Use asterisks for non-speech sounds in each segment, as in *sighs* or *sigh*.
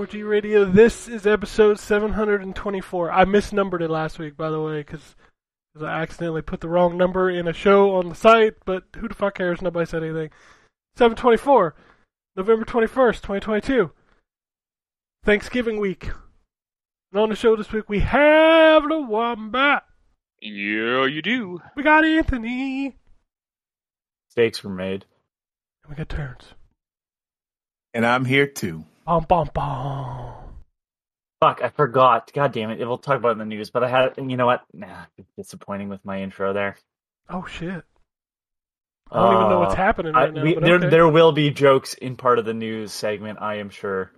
4G Radio. This is episode 724. I misnumbered it last week, by the way, because I accidentally put the wrong number in a show on the site, but who the fuck cares? Nobody said anything. 724, November 21st, 2022. Thanksgiving week. And on the show this week, we have the Wombat. Yeah, you do. We got Anthony. Stakes were made. And we got turns. And I'm here too. Bum, bum, bum. Fuck, I forgot. God damn it. We'll talk about it in the news, but I had, you know what? Nah, disappointing with my intro there. Oh, shit. I don't even know what's Uh, happening I, now. we- there, okay. there will be jokes in part of the news segment, I am sure.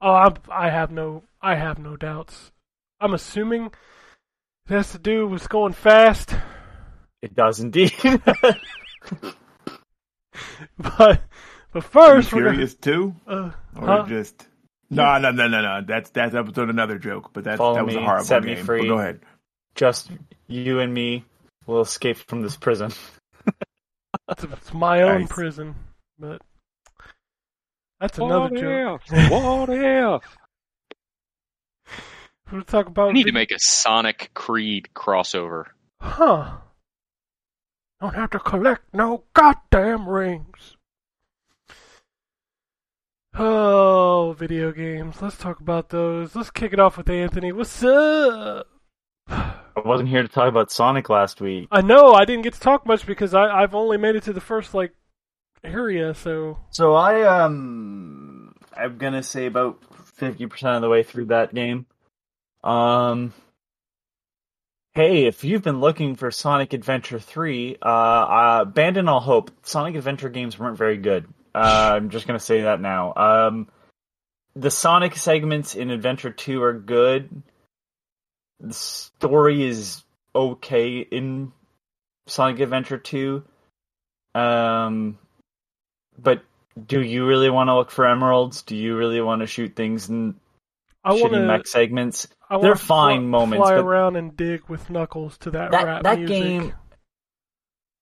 Oh, I'm, I have no, I have no doubts. I'm assuming it has to do with going fast, It does indeed. *laughs* but but Are first you we're gonna, curious too, uh, or huh? just no, no, no, no, no. That's that's episode another joke, but that Follow that was me, a horrible set me game. free. But go ahead. Just you and me will escape from this prison. *laughs* it's, it's my own Nice. prison, but that's another joke. if? *laughs* What if? We'll talk about. We need to make a Sonic Creed crossover. Huh? Don't have to collect no goddamn rings. Oh, video games. Let's talk about those. Let's kick it off with Anthony. What's up? *sighs* I wasn't here to talk about Sonic last week. I know I didn't get to talk much because I, I've only made it to the first like area, so So I um I'm gonna say about fifty percent of the way through that game. Um Hey, if you've been looking for Sonic Adventure 3, uh, uh abandon all hope. Sonic Adventure games weren't very good. Uh, I'm just gonna say that now. Um the Sonic segments in Adventure 2 are good. The story is okay in Sonic Adventure 2. Um but do you really want to look for emeralds? Do you really want to shoot things in I want shitty mech segments? I they're fine fly, moments, Fly but- around and dig with Knuckles to that, That rap that music. game,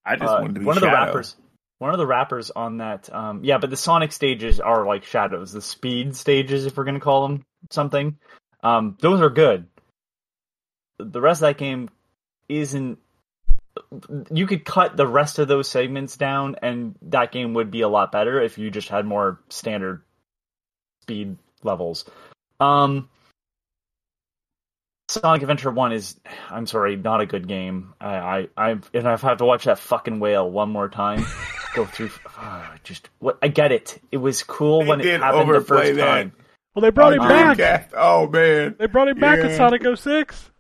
I just uh, wanted to be one of the rappers, one of the rappers on that, um, yeah, but the Sonic stages are like shadows. The speed stages, if we're gonna call them something, um, those are good. The rest of that game isn't. You could cut the rest of those segments down, and that game would be a lot better if you just had more standard speed levels. Um, Sonic Adventure One is, I'm sorry, not a good game. I, I, I if I have had to watch that fucking whale one more time, *laughs* go through, ah, just what I get it. It was cool They when it happened the first that. time. Well, they brought him back. Dreamcast. Oh man, They brought him back in Yeah. Sonic 06.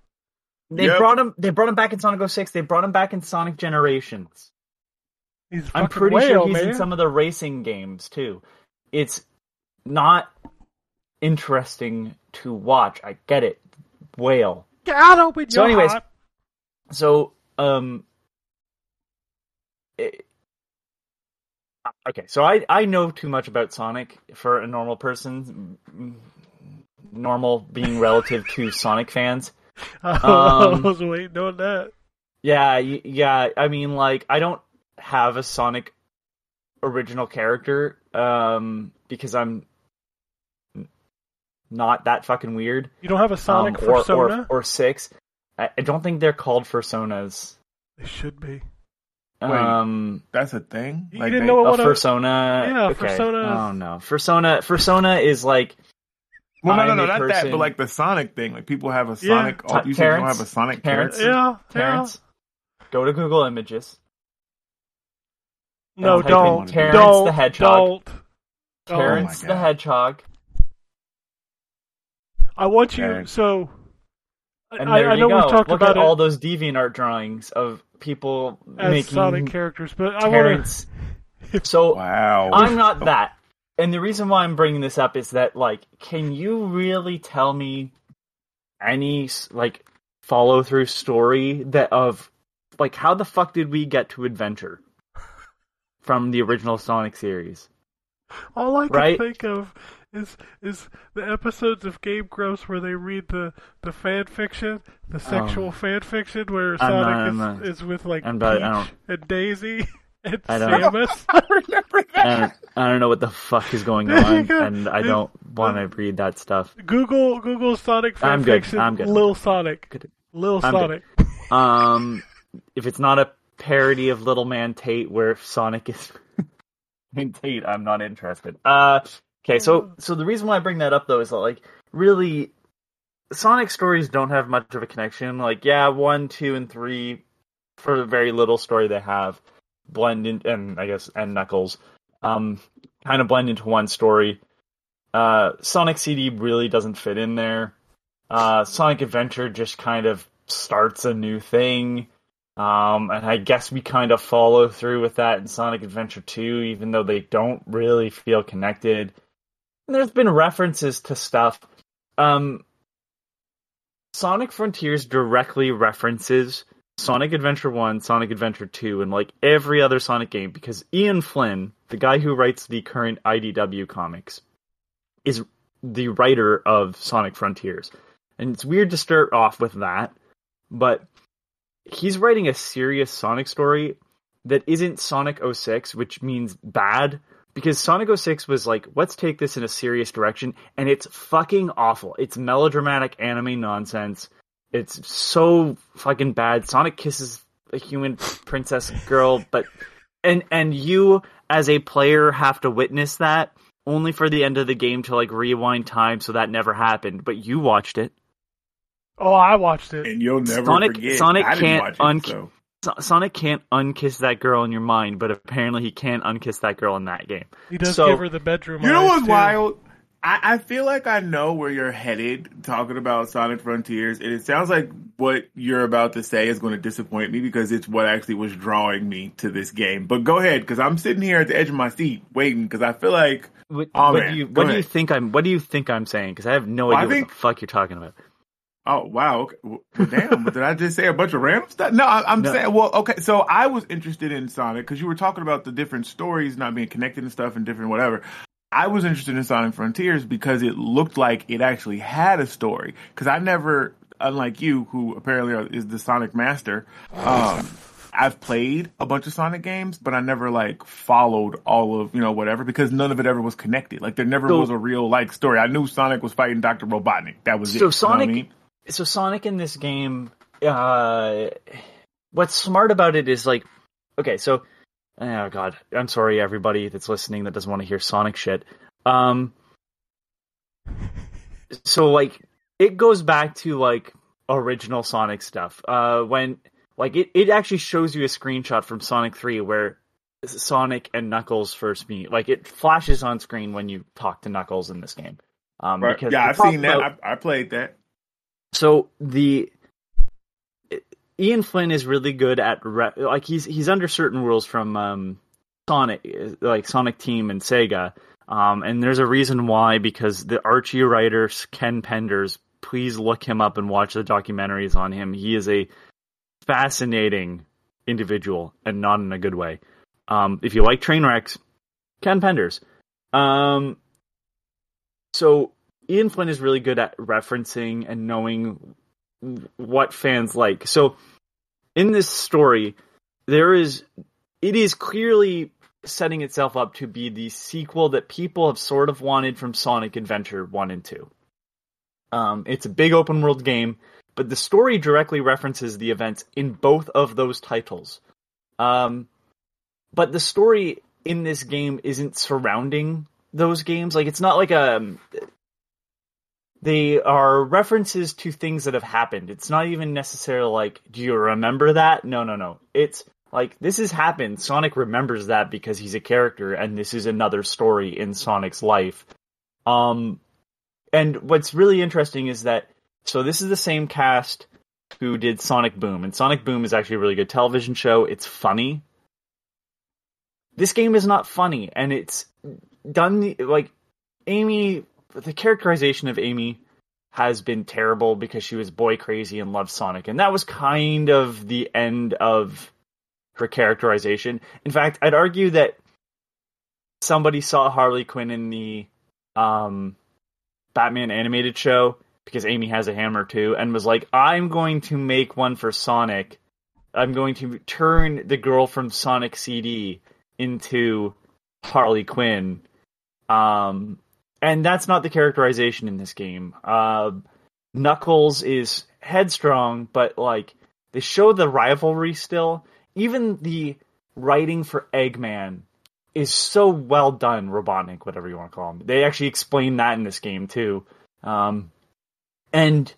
They Yep. brought him. They brought him back in Sonic 06. They brought him back in Sonic Generations. He's a I'm pretty whale, sure he's man. in some of the racing games too. It's not interesting to watch. I get it. Whale. Get out of with So anyways, heart. So, um, it- okay. So I I know too much about Sonic for a normal person. Normal being relative to *laughs* Sonic fans. *laughs* I um, was waiting on that. Yeah, yeah. I mean, like, I don't have a Sonic original character, um, because I'm not that fucking weird. You don't have a Sonic um, or, persona? or or six. I, I don't think they're called personas. They should be. Wait. Um, that's a thing. You Like didn't they- know what a- persona. Yeah, okay. persona Oh no, persona. Persona is like Well, no, no, no, not that, but like the Sonic thing. Like people have a Sonic. Oh, Ta- you you don't have a Sonic Terrence? character? Yeah, yeah. Terrence, go to Google Images. No, type don't. Terrence don't. the Hedgehog. Don't. Terrence my the Hedgehog. I want you. Terrence. So. And I, there I you know go. Look about at all it those DeviantArt drawings of people as making Sonic characters, but I want Terrence. *laughs* So Wow. I'm not that. And the reason why I'm bringing this up is that, like, can you really tell me any like follow through story that of like how the fuck did we get to adventure from the original Sonic series? All I can Right? think of is is the episodes of Game Grumps where they read the the fan fiction, the sexual fan fiction, where. I'm not- Sonic is, not- is with like I'm I Peach don't- and Daisy *laughs* and I don't- Samus. *laughs* *laughs* I remember that. I don't, I don't know what the fuck is going on, go. and I don't want to read that stuff. Google Google Sonic fan I'm good. fiction. I'm good. Lil Sonic. Good. Lil I'm Sonic. Um, if it's not a parody of Little Man Tate where Sonic is in Tate, I'm not interested. Uh, okay, so so the reason why I bring that up though is that like really, Sonic stories don't have much of a connection. Like yeah, one, two, and three, for the very little story they have, blend in, and I guess and Knuckles, um, kind of blend into one story. Uh, Sonic CD really doesn't fit in there. Uh, Sonic Adventure just kind of starts a new thing. Um, and I guess we kind of follow through with that in Sonic Adventure 2, even though they don't really feel connected. There's been references to stuff. Um, Sonic Frontiers directly references Sonic Adventure 1, Sonic Adventure 2, and like every other Sonic game because Ian Flynn, the guy who writes the current IDW comics, is the writer of Sonic Frontiers. And it's weird to start off with that, but he's writing a serious Sonic story that isn't Sonic 06, which means bad, because Sonic 06 was like, let's take this in a serious direction, and it's fucking awful. It's melodramatic anime nonsense. It's so fucking bad. Sonic kisses a human princess girl, but and and you as a player have to witness that only for the end of the game to like rewind time so that never happened. But you watched it. Oh, I watched it. And you'll never Sonic- forget. Sonic I didn't can't watch it, un- so. So- Sonic can't unkiss that girl in your mind, but apparently he can unkiss that girl in that game. He does So- give her the bedroom. You know what's too. wild? I, I feel like I know where you're headed talking about Sonic Frontiers, and it sounds like what you're about to say is going to disappoint me because it's what actually was drawing me to this game. But go ahead, because I'm sitting here at the edge of my seat waiting because I feel like What, Oh, what man. do you Go what do you think I'm what do you think I'm saying? Because I have no Well, idea think- what the fuck you're talking about. Oh wow! Okay. Well, damn, did I just say a bunch of random stuff? No, I, I'm No. saying. Well, okay. So I was interested in Sonic because you were talking about the different stories not being connected and stuff and different whatever. I was interested in Sonic Frontiers because it looked like it actually had a story. Because I never, unlike you, who apparently are, is the Sonic master, um, I've played a bunch of Sonic games, but I never like followed all of you know whatever because none of it ever was connected. Like there never So- was a real like story. I knew Sonic was fighting Doctor Robotnik. That was it. So You know what I Sonic- mean? So Sonic in this game, uh, what's smart about it is like, okay, so oh god, I'm sorry everybody that's listening that doesn't want to hear Sonic shit. Um, so like it goes back to like original Sonic stuff. Uh, when like it, it actually shows you a screenshot from Sonic Three where Sonic and Knuckles first meet. Like it flashes on screen when you talk to Knuckles in this game. Um, Right. because Yeah, I've seen that. about- I, I played that. So the Ian Flynn is really good at re- like he's he's under certain rules from um, Sonic like Sonic Team and Sega. Um, and there's a reason why because the Archie writer Ken Penders, please look him up and watch the documentaries on him. He is a fascinating individual and not in a good way. Um, if you like train wrecks, Ken Penders. Um, so Ian Flynn is really good at referencing and knowing what fans like. So in this story, there is it is clearly setting itself up to be the sequel that people have sort of wanted from Sonic Adventure 1 and 2. Um, it's a big open world game, but the story directly references the events in both of those titles. Um, but the story in this game isn't surrounding those games. Like it's not like a they are references to things that have happened. It's not even necessarily like, do you remember that? No, no, no. It's like this has happened. Sonic remembers that because he's a character, and this is another story in Sonic's life. Um, and what's really interesting is that so this is the same cast who did Sonic Boom, and Sonic Boom is actually a really good television show. It's funny. This game is not funny, and it's done like Amy. The characterization of Amy has been terrible because she was boy crazy and loved Sonic, and that was kind of the end of her characterization. In fact, I'd argue that somebody saw Harley Quinn in the um, Batman animated show because Amy has a hammer too, and was like, "I'm going to make one for Sonic. I'm going to turn the girl from Sonic CD into Harley Quinn." Um, and that's not the characterization in this game. Uh, Knuckles is headstrong, but like they show the rivalry still. Even the writing for Eggman is so well done, Robotnik, whatever you want to call him. They actually explain that in this game too. Um, and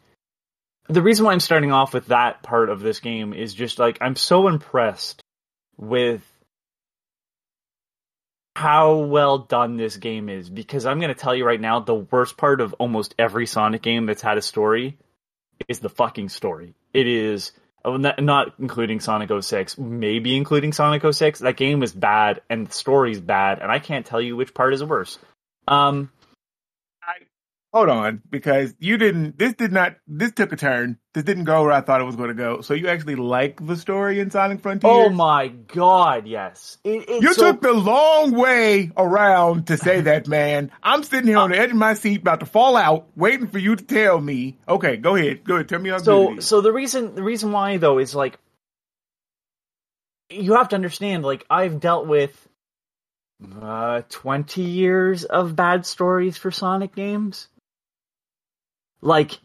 the reason why I'm starting off with that part of this game is just like I'm so impressed with how well done this game is because I'm going to tell you right now the worst part of almost every Sonic game that's had a story is the fucking story. It is oh, not not including Sonic 06, maybe including Sonic 06. That game is bad and the story's bad and I can't tell you which part is worse. Um Hold on, because you didn't. This did not. This took a turn. This didn't go where I thought it was going to go. So you actually like the story in Sonic Frontiers? oh my god, yes. It, it's You so- took the long way around to say *laughs* that, man. I'm sitting here on the edge of my seat, about to fall out, waiting for you to tell me. Okay, go ahead. Go ahead. Tell me how good so it is. so the reason the reason why though is like you have to understand like I've dealt with uh 20 years of bad stories for Sonic games. Like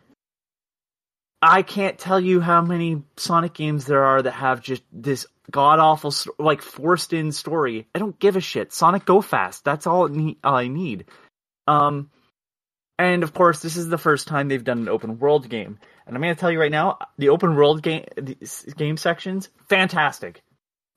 I can't tell you how many Sonic games there are that have just this god awful like forced in story. I don't give a shit. Sonic go fast. That's all, all I need. Um and of course, this is the first time they've done an open world game. And I'm going to tell you right now, the open world game game sections, fantastic.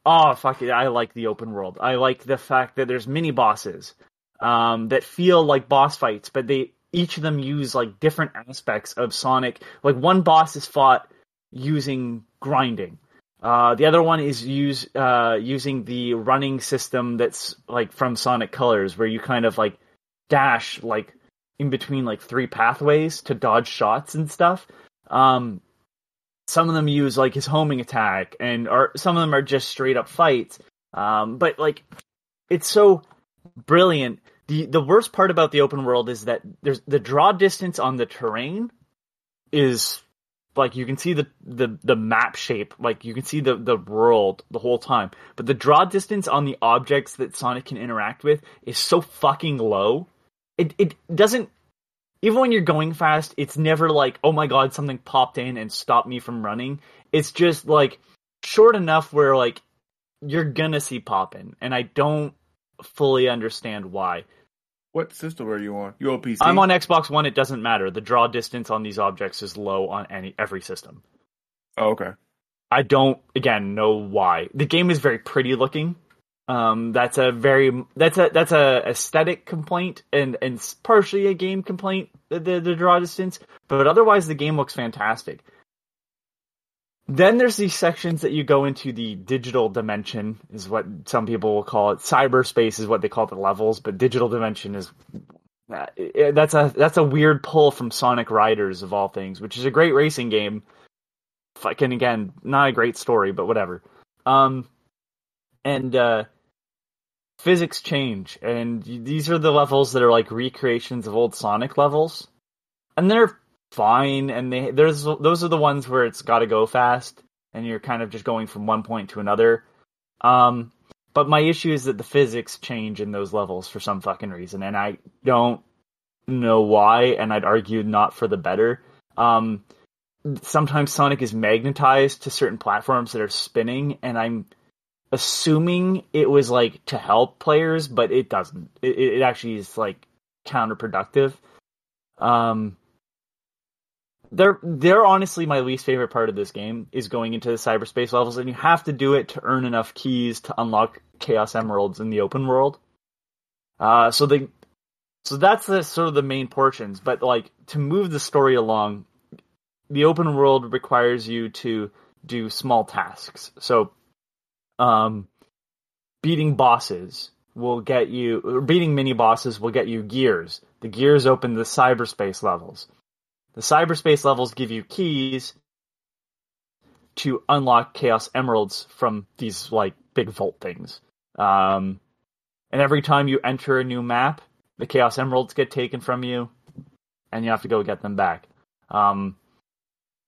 Oh fuck it, I like the open world. I like the fact that there's mini bosses um, that feel like boss fights, but they each of them use like different aspects of Sonic. Like one boss is fought using grinding. Uh, the other one is use uh, using the running system that's like from Sonic Colors, where you kind of like dash like in between like three pathways to dodge shots and stuff. Um, some of them use like his homing attack, and or some of them are just straight up fights. Um, but like, it's so brilliant. The The worst part about the open world is that there's the draw distance on the terrain is like you can see the the the map shape, like you can see the the world the whole time. But the draw distance on the objects that Sonic can interact with is so fucking low. It it doesn't even when you're going fast, it's never like, oh my god, something popped in and stopped me from running. It's just like short enough where like you're gonna see poppin', and I don't fully understand why. What system are you on? You on PC? I'm on Xbox One. It doesn't matter. The draw distance on these objects is low on any every system. Oh, okay. I don't again know why. The game is very pretty looking. Um, that's a very that's a that's a aesthetic complaint and and partially a game complaint. The, the the draw distance, but otherwise the game looks fantastic. Then there's these sections that you go into the digital dimension, is what some people will call it. Cyberspace is what they call the levels, but digital dimension is uh, that's a that's a weird pull from Sonic Riders of all things, which is a great racing game. Fucking again, not a great story, but whatever. Um, and uh, physics change, and these are the levels that are like recreations of old Sonic levels, and they're fine. And they there's those are the ones where it's got to go fast, and you're kind of just going from one point to another. Um, but my issue is that the physics change in those levels for some fucking reason, and I don't know why. And I'd argue not for the better. Um, sometimes Sonic is magnetized to certain platforms that are spinning, and I'm assuming it was like to help players, but it doesn't. It, it actually is like counterproductive. Um, they're they're honestly my least favorite part of this game is going into the cyberspace levels, and you have to do it to earn enough keys to unlock Chaos Emeralds in the open world. Uh, so the so that's the sort of the main portions, but like to move the story along, the open world requires you to do small tasks. So, um, beating bosses will get you, beating mini bosses will get you gears. The gears open the cyberspace levels. The cyberspace levels give you keys to unlock Chaos Emeralds from these like big vault things. Um, and every time you enter a new map, the Chaos Emeralds get taken from you, and you have to go get them back. Um,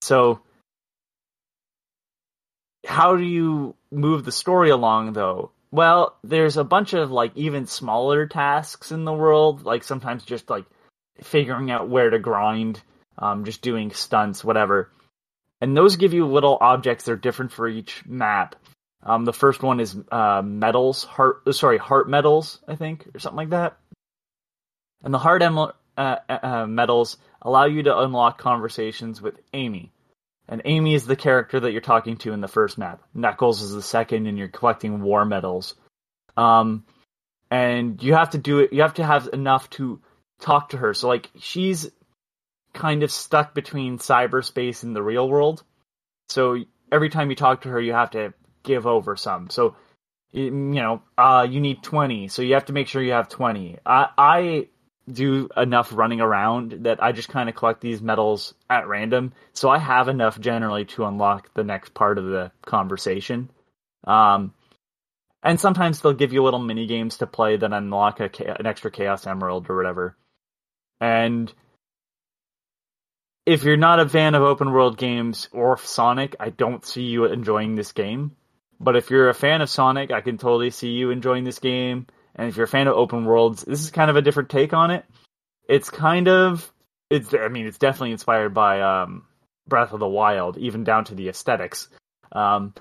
so, how do you move the story along, though? Well, there's a bunch of like even smaller tasks in the world, like sometimes just like figuring out where to grind, um, just doing stunts, whatever. And those give you little objects that are different for each map. Um, the first one is uh, metals, heart, uh, sorry, heart metals, I think, or something like that. And the heart em- uh, uh, uh, metals allow you to unlock conversations with Amy. And Amy is the character that you're talking to in the first map. Knuckles is the second, and you're collecting war medals. Um, and you have to do it. You have to have enough to talk to her. So like she's kind of stuck between cyberspace and the real world. So every time you talk to her, you have to give over some. So you know, uh, you need twenty, so you have to make sure you have twenty. I I do enough running around that I just kind of collect these medals at random, so I have enough generally to unlock the next part of the conversation. Um, and sometimes they'll give you little mini games to play that unlock a, an extra Chaos Emerald or whatever. And if you're not a fan of open world games or Sonic, I don't see you enjoying this game. But if you're a fan of Sonic, I can totally see you enjoying this game. And if you're a fan of open worlds, this is kind of a different take on it. It's kind of it's I mean it's definitely inspired by um, Breath of the Wild, even down to the aesthetics. Um,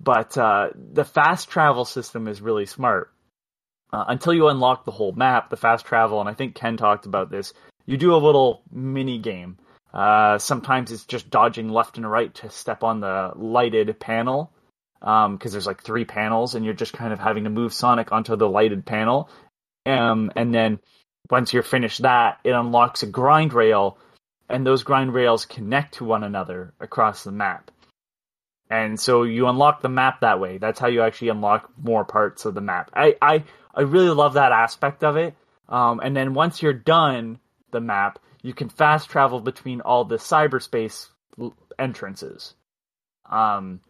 but uh, the fast travel system is really smart. Uh, until you unlock the whole map, the fast travel, and I think Ken talked about this. You do a little mini game. Uh, sometimes it's just dodging left and right to step on the lighted panel because there's like three panels, and you're just kind of having to move Sonic onto the lighted panel. Um, and then once you're finished that, it unlocks a grind rail, and those grind rails connect to one another across the map. And so you unlock the map that way. That's how you actually unlock more parts of the map. I I, I really love that aspect of it. Um, and then once you're done the map, you can fast travel between all the cyberspace entrances. Um,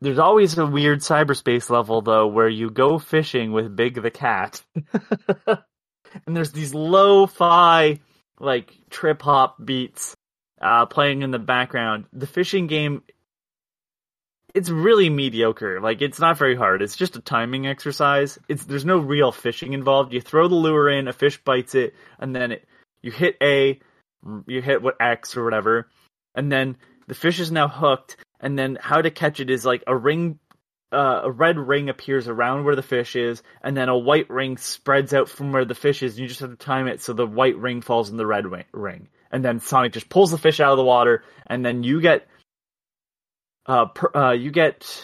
there's always a weird cyberspace level though where you go fishing with Big the cat, *laughs* and there's these lo-fi like trip hop beats uh, playing in the background. The fishing game, it's really mediocre. Like it's not very hard. It's just a timing exercise. It's there's no real fishing involved. You throw the lure in, a fish bites it, and then it you hit A, you hit what X or whatever, and then the fish is now hooked. And then how to catch it is like a ring. Uh, a red ring appears around where the fish is, and then a white ring spreads out from where the fish is. And you just have to time it so the white ring falls in the red ring, and then Sonic just pulls the fish out of the water, and then you get, uh, per, uh you get,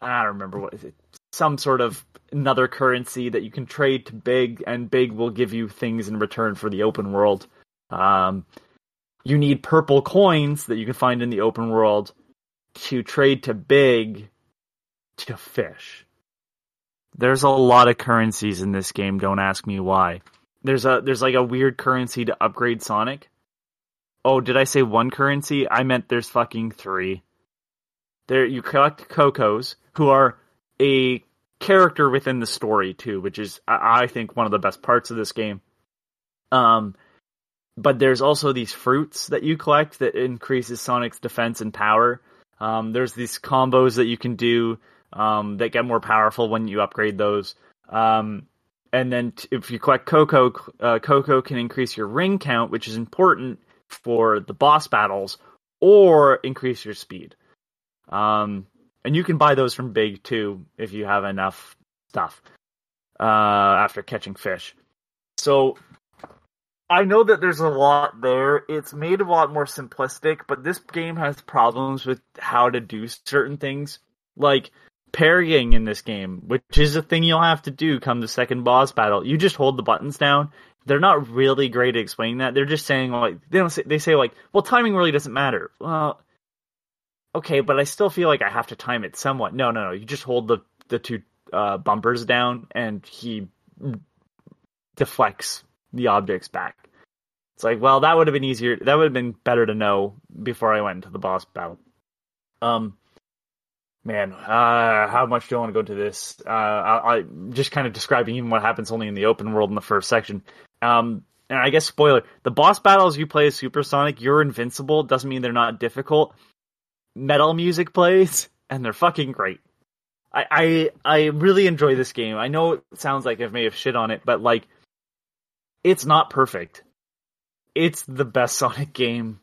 I don't remember what is it, some sort of another currency that you can trade to Big, and Big will give you things in return for the open world. Um, you need purple coins that you can find in the open world to trade to Big to fish. There's a lot of currencies in this game, don't ask me why. There's a there's like a weird currency to upgrade Sonic. Oh, did I say one currency? I meant there's fucking three. There you collect Kocos, who are a character within the story too, which is I, think one of the best parts of this game. Um but there's also these fruits that you collect that increases Sonic's defense and power. Um, there's these combos that you can do um, that get more powerful when you upgrade those. Um, and then t- if you collect Koco, uh, Koco can increase your ring count, which is important for the boss battles, or increase your speed. Um, and you can buy those from Big too if you have enough stuff uh, after catching fish. So I know that there's a lot there. It's made a lot more simplistic, but this game has problems with how to do certain things. Like parrying in this game, which is a thing you'll have to do come the second boss battle. You just hold the buttons down. They're not really great at explaining that. They're just saying like they don't say they say like, well, timing really doesn't matter. Well, okay, but I still feel like I have to time it somewhat. No, no, no. You just hold the the two uh, bumpers down, and he deflects the objects back. It's like, well, that would have been easier. That would have been better to know before I went into the boss battle. Um, man, uh, how much do I want to go into this? Uh, I, I just kind of describing even what happens only in the open world in the first section. Um, and I guess spoiler: the boss battles you play as Supersonic, you're invincible. Doesn't mean they're not difficult. Metal music plays, *laughs* and they're fucking great. I, I I really enjoy this game. I know it sounds like I may have shit on it, but like, it's not perfect. It's the best *laughs* Sonic game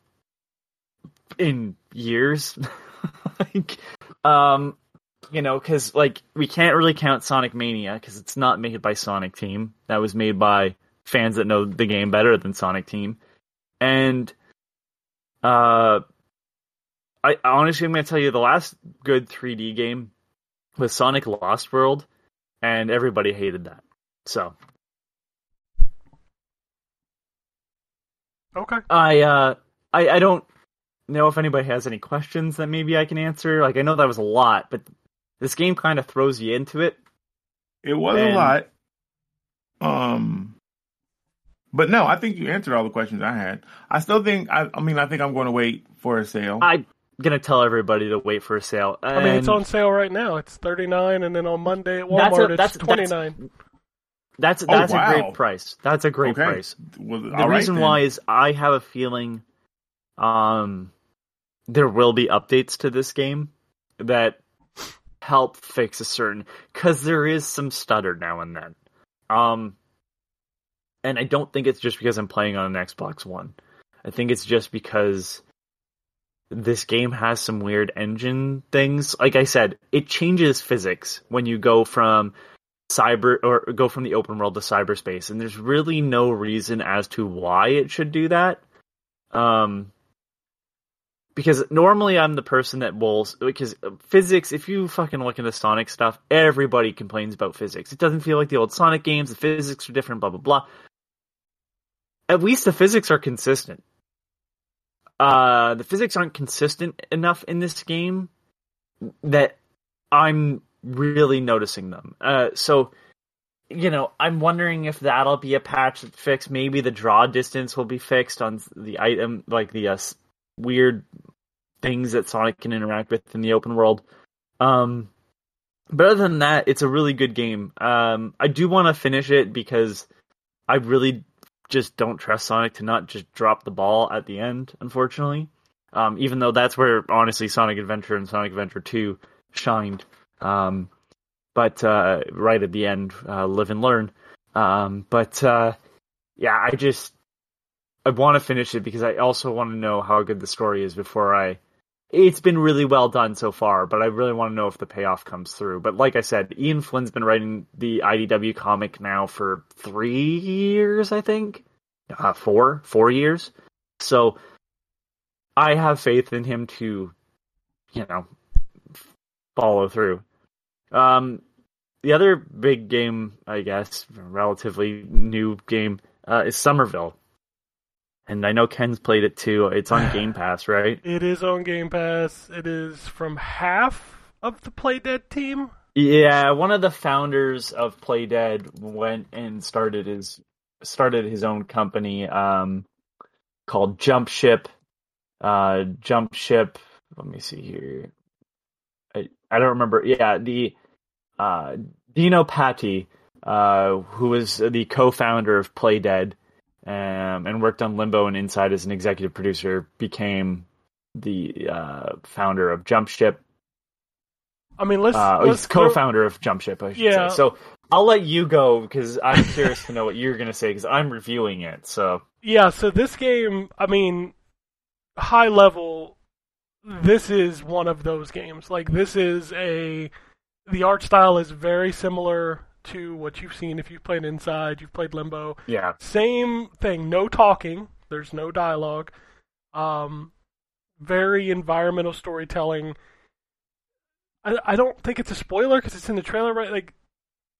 in years. *laughs* like, um, you know, because like we can't really count Sonic Mania because it's not made by Sonic Team. That was made by fans that know the game better than Sonic Team, and uh, I honestly I'm gonna tell you the last good 3D game was Sonic Lost World, and everybody hated that. So Okay. I uh I I don't know if anybody has any questions that maybe I can answer. Like I know that was a lot, but this game kind of throws you into it. It was And- a lot. Um, but no, I think you answered all the questions I had. I still think. I, I mean, I think I'm going to wait for a sale. I'm gonna tell everybody to wait for a sale. I mean, it's on sale right now. It's thirty nine, and then on Monday at That's a- Walmart that's- it's that's- twenty nine. That's Oh, that's a great price. That's a great okay. price. Well, The all right reason then. why is I have a feeling um there will be updates to this game that help fix a certain cuz there is some stutter now and then. Um and I don't think it's just because I'm playing on an Xbox One. I think it's just because this game has some weird engine things. Like I said, it changes physics when you go from cyber or go from the open world to cyberspace and there's really no reason as to why it should do that. Um because normally I'm the person that will because physics if you fucking look into Sonic stuff everybody complains about physics. It doesn't feel like the old Sonic games the physics are different blah blah blah. At least the physics are consistent uh the physics aren't consistent enough in this game that I'm really noticing them. Uh, so, you know, I'm wondering if that'll be a patch that fix. Maybe the draw distance will be fixed on the item, like the uh, weird things that Sonic can interact with in the open world. Um, but other than that, it's a really good game. Um, I do want to finish it because I really just don't trust Sonic to not just drop the ball at the end, unfortunately. Um, even though that's where honestly Sonic Adventure and Sonic Adventure 2 shined. Um, but uh, right at the end, uh, live and learn. Um, but uh, yeah, I just I want to finish it because I also want to know how good the story is before I. It's been really well done so far, but I really want to know if the payoff comes through. But like I said, Ian Flynn's been writing the IDW comic now for three years, I think, uh, four, four years. So I have faith in him to, you know, follow through. Um, the other big game, I guess, relatively new game, uh, is Somerville. And I know Ken's played it too. It's on Game *sighs* Pass, right? It is on Game Pass. It is from half of the Playdead team. Yeah, one of the founders of Playdead went and started his started his own company um, called Jump Ship. Uh, Jump Ship. Let me see here. I I don't remember. Yeah, the uh, Dino Patti, uh, who was the co-founder of Playdead, um, and worked on Limbo and Inside as an executive producer, became the uh, founder of Jump Ship. I mean, let's, Uh, let's he's *laughs* co-founder of Jump Ship, I should Yeah. say. So I'll let you go because I'm curious to know what you're going to say because I'm reviewing it. So Yeah, so this game, I mean, high level, this is one of those games. Like, this is a. The art style is very similar to what you've seen if you've played Inside, you've played Limbo. Yeah. Same thing, no talking. There's no dialogue. Um, very environmental storytelling. I, I don't think it's a spoiler because it's in the trailer, right? Like,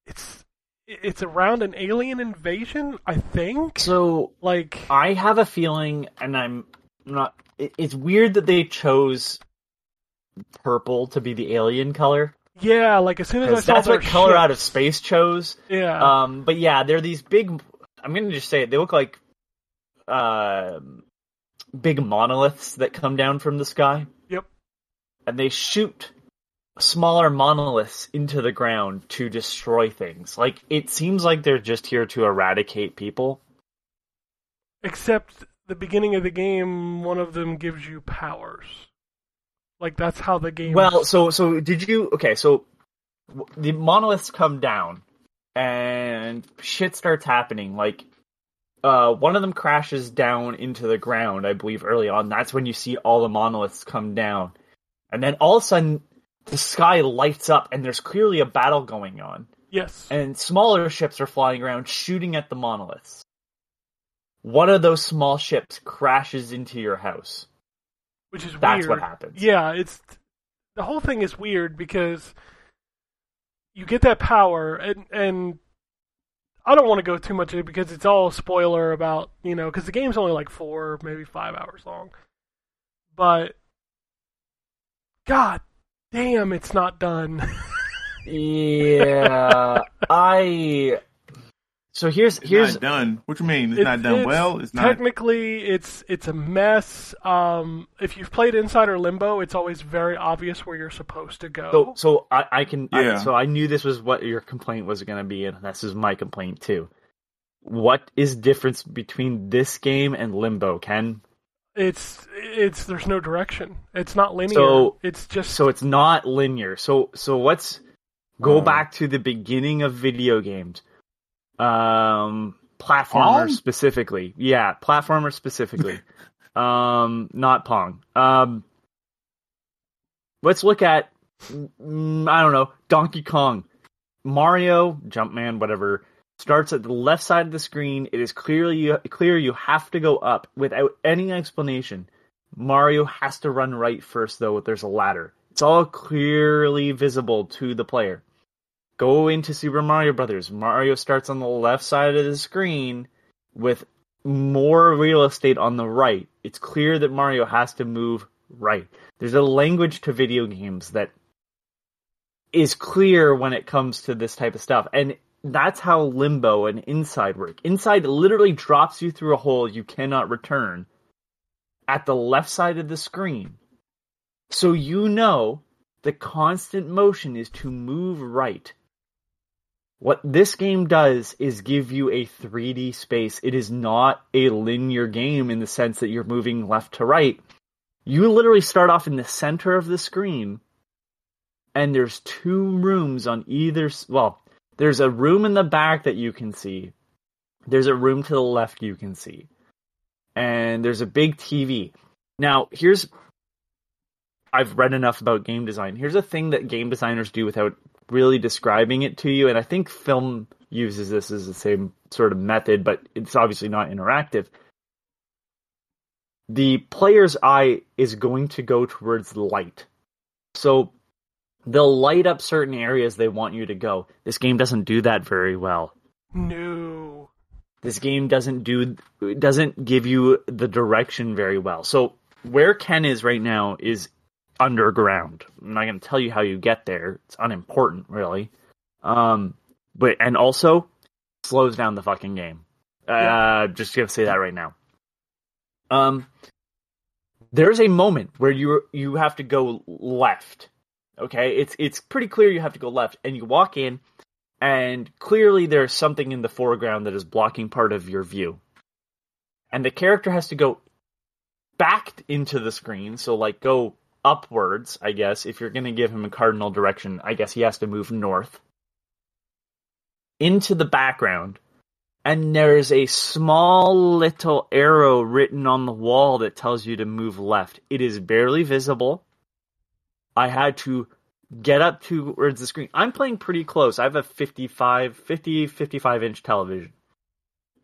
it's it's around an alien invasion, I think. So Like, I have a feeling, and I'm not. It's weird that they chose purple to be the alien color. Yeah, like as soon as I saw that's what Color Out of Space chose. yeah, Um, but yeah, they're these big. I'm gonna just say it. They look like uh, big monoliths that come down from the sky. Yep. And they shoot smaller monoliths into the ground to destroy things. Like it seems like they're just here to eradicate people. except the beginning of the game, one of them gives you powers. Like that's how the game. Well, so so did you? Okay, so the monoliths come down, and shit starts happening. Like, uh, one of them crashes down into the ground, I believe, early on. That's when you see all the monoliths come down, and then all of a sudden, the sky lights up, and there's clearly a battle going on, yes, and smaller ships are flying around shooting at the monoliths. One of those small ships crashes into your house. Which is That's weird. what happens. Yeah, it's the whole thing is weird because you get that power, and and I don't want to go too much into it because it's all spoiler about you know because the game's only like four, maybe five hours long, but God damn, it's not done. *laughs* Yeah, I. So here's It's here's not done. What you mean? It's, It- not done it's- well. It's not. Technically, it's it's a mess. Um, if you've played Inside or Limbo, it's always very obvious where you're supposed to go. so so I I can I- Yeah. so I knew this was what your complaint was going to be, and this is my complaint too. What is difference between this game and Limbo, Ken? It's it's there's no direction. It's not linear. So- it's just So it's not linear. So so let's go Oh. back to the beginning of video games. Um, platformers Pong? specifically. Yeah, platformers specifically. *laughs* um, not Pong. Um, let's look at mm, I don't know Donkey Kong, Mario, Jumpman, whatever. Starts at the left side of the screen. It is clearly clear you have to go up without any explanation. Mario has to run right first, though. There's a ladder. It's all clearly visible to the player. Go into Super Mario Brothers. Mario starts on the left side of the screen with more real estate on the right. It's clear that Mario has to move right. There's a language to video games that is clear when it comes to this type of stuff. And that's how Limbo and Inside work. Inside literally drops you through a hole you cannot return at the left side of the screen. So you know the constant motion is to move right. What this game does is give you a 3D space. It is not a linear game in the sense that you're moving left to right. You literally start off in the center of the screen, and there's two rooms on either. Well, there's a room in the back that you can see. There's a room to the left you can see, and there's a big TV. Now, here's I've read enough about game design. Here's a thing that game designers do without really describing it to you, and I think film uses this as the same sort of method, but it's obviously not interactive. The player's eye is going to go towards light. So they'll light up certain areas they want you to go. This game doesn't do that very well. no. This game doesn't do doesn't give you the direction very well. So where Ken is right now is underground. I'm not going to tell you how you get there. It's unimportant, really. Um, but and also slows down the fucking game. Uh, just gonna say that right now. Um, there's a moment where you you have to go left. Okay, it's it's pretty clear you have to go left, and you walk in, and clearly there's something in the foreground that is blocking part of your view, and the character has to go back into the screen. So like go upwards, I guess. If you're gonna give him a cardinal direction, I guess he has to move north into the background and there's a small little arrow written on the wall that tells you to move left. It is barely visible. I had to get up towards the screen. I'm playing pretty close. I have a 55, 50, 55 inch television.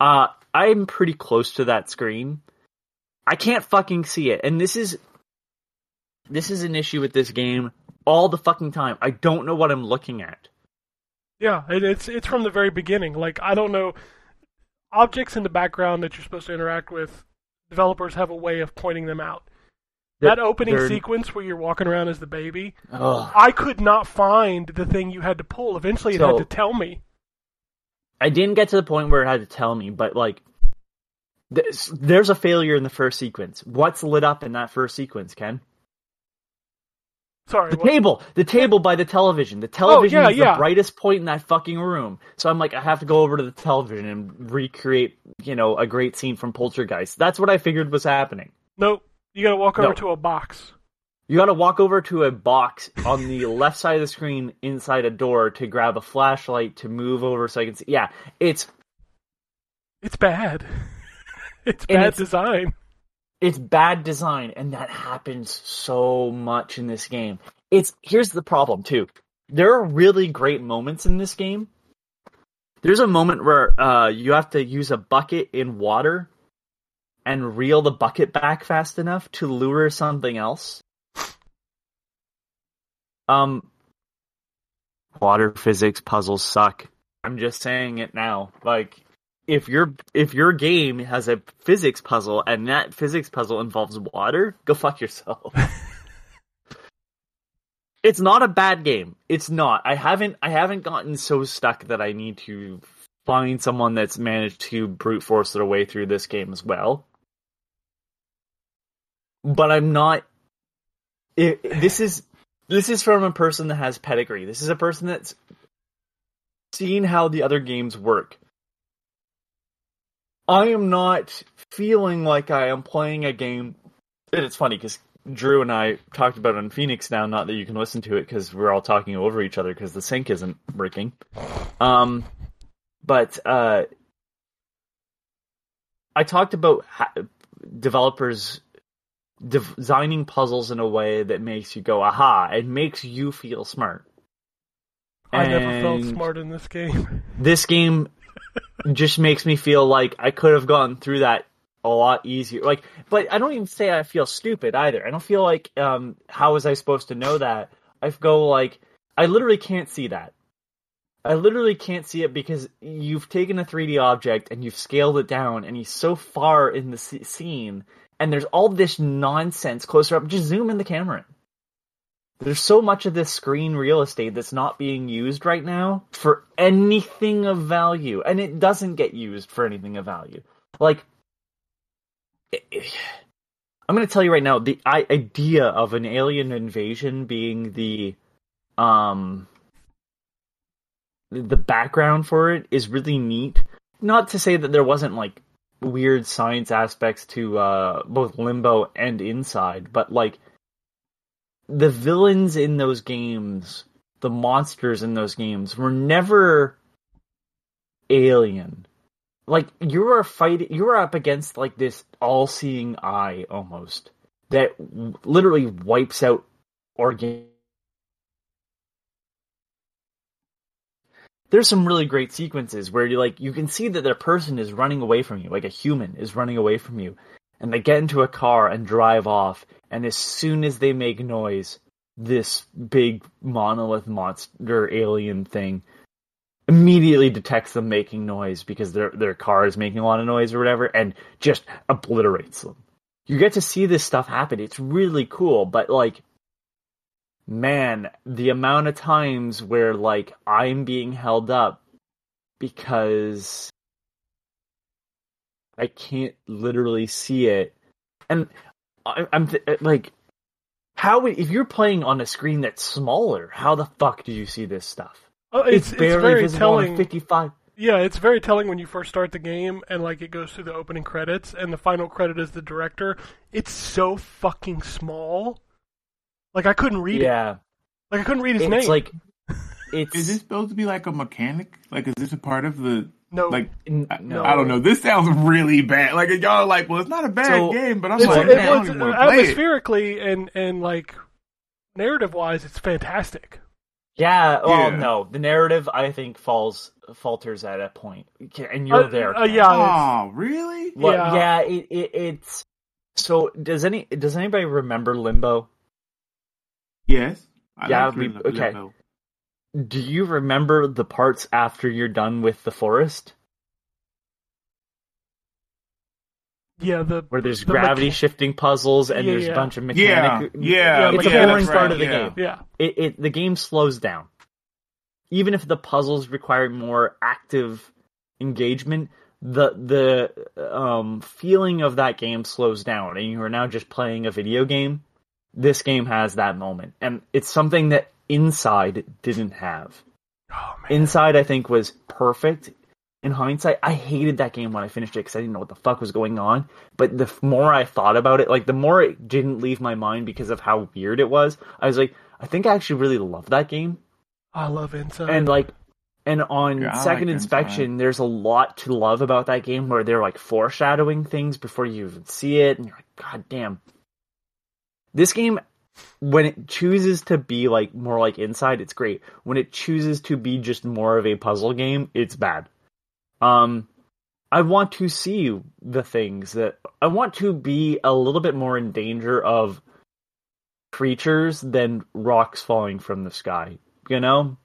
Uh, I'm pretty close to that screen. I can't fucking see it. And this is, this is an issue with this game all the fucking time. I don't know what I'm looking at. Yeah, it, it's it's from the very beginning. Like I don't know objects in the background that you're supposed to interact with. Developers have a way of pointing them out. That opening They're- sequence where you're walking around as the baby, Ugh. I could not find the thing you had to pull. Eventually, it had to tell me. I didn't get to the point where it had to tell me, but like, there's, there's a failure in the first sequence. What's lit up in that first sequence, Ken? Sorry, The what- table, the table by the television. The television Oh, yeah, is yeah. the brightest point in that fucking room. So I'm like, I have to go over to the television and recreate, you know, a great scene from Poltergeist. That's what I figured was happening. Nope. You gotta walk over No. to a box. You got to walk over to a box on the *laughs* left side of the screen inside a door to grab a flashlight to move over so I can see. Yeah, it's It's bad. *laughs* it's bad it's- design. It's bad design and that happens so much in this game. It's here's the problem too. There are really great moments in this game. There's a moment where uh, you have to use a bucket in water and reel the bucket back fast enough to lure something else. Um water physics puzzles suck. I'm just saying it now. Like if your if your game has a physics puzzle and that physics puzzle involves water, go fuck yourself. *laughs* it's not a bad game. It's not. I haven't I haven't gotten so stuck that I need to find someone that's managed to brute force their way through this game as well. But I'm not it, this is this is from a person that has pedigree. This is a person that's seen how the other games work. I am not feeling like I am playing a game. And it's funny because Drew and I talked about it on Phoenix now. Not that you can listen to it because we're all talking over each other because the sync isn't working. Um, but uh, I talked about ha- developers dev- designing puzzles in a way that makes you go aha. It makes you feel smart. I never felt smart in this game. this game just makes me feel like I could have gone through that a lot easier. Like, but I don't even say I feel stupid either. I don't feel like, um, how was I supposed to know that? I go like, I literally can't see that. I literally can't see it because you've taken a 3D object and you've scaled it down and he's so far in the scene and there's all this nonsense closer up. Just zoom in the camera. There's so much of this screen real estate that's not being used right now for anything of value, and it doesn't get used for anything of value. Like, *sighs* I'm going to tell you right now, the idea of an alien invasion being the, um, the background for it is really neat. Not to say that there wasn't like weird science aspects to uh, both Limbo and Inside, but like the villains in those games, the monsters in those games were never alien. Like you are fighting, you are up against like this all-seeing eye almost that literally wipes out organ. There's some really great sequences where you like you can see that the person is running away from you, like a human is running away from you, and they get into a car and drive off, and as soon as they make noise, this big monolith monster alien thing immediately detects them making noise because their their car is making a lot of noise or whatever and just obliterates them. You get to see this stuff happen. It's really cool, but like man, the amount of times where like I'm being held up because I can't literally see it. And I, I'm th- uh, like how if you're playing on a screen that's smaller, how the fuck do you see this stuff? Oh, it's, it's, barely very visible telling. on 55. Yeah, it's very telling when you first start the game and like it goes through the opening credits and the final credit is the director. It's so fucking small. Like I couldn't read it. Yeah, Like I couldn't read his it's name. like it's *laughs* Is this supposed to be like a mechanic? Like, is this a part of the no, like? n- I, no. I don't know. This sounds really bad. Like y'all are like, well, it's not a bad So- game, but I'm it's, like, it man, I don't was even want to play it. atmospherically and and like narrative wise, it's fantastic. Yeah, well, Yeah. no, the narrative I think falls falters at a point. point, and you're Uh, there. uh, yeah. Oh, really? Well, Yeah. yeah, it, it, it's so. Does any does anybody remember Limbo? Yes. I Yeah, like we- okay. Limbo. Do you remember the parts after you're done with the forest Yeah, the where there's the gravity mecha- shifting puzzles and Yeah, there's yeah. a bunch of Yeah, mechanic? yeah, It's a yeah, boring part right, of the yeah. game. yeah, It, it the game slows down. Even if the puzzles require more active engagement, the the um, feeling of that game slows down, and you are now just playing a video game. This game has that moment, and it's something that Inside didn't have. Oh man, Inside, I think, was perfect. In hindsight, I hated that game when I finished it because I didn't know what the fuck was going on. But the more I thought about it, like the more it didn't leave my mind because of how weird it was. I was like, I think I actually really love that game. I love Inside. And like, and on Yeah, second like inspection, there's a lot to love about that game where they're like foreshadowing things before you even see it, and you're like, God damn. This game, when it chooses to be like more like Inside, it's great. When it chooses to be just more of a puzzle game, it's bad. Um, I want to see the things that I want to be a little bit more in danger of creatures than rocks falling from the sky. You know,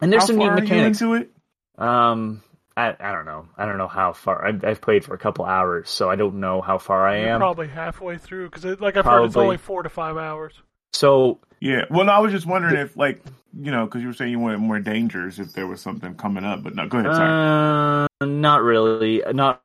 and there's How some neat far are you mechanics. into it? Um, I I don't know. I don't know how far. I've, I've played for a couple hours, so I don't know how far I You're am. probably halfway through because, like I've heard, it's only four to five hours. So Yeah. Well, no, I was just wondering if, like, you know, because you were saying you wanted more dangers if there was something coming up. But no, go ahead. Sorry. Uh, not really. Not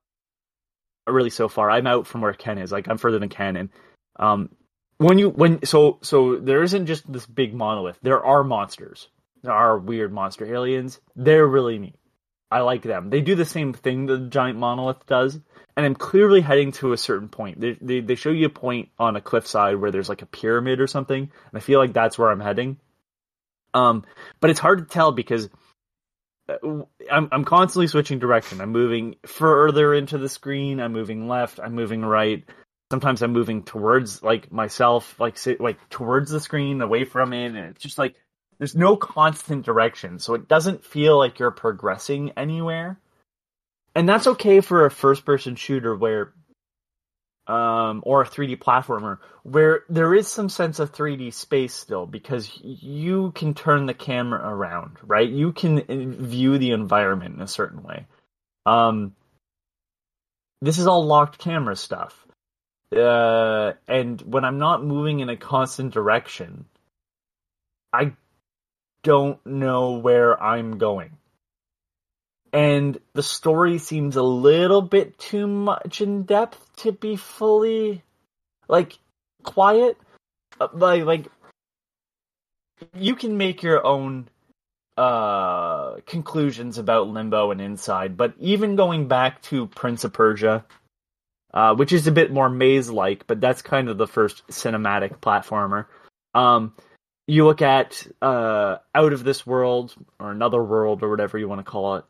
really so far. I'm out from where Ken is. Like I'm further than Ken, and um, when you when so so there isn't just this big monolith. There are monsters. There are weird monster aliens. They're really neat. I like them. They do the same thing the giant monolith does, and I'm clearly heading to a certain point. They they, they show you a point on a cliffside where there's like a pyramid or something, and I feel like that's where I'm heading. Um, but it's hard to tell because uh, I'm I'm constantly switching direction. I'm moving further into the screen. I'm moving left. I'm moving right. Sometimes I'm moving towards like myself, like like towards the screen, away from it, and it's just like there's no constant direction, so it doesn't feel like you're progressing anywhere. And that's okay for a first-person shooter where, um, or a 3D platformer where there is some sense of 3D space still because you can turn the camera around, right? You can uh, view the environment in a certain way. Um, this is all locked camera stuff. Uh, and when I'm not moving in a constant direction, I don't know where I'm going. And the story seems a little bit too much in depth to be fully like quiet. Uh, Like like you can make your own uh conclusions about Limbo and Inside, but even going back to Prince of Persia, uh, which is a bit more maze-like, but that's kind of the first cinematic platformer. Um, you look at uh, Out of This World or Another World or whatever you want to call it,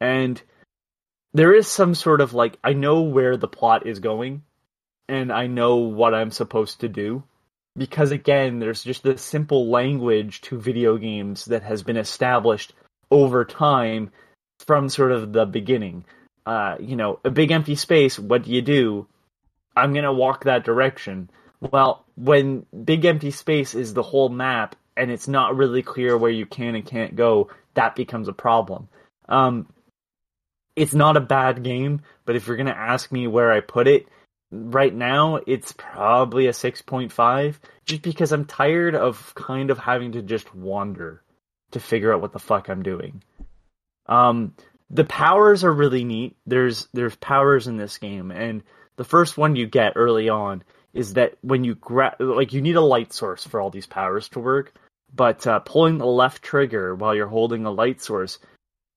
and there is some sort of like I know where the plot is going, and I know what I'm supposed to do. Because again, there's just this simple language to video games that has been established over time from sort of the beginning. Uh, you know, a big empty space, what do you do? I'm gonna walk that direction. Well, when big empty space is the whole map and it's not really clear where you can and can't go, that becomes a problem. Um, it's not a bad game, but if you're gonna ask me where I put it, right now it's probably a 6.5 just because I'm tired of kind of having to just wander to figure out what the fuck I'm doing. Um, the powers are really neat. There's there's powers in this game, and the first one you get early on is that when you grab, like you need a light source for all these powers to work. But uh, pulling the left trigger while you're holding a light source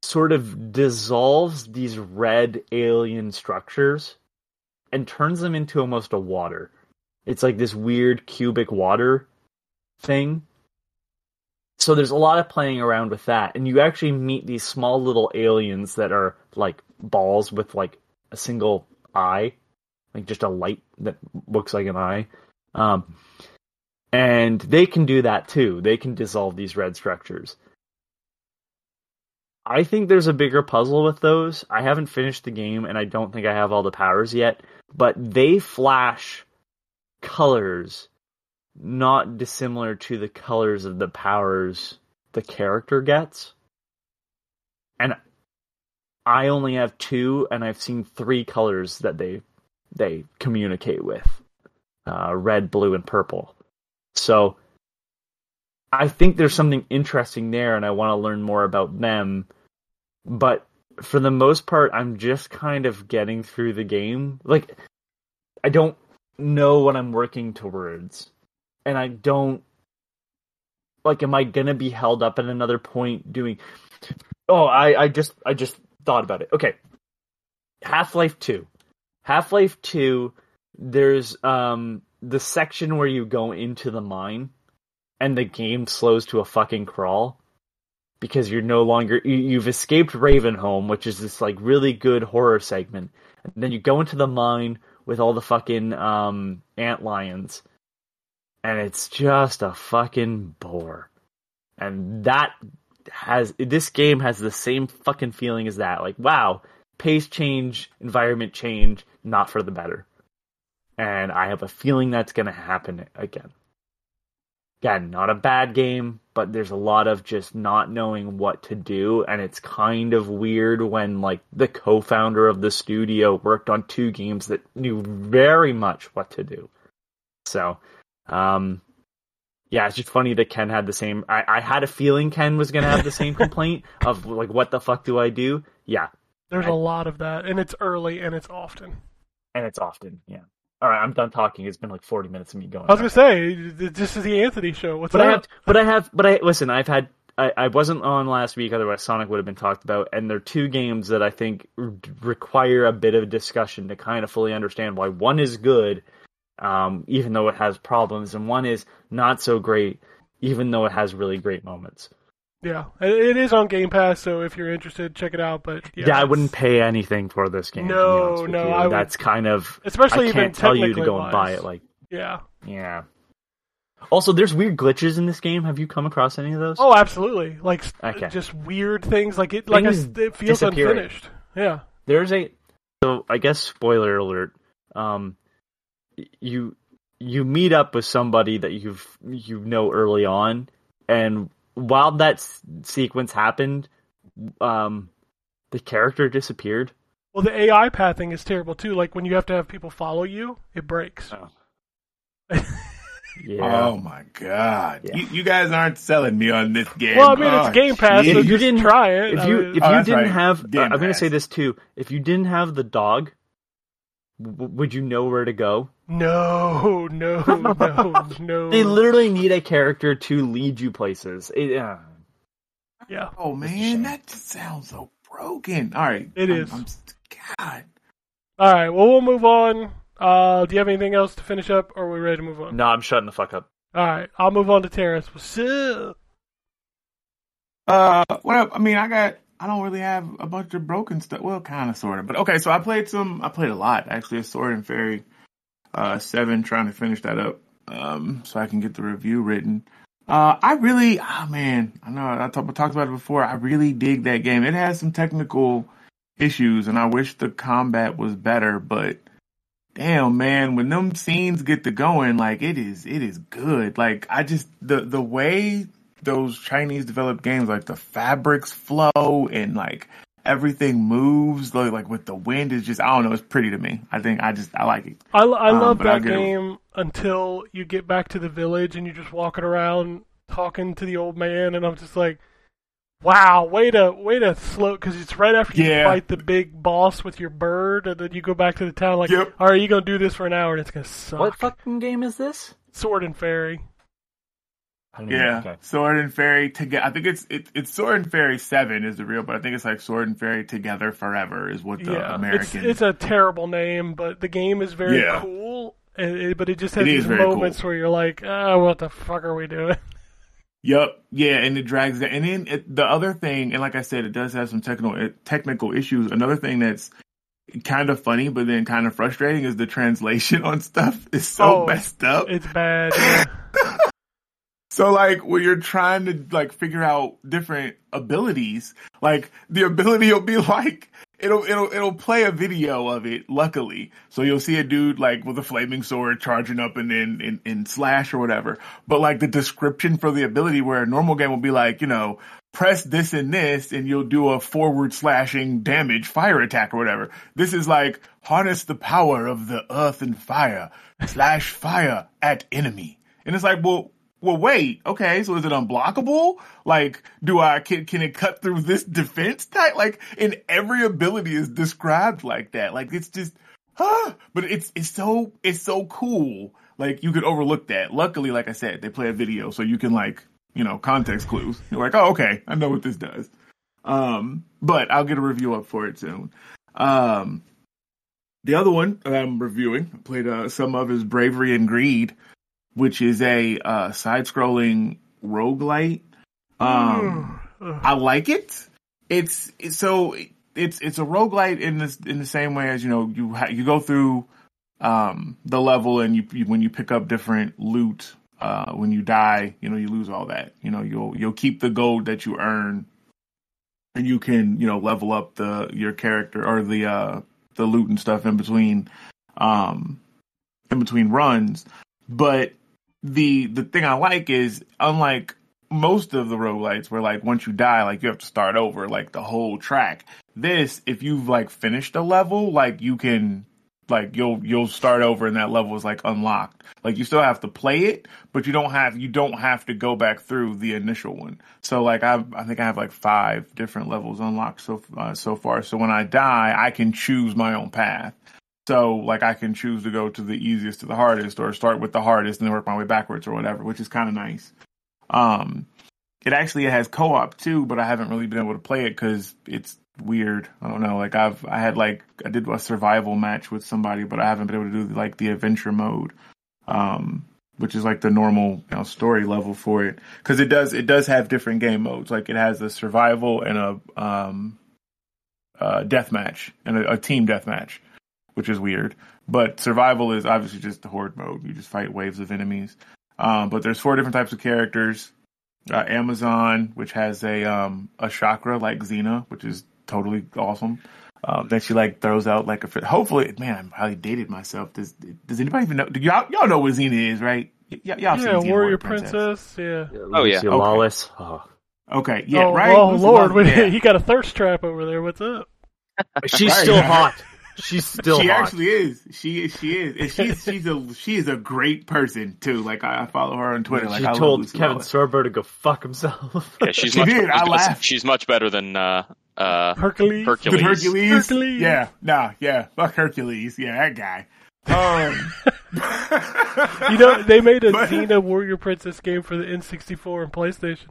sort of dissolves these red alien structures and turns them into almost a water. It's like this weird cubic water thing. So there's a lot of playing around with that, and you actually meet these small little aliens that are like balls with like a single eye, like just a light that looks like an eye. Um, And they can do that too. They can dissolve these red structures. I think there's a bigger puzzle with those. I haven't finished the game and I don't think I have all the powers yet, but they flash colors not dissimilar to the colors of the powers the character gets. And I only have two and I've seen three colors that they they communicate with. Uh, red, blue, and purple. So I think there's something interesting there, and I want to learn more about them. But for the most part, I'm just kind of getting through the game. Like, I don't know what I'm working towards, and I don't like. Am I gonna be held up at another point doing? Oh, I I just I just thought about it. Okay, Half Life Two, Half Life Two. There's um the section where you go into the mine and the game slows to a fucking crawl because you're no longer you, you've escaped Ravenholm, which is this like really good horror segment, and then you go into the mine with all the fucking um ant lions, and it's just a fucking bore, and that has this game has the same fucking feeling as that. Like wow, pace change, environment change, not for the better, and I have a feeling that's gonna happen again again, not a bad game, but there's a lot of just not knowing what to do, and it's kind of weird when like the co-founder of the studio worked on two games that knew very much what to do. So, um, yeah, it's just funny that Ken had the same. I, I had a feeling Ken was gonna have the same *laughs* complaint of like, what the fuck do I do? Yeah, There's I- a lot of that, and it's early and it's often. And it's often yeah. All right, I'm done talking. It's been like 40 minutes of me going. I was gonna say this is the Anthony show. What's but I up? have, but I have, but I listen. I've had, I, I wasn't on last week. Otherwise, Sonic would have been talked about. And there are two games that I think require a bit of discussion to kind of fully understand why one is good, um, even though it has problems, and one is not so great, even though it has really great moments. Yeah, it is on Game Pass, so if you're interested, check it out. But yeah, Yeah, I wouldn't pay anything for this game. No, no. I would- That's kind of. especially I even can't tell you to go and buy it. Like, Yeah. yeah. Also, there's weird glitches in this game. Have you come across any of those? Oh, absolutely. Like Okay. just weird things. Like it. Like I, Things s- it feels unfinished. Yeah. there's a so I guess spoiler alert. Um, you you meet up with somebody that you've you know early on, and while that s- sequence happened, um, the character disappeared. Well, the AI pathing is terrible too. Like when you have to have people follow you, it breaks. Oh. *laughs* Yeah. Oh my god! Yeah. You, you guys aren't selling me on this game. well, I mean, Oh, it's Game Pass, shit. so If you didn't- try it. if I you if Oh, you didn't right. have, Game I'm going to say this too. If you didn't have the dog, w- would you know where to go? no, no, *laughs* no, no. They literally need a character to lead you places. It, uh, yeah. Oh man, that just sounds so broken. All right, It I'm- is. I'm, God, All right. Well, we'll move on. Uh, do you have anything else to finish up, or are we ready to move on? no, I'm shutting the fuck up. All right. I'll move on to Terrence. What's up? Uh, what up? I mean, I got. I don't really have a bunch of broken stuff. Well, kind of, sort of. But okay, so I played some. I played a lot actually. A Sword and Fairy, uh, seven. Trying to finish that up, um, so I can get the review written. Uh, I really, ah, man, I know I talked, I talked about it before. I really dig that game. It has some technical issues, and I wish the combat was better. But damn, man, when them scenes get to going, like it is, it is good. Like I just the the way those Chinese developed games, like the fabrics flow and like everything moves, like like with the wind is just I don't know, it's pretty to me. I think I just I like it. I, I Um, love but I'll that get a- game until you get back to the village and you're just walking around talking to the old man, and I'm just like, wow, way to way to slow because it's right after you Yeah. fight the big boss with your bird, and then you go back to the town like, Yep. all right, you gonna do this for an hour, and it's gonna suck. What fucking game is this? Sword and Fairy. I don't even- Yeah, Okay. Sword and Fairy together. I think it's it, it's Sword and Fairy Seven is the real, but I think it's like Sword and Fairy Together Forever is what the yeah, it's American. it's a terrible name, but the game is very Yeah. cool. And it, but it just has It these very cool. moments where you're like, ah, what the fuck are we doing? *laughs* Yep. Yeah, and it drags that. And then it, the other thing, and like I said, it does have some technical technical issues. Another thing that's kind of funny, but then kind of frustrating, is the translation *laughs* on stuff is so Oh, messed up. It's bad. Yeah. *laughs* So like when you're trying to like figure out different abilities, like the ability will be *laughs* like it'll it'll it'll play a video of it. Luckily, so you'll see a dude like with a flaming sword charging up and then in, in slash or whatever. But like the description for the ability, where a normal game will be like you know press this and this and you'll do a forward slashing damage fire attack or whatever. This is like harness the power of the earth and fire, slash fire at enemy. And it's like, well, well, wait, okay, so is it unblockable? Like, do I, can, can it cut through this defense type? Like, in every ability is described like that. Like, it's just, huh, but it's, it's so, it's so cool. Like, you could overlook that. Luckily, like I said, they play a video so you can like, you know, context clues. You're like, oh, okay, I know what this does. Um, but I'll get a review up for it soon. Um, the other one I'm reviewing, I played uh, some of is Bravery and Greed, which is a uh, side-scrolling roguelite. Um, I like it. It's, it's so it's it's a roguelite in this in the same way as you know you ha- you go through um, the level and you, you when you pick up different loot uh, when you die, you know, you lose all that. You know, you'll you'll keep the gold that you earn, and you can you know level up the your character or the uh, the loot and stuff in between, um, in between runs. But the the thing I like is unlike most of the roguelites where like once you die, like you have to start over like the whole track. This, if you've like finished a level, like you can like you'll you'll start over and that level is like unlocked. Like you still have to play it, but you don't have you don't have to go back through the initial one. So like I I think I have like five different levels unlocked so uh, so far. So when I die, I can choose my own path. So like I can choose to go to the easiest to the hardest, or start with the hardest and then work my way backwards or whatever, which is kind of nice. Um, it actually has co-op too, but I haven't really been able to play it because it's weird. I don't know. Like I've I had like I did a survival match with somebody, but I haven't been able to do like the adventure mode, um, which is like the normal you know, story level for it. Because it does it does have different game modes. Like it has a survival and a um, uh, death match and a, a team death match, which is weird. But survival is obviously just the horde mode. You just fight waves of enemies. Um, but there's four different types of characters. Uh, Amazon, which has a um, a chakra like Xena, which is totally awesome. Um, that she like throws out like a. Hopefully, man, I highly dated myself. Does Does anybody even know? Do y'all y'all know what Xena is, right? Y- y- y'all Yeah, Xena, Warrior Princess. Yeah. Oh, yeah. Okay. Lawless. Oh. Okay, yeah, oh, right. oh Lucy Lord, Lawless, *laughs* yeah. you got a thirst trap over there. What's up? She's Right. still hot. *laughs* She's still she hot. actually is. She is. She is. And she's she's a she is a great person too. Like I, I follow her on Twitter. Like she I told Lucy Kevin Lawless. Sorbo to go fuck himself. Yeah, she's She much. did, I was I gonna say, laughed. she's much better than uh, uh, Hercules. Hercules. Hercules. Hercules. Yeah, nah, yeah, fuck Hercules. Yeah, that guy. Um, *laughs* You know, they made a *laughs* But- Xena Warrior Princess game for the N64 and PlayStation.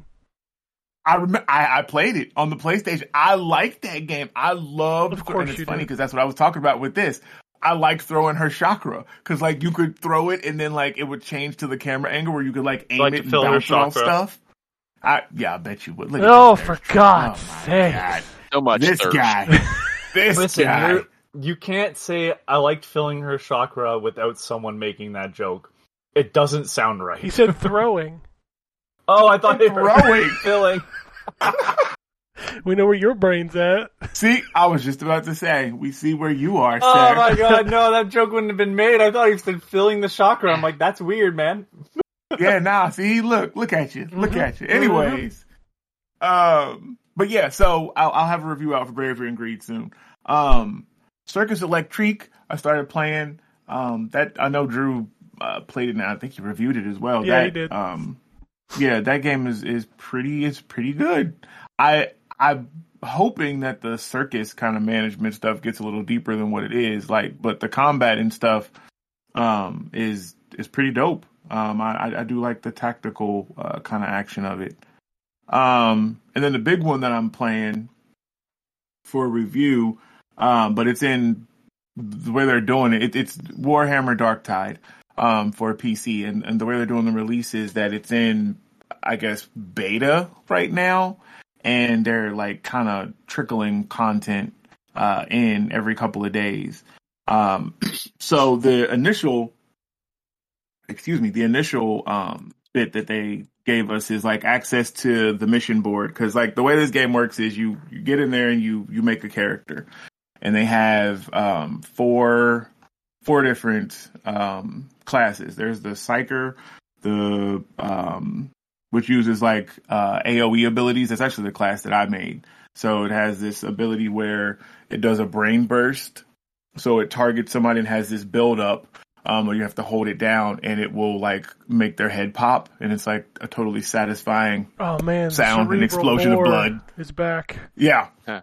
I remember I, I played it on the PlayStation. I liked that game. I loved. Of course and it's funny because that's what I was talking about with this. I liked throwing her chakra because like you could throw it and then like it would change to the camera angle where you could like aim like it and fill her bounce it off stuff. I yeah, I bet you would. Look Oh, that for. God's Oh, sake. God. so much. This thirst. guy. *laughs* this Listen, guy. you can't say I liked filling her chakra without someone making that joke. It doesn't sound right. He said *laughs* throwing. Oh, I thought they were Throwing. filling. We know where your brain's at. See, I was just about to say, we see where you are, Oh my god, *laughs* no, that joke wouldn't have been made. I thought he said filling the chakra. I'm like, that's weird, man. yeah, nah, see, look, look at you, look Mhm. at you. Anyways, um, but yeah, so I'll, I'll have a review out for Bravery and Greed soon. Um, Circus Electrique, I started playing. Um, that I know Drew uh, played it, and I think he reviewed it as well. Yeah, that, he did. Um, yeah, that game is is pretty is pretty good. I I'm hoping that the circus kind of management stuff gets a little deeper than what it is. Like, but the combat and stuff um, is is pretty dope. Um, I, I- I do like the tactical uh, kind of action of it. Um, and then the big one that I'm playing for review, um, but it's in the way they're doing it. it it's Warhammer Darktide um, for PC, and, and the way they're doing the release is that it's in, I guess, beta right now, and they're like kind of trickling content uh, in every couple of days. Um, *clears throat* so the initial, excuse me, the initial um, bit that they gave us is like access to the mission board because like the way this game works is you you get in there and you you make a character and they have um four four different um classes. There's the psyker the um which uses like uh aoe abilities. That's actually the class that i made. So it has this ability where it does a brain burst. So it targets somebody and has this build up um, where you have to hold it down and it will like make their head pop. And it's like a totally satisfying Oh man, Sound and explosion of blood. It's back. yeah. Huh.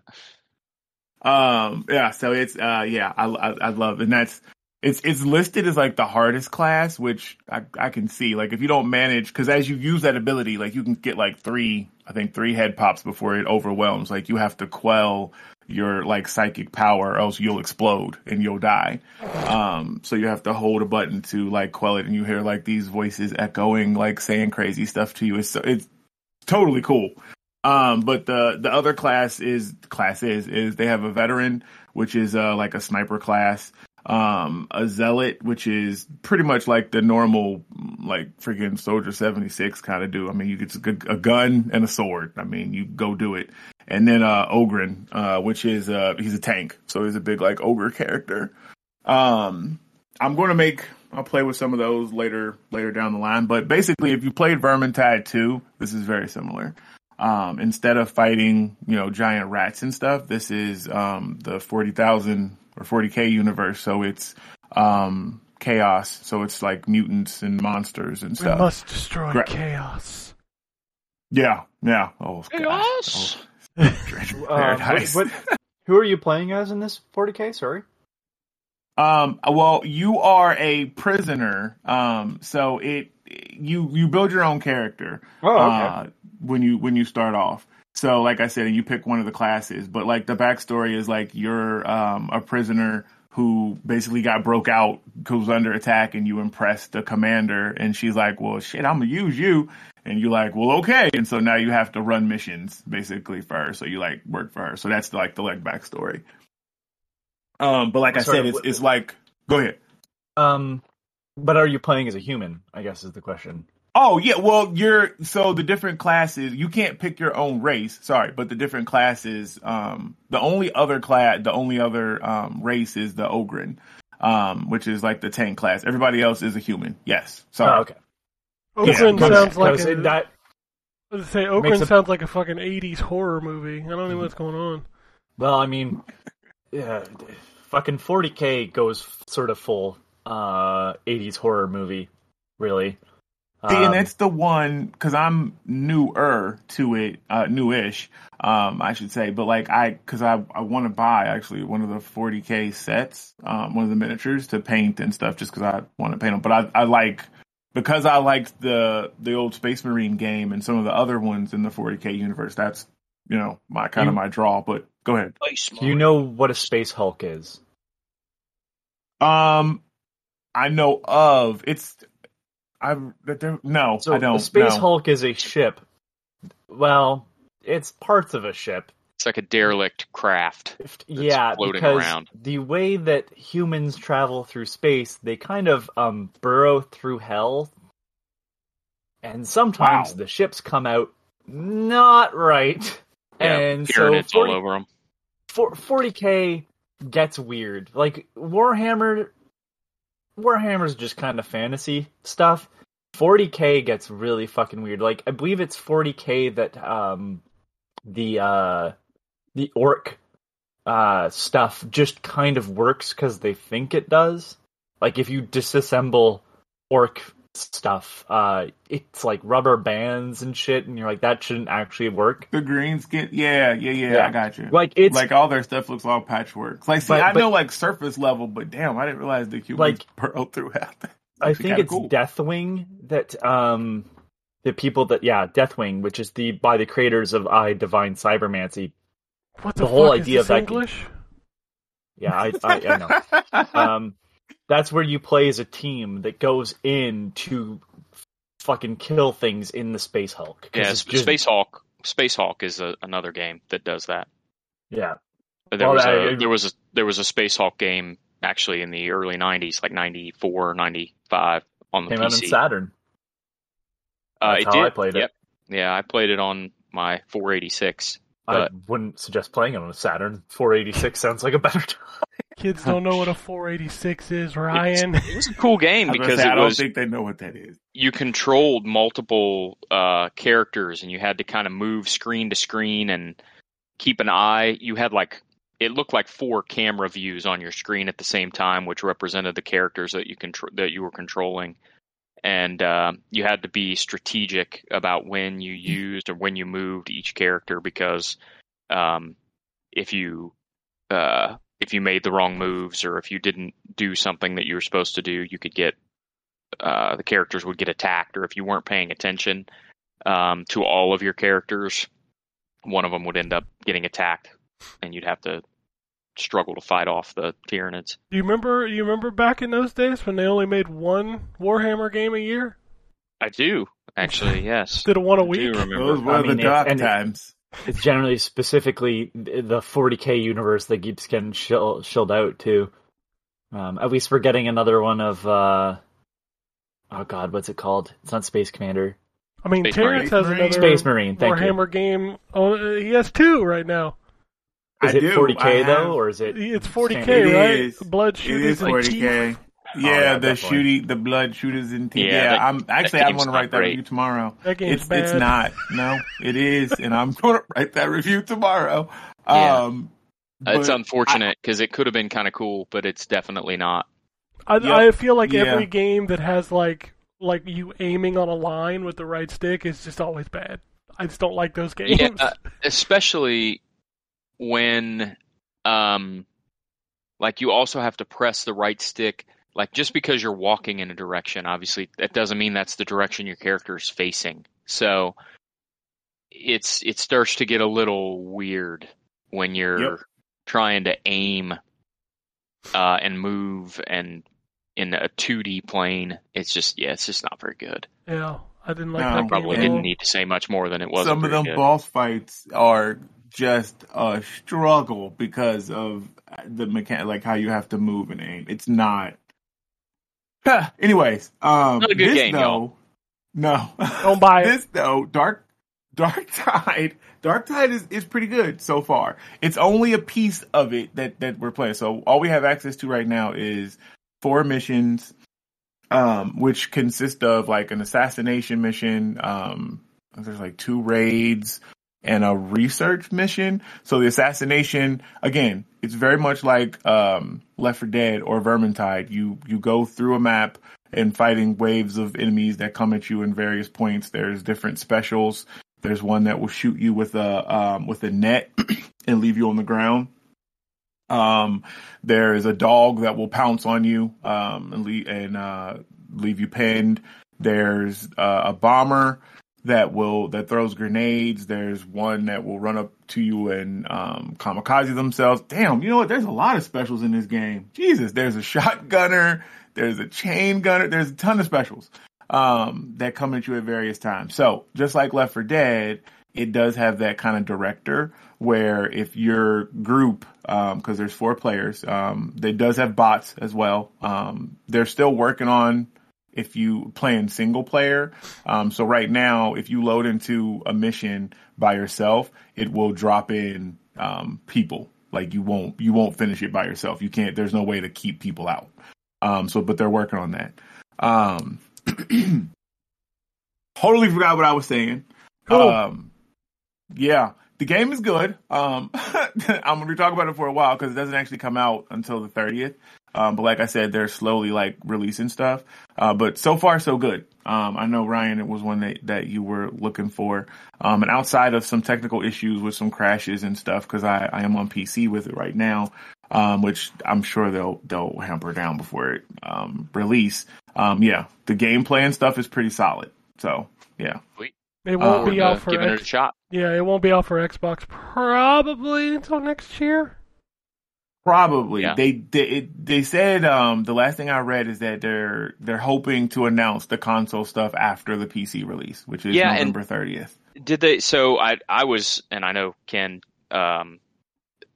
um yeah. So it's uh yeah I, I i love and that's it's it's listed as like the hardest class which i i can see. Like if you don't manage because as you use that ability like you can get like three i think three head pops before it overwhelms. Like you have to quell your like psychic power or else you'll explode and you'll die. Um so you have to hold a button to like quell it and you hear like these voices echoing like saying crazy stuff to you. It's it's totally cool. Um, but the the other class is class is is they have a veteran, which is uh like a sniper class, um, a zealot, which is pretty much like the normal like freaking soldier seventy six kind of do. I mean, you get a a gun and a sword. I mean, you go do it. And then uh Ogryn, uh, which is uh he's a tank, so he's a big like ogre character. Um, I'm going to make I'll play with some of those later later down the line. But basically, if you played Vermintide 2, this is very similar. Um, instead of fighting, you know, giant rats and stuff, this is um, the 40,000 or 40k universe. So it's um, chaos. So it's like mutants and monsters and stuff. We stuff. must destroy Gra- chaos. Yeah, yeah. Oh, God. Chaos. Oh, *laughs* *laughs* Dredge Uh, Paradise. what, what, who are you playing as in this 40k? Sorry. Um, well, you are a prisoner. Um, so it you you build your own character. Oh, okay. uh, when you when you start off. So, like I said, and you pick one of the classes, but like the backstory is like you're um, a prisoner who basically got broke out, who's under attack, and you impress the commander, and she's like, "Well, shit, I'm gonna use you," and you're like, "Well, okay," and so now you have to run missions basically for her. So you like work for her. So that's like the like backstory. Um, but like I Sorry, said, it's what- it's like go ahead. Um, but are you playing as a human? I guess is the question. Oh yeah, well you're so the different classes you can't pick your own race. Sorry, but the different classes. Um, the only other class, the only other um race is the Ogryn, um, which is like the tank class. Everybody else is a human. Yes. Sorry. Oh, okay. Ogryn Yeah, sounds like Because a, it- that I was say Ogryn makes a- sounds like a fucking '80s horror movie. I don't know what's going on. Well, I mean, yeah, fucking 40k goes sort of full uh 80s horror movie, really. See, and Um, that's the one because I'm newer to it, uh, newish, um, I should say. But like I, because I, I want to buy actually one of the 40k sets, um, one of the miniatures to paint and stuff, just because I want to paint them. But I, I like because I liked the the old Space Marine game and some of the other ones in the 40k universe. That's you know my kind of my draw. But go ahead. do you know what a space Hulk is? Um, I know of it's. I that there no, So I don't. a space no. Hulk is a ship. Well, it's parts of a ship. It's like a derelict craft. yeah, floating because around. the way that humans travel through space, they kind of um burrow through hell, and sometimes Wow. the ships come out not right. Yeah, and so pyramids 40, all over them. 40k gets weird. Like Warhammer Warhammer's just kind of fantasy stuff. 40k gets really fucking weird. Like I believe it's 40k that um the uh the orc uh stuff just kind of works cuz they think it does. Like if you disassemble orc stuff, uh it's like rubber bands and shit and you're like that shouldn't actually work. The green skin, yeah, yeah, yeah, Yeah. I got you. Like it's like all their stuff looks all patchwork. Like, see, But- I but- know like surface level, but damn, I didn't realize the humans Like- burrow through *laughs* half. that. I think it's cool. Deathwing that um the people that yeah Deathwing, which is the by the creators of I Divine Cybermancy. What the, The whole fuck idea is of this that game- English? Yeah, I I, I know. *laughs* Um, that's where you play as a team that goes in to fucking kill things in the Space Hulk. Yeah, just- Space Hulk. Space Hulk is a, another game that does that. Yeah, But there Well, was a I- there was a there was a Space Hulk game actually in the early '90s, like '94, '95 on the came out in PC. Saturn. Uh, it did. I played it. Yeah, I played it on my 486. I wouldn't suggest playing it on a Saturn. 486 sounds like a better *laughs* time. Kids don't know what a 486 is, Ryan. *laughs* It was a cool game I was gonna because say, I don't was think they know what that is. you controlled multiple uh, characters and you had to kind of move screen to screen and keep an eye. You had like it looked like four camera views on your screen at the same time, which represented the characters that you contr- that you were controlling. And uh, you had to be strategic about when you used or when you moved each character because um, if you uh, if you made the wrong moves or if you didn't do something that you were supposed to do, you could get uh, the characters would get attacked, or if you weren't paying attention um, to all of your characters, one of them would end up getting attacked, and you'd have to struggle to fight off the Tyranids. Do you remember? You remember back in those days when they only made one Warhammer game a year I do actually, *laughs* yes. instead of one a I do week? remember. Those were I the mean, it- dark and it- times. It's generally specifically the 40k universe that keeps getting shill, shilled out too. Um, at least we're getting another one of uh, oh god, what's it called? It's not Space Commander, I mean, Space Terrence Marine. has another Space Marine. Thank you. Warhammer game. Oh, uh, he has two right now. Is I it do. 40k I have- though, or is it? It's 40k, It right? is. Blood It Shootas is 40k. teeth. Yeah, yeah, the definitely. shooting, the blood Shootas and teeth. Yeah, Yeah, that- I'm actually I'm going to write that great. review tomorrow. That It's bad. it's not. No, it is, and I'm going *laughs* to write that review tomorrow. Yeah. Um, it's unfortunate because it could have been kind of cool, but it's definitely not. I, Yep. I feel like Yeah. every game that has like like you aiming on a line with the right stick is just always bad. I just don't like those games. Yeah, uh, especially when, um, like you also have to press the right stick. Like just because you're walking in a direction, obviously that doesn't mean that's the direction your character is facing. So it's it starts to get a little weird when you're Yep. trying to aim uh, and move and in a 2D plane. It's just yeah, it's just not very good. yeah, I didn't like No, that game. Probably at and- all. didn't need to say much more than it was. some of them boss fights are just a struggle because of the mechanic, like how you have to move and aim. It's not. *laughs* Anyways, um, Not a good this game, though, y'all. no, Don't buy it. *laughs* this though, Dark Darktide, Dark Tide is, is pretty good so far. It's only a piece of it that that we're playing. So all we have access to right now is four missions, um, which consist of like an assassination mission. Um, there's like two raids and a research mission. So the assassination, again, it's very much like um, Left 4 Dead or Vermintide. You you go through a map and fighting waves of enemies that come at you in various points. There's different specials. There's one that will shoot you with a um, with a net *clears throat* and leave you on the ground. Um, there is a dog that will pounce on you um, and, leave, and uh, leave you pinned. There's uh, a bomber that will that throws grenades. There's one that will run up to you and um, kamikaze themselves. Damn, you know what? There's a lot of specials in this game. Jesus, there's a *laughs* shotgunner. There's a chain gunner. There's a ton of specials um, that come at you at various times. So just like Left 4 Dead, it does have that kind of director where if your group, because there's four players, um, it does have bots as well. Um, they're still working on if you play in single player. Um, so right now, if you load into a mission by yourself, it will drop in um, people. Like you won't you won't finish it by yourself. You can't. There's no way to keep people out. Um, so, but they're working on that. Um, *clears throat* totally forgot what I was saying. Cool. Um, yeah, the game is good. Um, *laughs* I'm going to be talk about it for a while because it doesn't actually come out until the 30th. Um, but like I said, they're slowly like releasing stuff. Uh, but so far so good. Um, I know Ryan, it was one that, that you were looking for. Um, and outside of some technical issues with some crashes and stuff, cause I, I am on PC with it right now. Um, which I'm sure they'll, they'll hamper down before it, um, release. Um, yeah, the gameplay and stuff is pretty solid. So yeah. It won't Uh, be out for giving it X- a shot. yeah, it won't be out for Xbox probably until next year. Probably. Yeah. They they they said um the last thing I read is that they're they're hoping to announce the console stuff after the PC release, which is Yeah, November thirtieth. Did they? So I I was, and I know Ken um,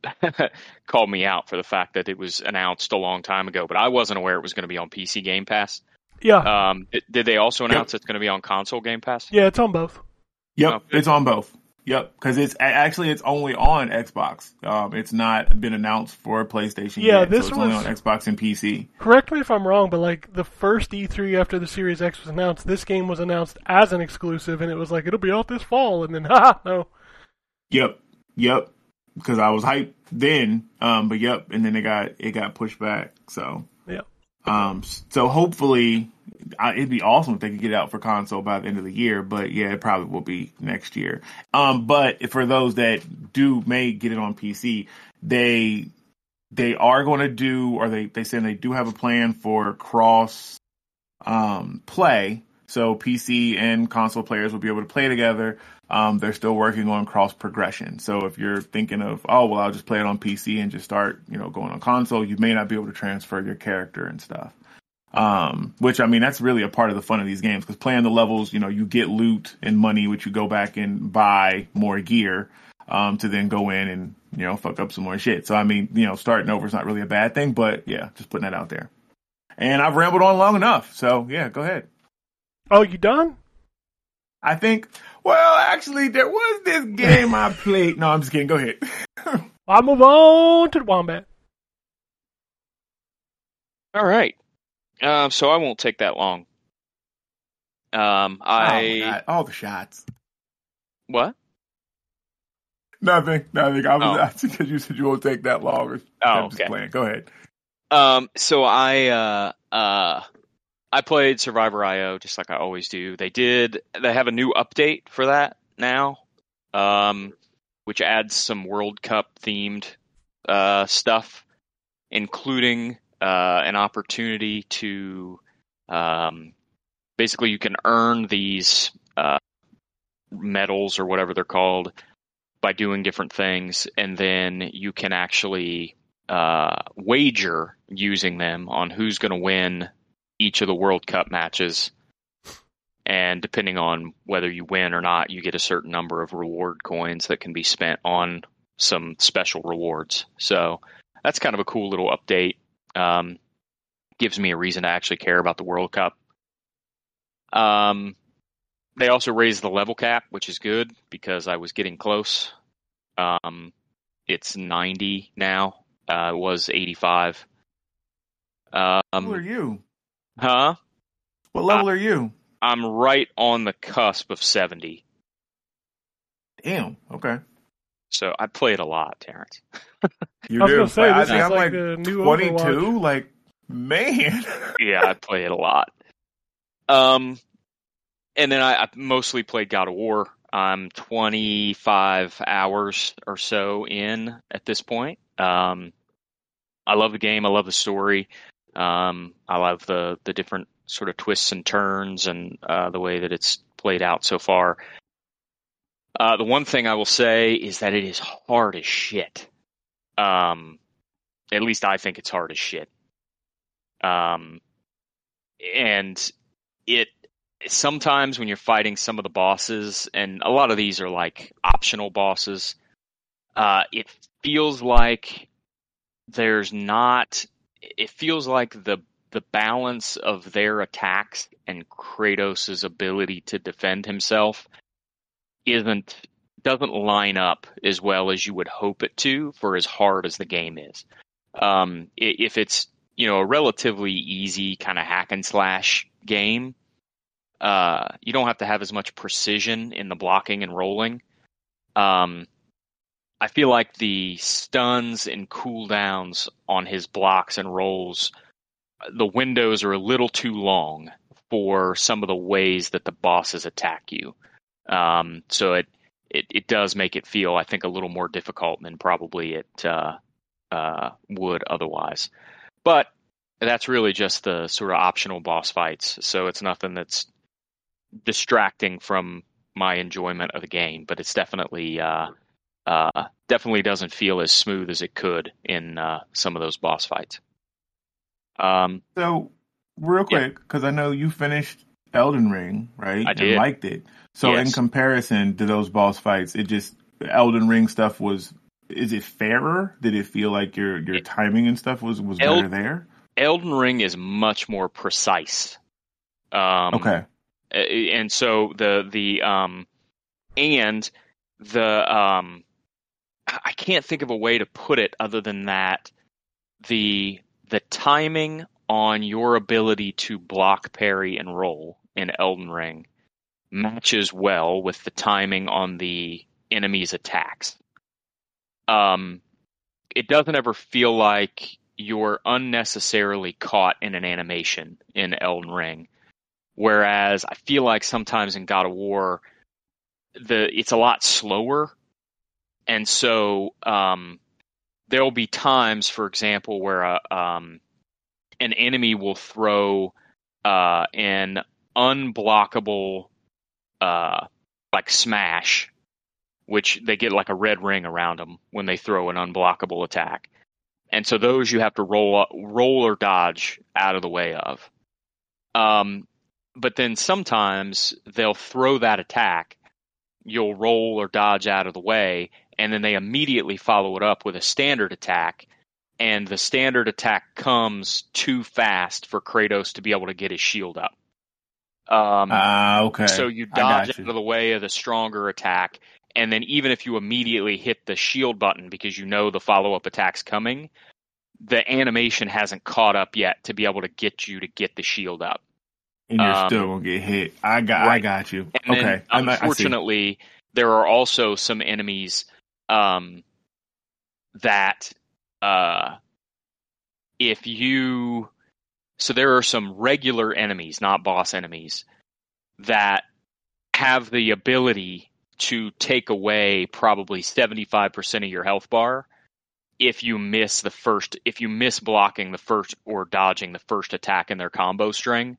*laughs* called me out for the fact that it was announced a long time ago, but I wasn't aware it was going to be on PC Game Pass. Yeah, Um, did- did they also announce it's going to be on console Game Pass? yeah, it's on both. Yep, Oh, it's on both. Yep, because it's actually it's only on Xbox. Um, it's not been announced for PlayStation. Yeah, yet, this so it's only was- on Xbox and PC. Correct me if I'm wrong, but like the first E3 after the Series X was announced, this game was announced as an exclusive, and it was like it'll be out this fall, and then *laughs* haha, no. Yep, yep. Because I was hyped then, um, but yep, and then it got it got pushed back. So Yeah. Um, so hopefully, I, it'd be awesome if they could get it out for console by the end of the year. But yeah, it probably will be next year. Um, but for those that do may get it on PC, they they are going to do, or they they say they do have a plan for cross um, play. So PC and console players will be able to play together. Um, they're still working on cross progression. So if you're thinking of, oh well, I'll just play it on PC and just start, you know, going on console, you may not be able to transfer your character and stuff. Um, which I mean, that's really a part of the fun of these games because playing the levels, you know, you get loot and money, which you go back and buy more gear, um, to then go in and, you know, fuck up some more shit. So I mean, you know, starting over is not really a bad thing, but yeah, just putting that out there. And I've rambled on long enough. So yeah, go ahead. Oh, you done? I think, well, actually, there was this game I played. No, I'm just kidding. Go ahead. *laughs* I'll move on to the Wombat. All right. Um, so I won't take that long. Um, Oh, I God, all the shots. what? Nothing. Nothing. I was Oh. asking because you said you won't take that long. Oh, I'm just okay. playing. Go ahead. Um, so I uh uh I played Survivor IO just like I always do. They did they have a new update for that now, um, which adds some World Cup themed uh stuff, including uh an opportunity to um basically you can earn these uh medals or whatever they're called by doing different things and then you can actually uh, wager using them on who's going to win each of the World Cup matches. And depending on whether you win or not, you get a certain number of reward coins that can be spent on some special rewards. So that's kind of a cool little update. Um, gives me a reason to actually care about the World Cup. Um, they also raised the level cap, which is good because I was getting close. Um, it's 90 now. Uh, it was 85. Who are Um, you? Huh? What level are you? I'm right on the cusp of 70. Damn. Okay. So I played a lot, Terrence. *laughs* You I was do. gonna say I think is I'm like, like 22. Overwatch. Like, man. *laughs* yeah, I played a lot. Um, and then I, I mostly played God of War. I'm 25 hours or so in at this point. Um, I love the game. I love the story. Um, I love the the different sort of twists and turns and uh, the way that it's played out so far. Uh, the one thing I will say is that it is hard as shit. Um, at least I think it's hard as shit. Um, and it sometimes when you're fighting some of the bosses, and a lot of these are like optional bosses, uh, it feels like there's not. It feels like the the balance of their attacks and Kratos' ability to defend himself isn't doesn't line up as well as you would hope it to for as hard as the game is. Um, if it's you know a relatively easy kind of hack and slash game, uh, you don't have to have as much precision in the blocking and rolling. Um, I feel like the stuns and cooldowns on his blocks and rolls, the windows are a little too long for some of the ways that the bosses attack you. Um, so it, it it does make it feel, I think, a little more difficult than probably it uh, uh, would otherwise. But that's really just the sort of optional boss fights. So it's nothing that's distracting from my enjoyment of the game. But it's definitely uh, uh, definitely doesn't feel as smooth as it could in uh, some of those boss fights. Um, So, real quick, because I know you finished Elden Ring, right? I And did. liked it. So, in comparison to those boss fights, it just Elden Ring stuff was. Is it fairer? Did it feel like your your timing and stuff was was El- better there? Elden Ring is much more precise Um, Okay. and so the the um and the um I can't think of a way to put it other than that the the timing on your ability to block parry and roll in Elden Ring matches well with the timing on the enemy's attacks. Um it doesn't ever feel like you're unnecessarily caught in an animation in Elden Ring. Whereas I feel like sometimes in God of War, the it's a lot slower, and so um, there will be times, for example, where a, um, an enemy will throw uh, an unblockable uh, like smash, which they get like a red ring around them when they throw an unblockable attack, and so those you have to roll roll or dodge out of the way of. Um, but then sometimes they'll throw that attack. You'll roll or dodge out of the way, and then they immediately follow it up with a standard attack. And the standard attack comes too fast for Kratos to be able to get his shield up. Um, Ah, okay. so you dodge you. out of the way of the stronger attack, and then even if you immediately hit the shield button because you know the follow up attack's coming, the animation hasn't caught up yet to be able to get you to get the shield up. and you're um, still gonna get hit. I got. I got you. And okay. then, unfortunately, there are also some enemies um, that, uh, if you, so there are some regular enemies, not boss enemies, that have the ability to take away probably 75% of your health bar if you miss the first, if you miss blocking the first or dodging the first attack in their combo string.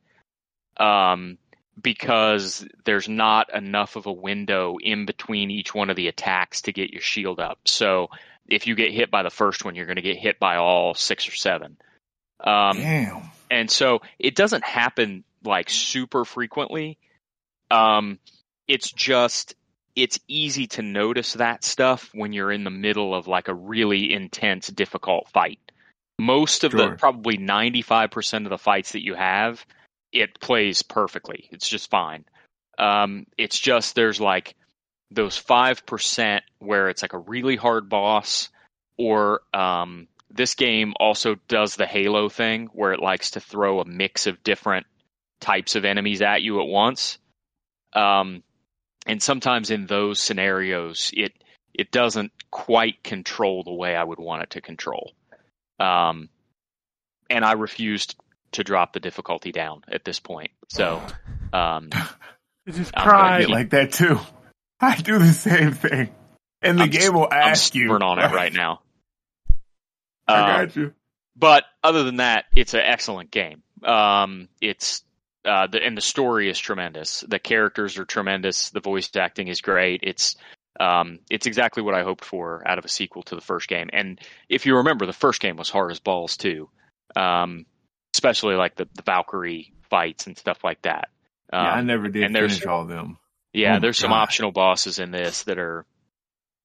Um, because there's not enough of a window in between each one of the attacks to get your shield up. So if you get hit by the first one, you're going to get hit by all six or seven. Um, Damn. and so it doesn't happen like super frequently. Um, it's just it's easy to notice that stuff when you're in the middle of like a really intense, difficult fight. Most of Sure. the probably 95% of the fights that you have, it plays perfectly. It's just fine. Um, it's just there's like those 5% where it's like a really hard boss, or um, this game also does the Halo thing where it likes to throw a mix of different types of enemies at you at once. Um, and sometimes in those scenarios, it it doesn't quite control the way I would want it to control. Um, and I refused to drop the difficulty down at this point. So, *sighs* um, You just cry. like that too. I do the same thing, and the I'm game will I'm ask you. stubborn on it right now. *laughs* I Um, got you. but other than that, it's an excellent game. Um, it's uh, the, and the story is tremendous. The characters are tremendous. The voice acting is great. It's um, it's exactly what I hoped for out of a sequel to the first game. And if you remember, the first game was hard as balls too, um, especially like the, the Valkyrie fights and stuff like that. Um, yeah, I never did and there's- finish all of them. yeah, Oh there's some God. optional bosses in this that are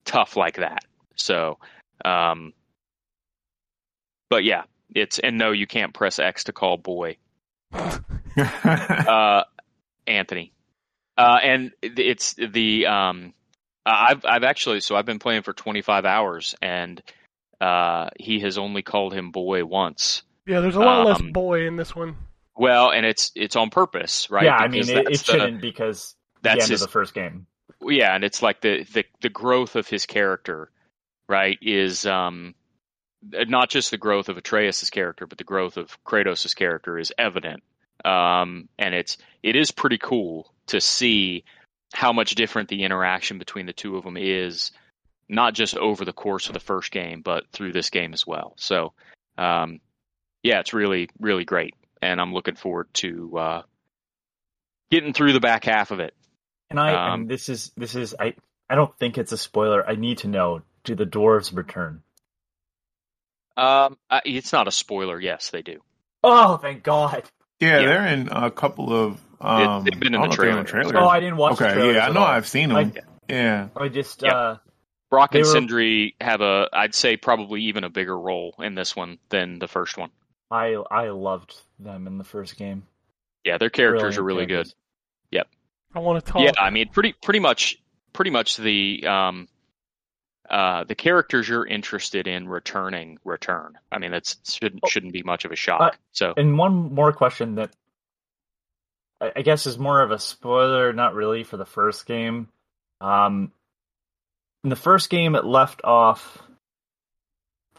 tough like that. So, um, but yeah, it's and no, you can't press X to call boy, *laughs* uh, Anthony. Uh, and it's the um, I've I've actually so I've been playing for 25 hours and uh, he has only called him boy once. Yeah, there's a lot less Um, boy in this one. Well, and it's it's on purpose, right? Yeah, I mean, Because it, it shouldn't because the that's end his of the first game. yeah, and it's like the the the growth of his character, right? Is um not just the growth of Atreus's character, but the growth of Kratos' character is evident. Um, and it's it is pretty cool to see how much different the interaction between the two of them is, not just over the course of the first game, but through this game as well. So, um, yeah, it's really really great, and I'm looking forward to uh, getting through the back half of it. And I, Um, and this is this is I I don't think it's a spoiler. I need to know: Do the dwarves return? Um, uh, it's not a spoiler. Yes, they do. Oh, thank God! yeah, Yeah. they're in a couple of. Um, they've been in I don't the know if they're in trailer. Oh, I didn't watch. Okay, trailers yeah, I know. I've seen them. I, yeah, I just Yeah. uh, Brok and were- Sindri have a, I'd say, probably even a bigger role in this one than the first one. I I loved them in the first game. Yeah, their characters are Brilliant really good. Yep. I want to talk. Yeah, I mean, pretty pretty much pretty much the um, uh, the characters you're interested in returning return. I mean, that's shouldn't Oh. shouldn't be much of a shock. Uh, so And one more question that I I guess is more of a spoiler, not really for the first game. Um, in the first game, it left off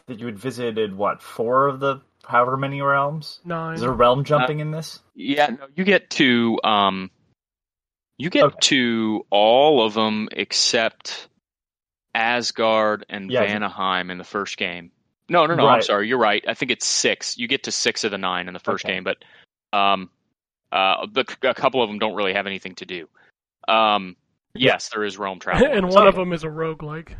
that you had visited what four of the however many realms. Nine. Is there realm jumping in this? yeah, no, you get to um, you get Okay. to all of them except Asgard and Yeah. Vanaheim in the first game. No, no, no. I'm sorry. You're right. I think it's six. You get to six of the nine in the first Okay. game, but um, uh, the, a couple of them don't really have anything to do. Um, yes, there is realm travel. *laughs* and So- one of them is a roguelike.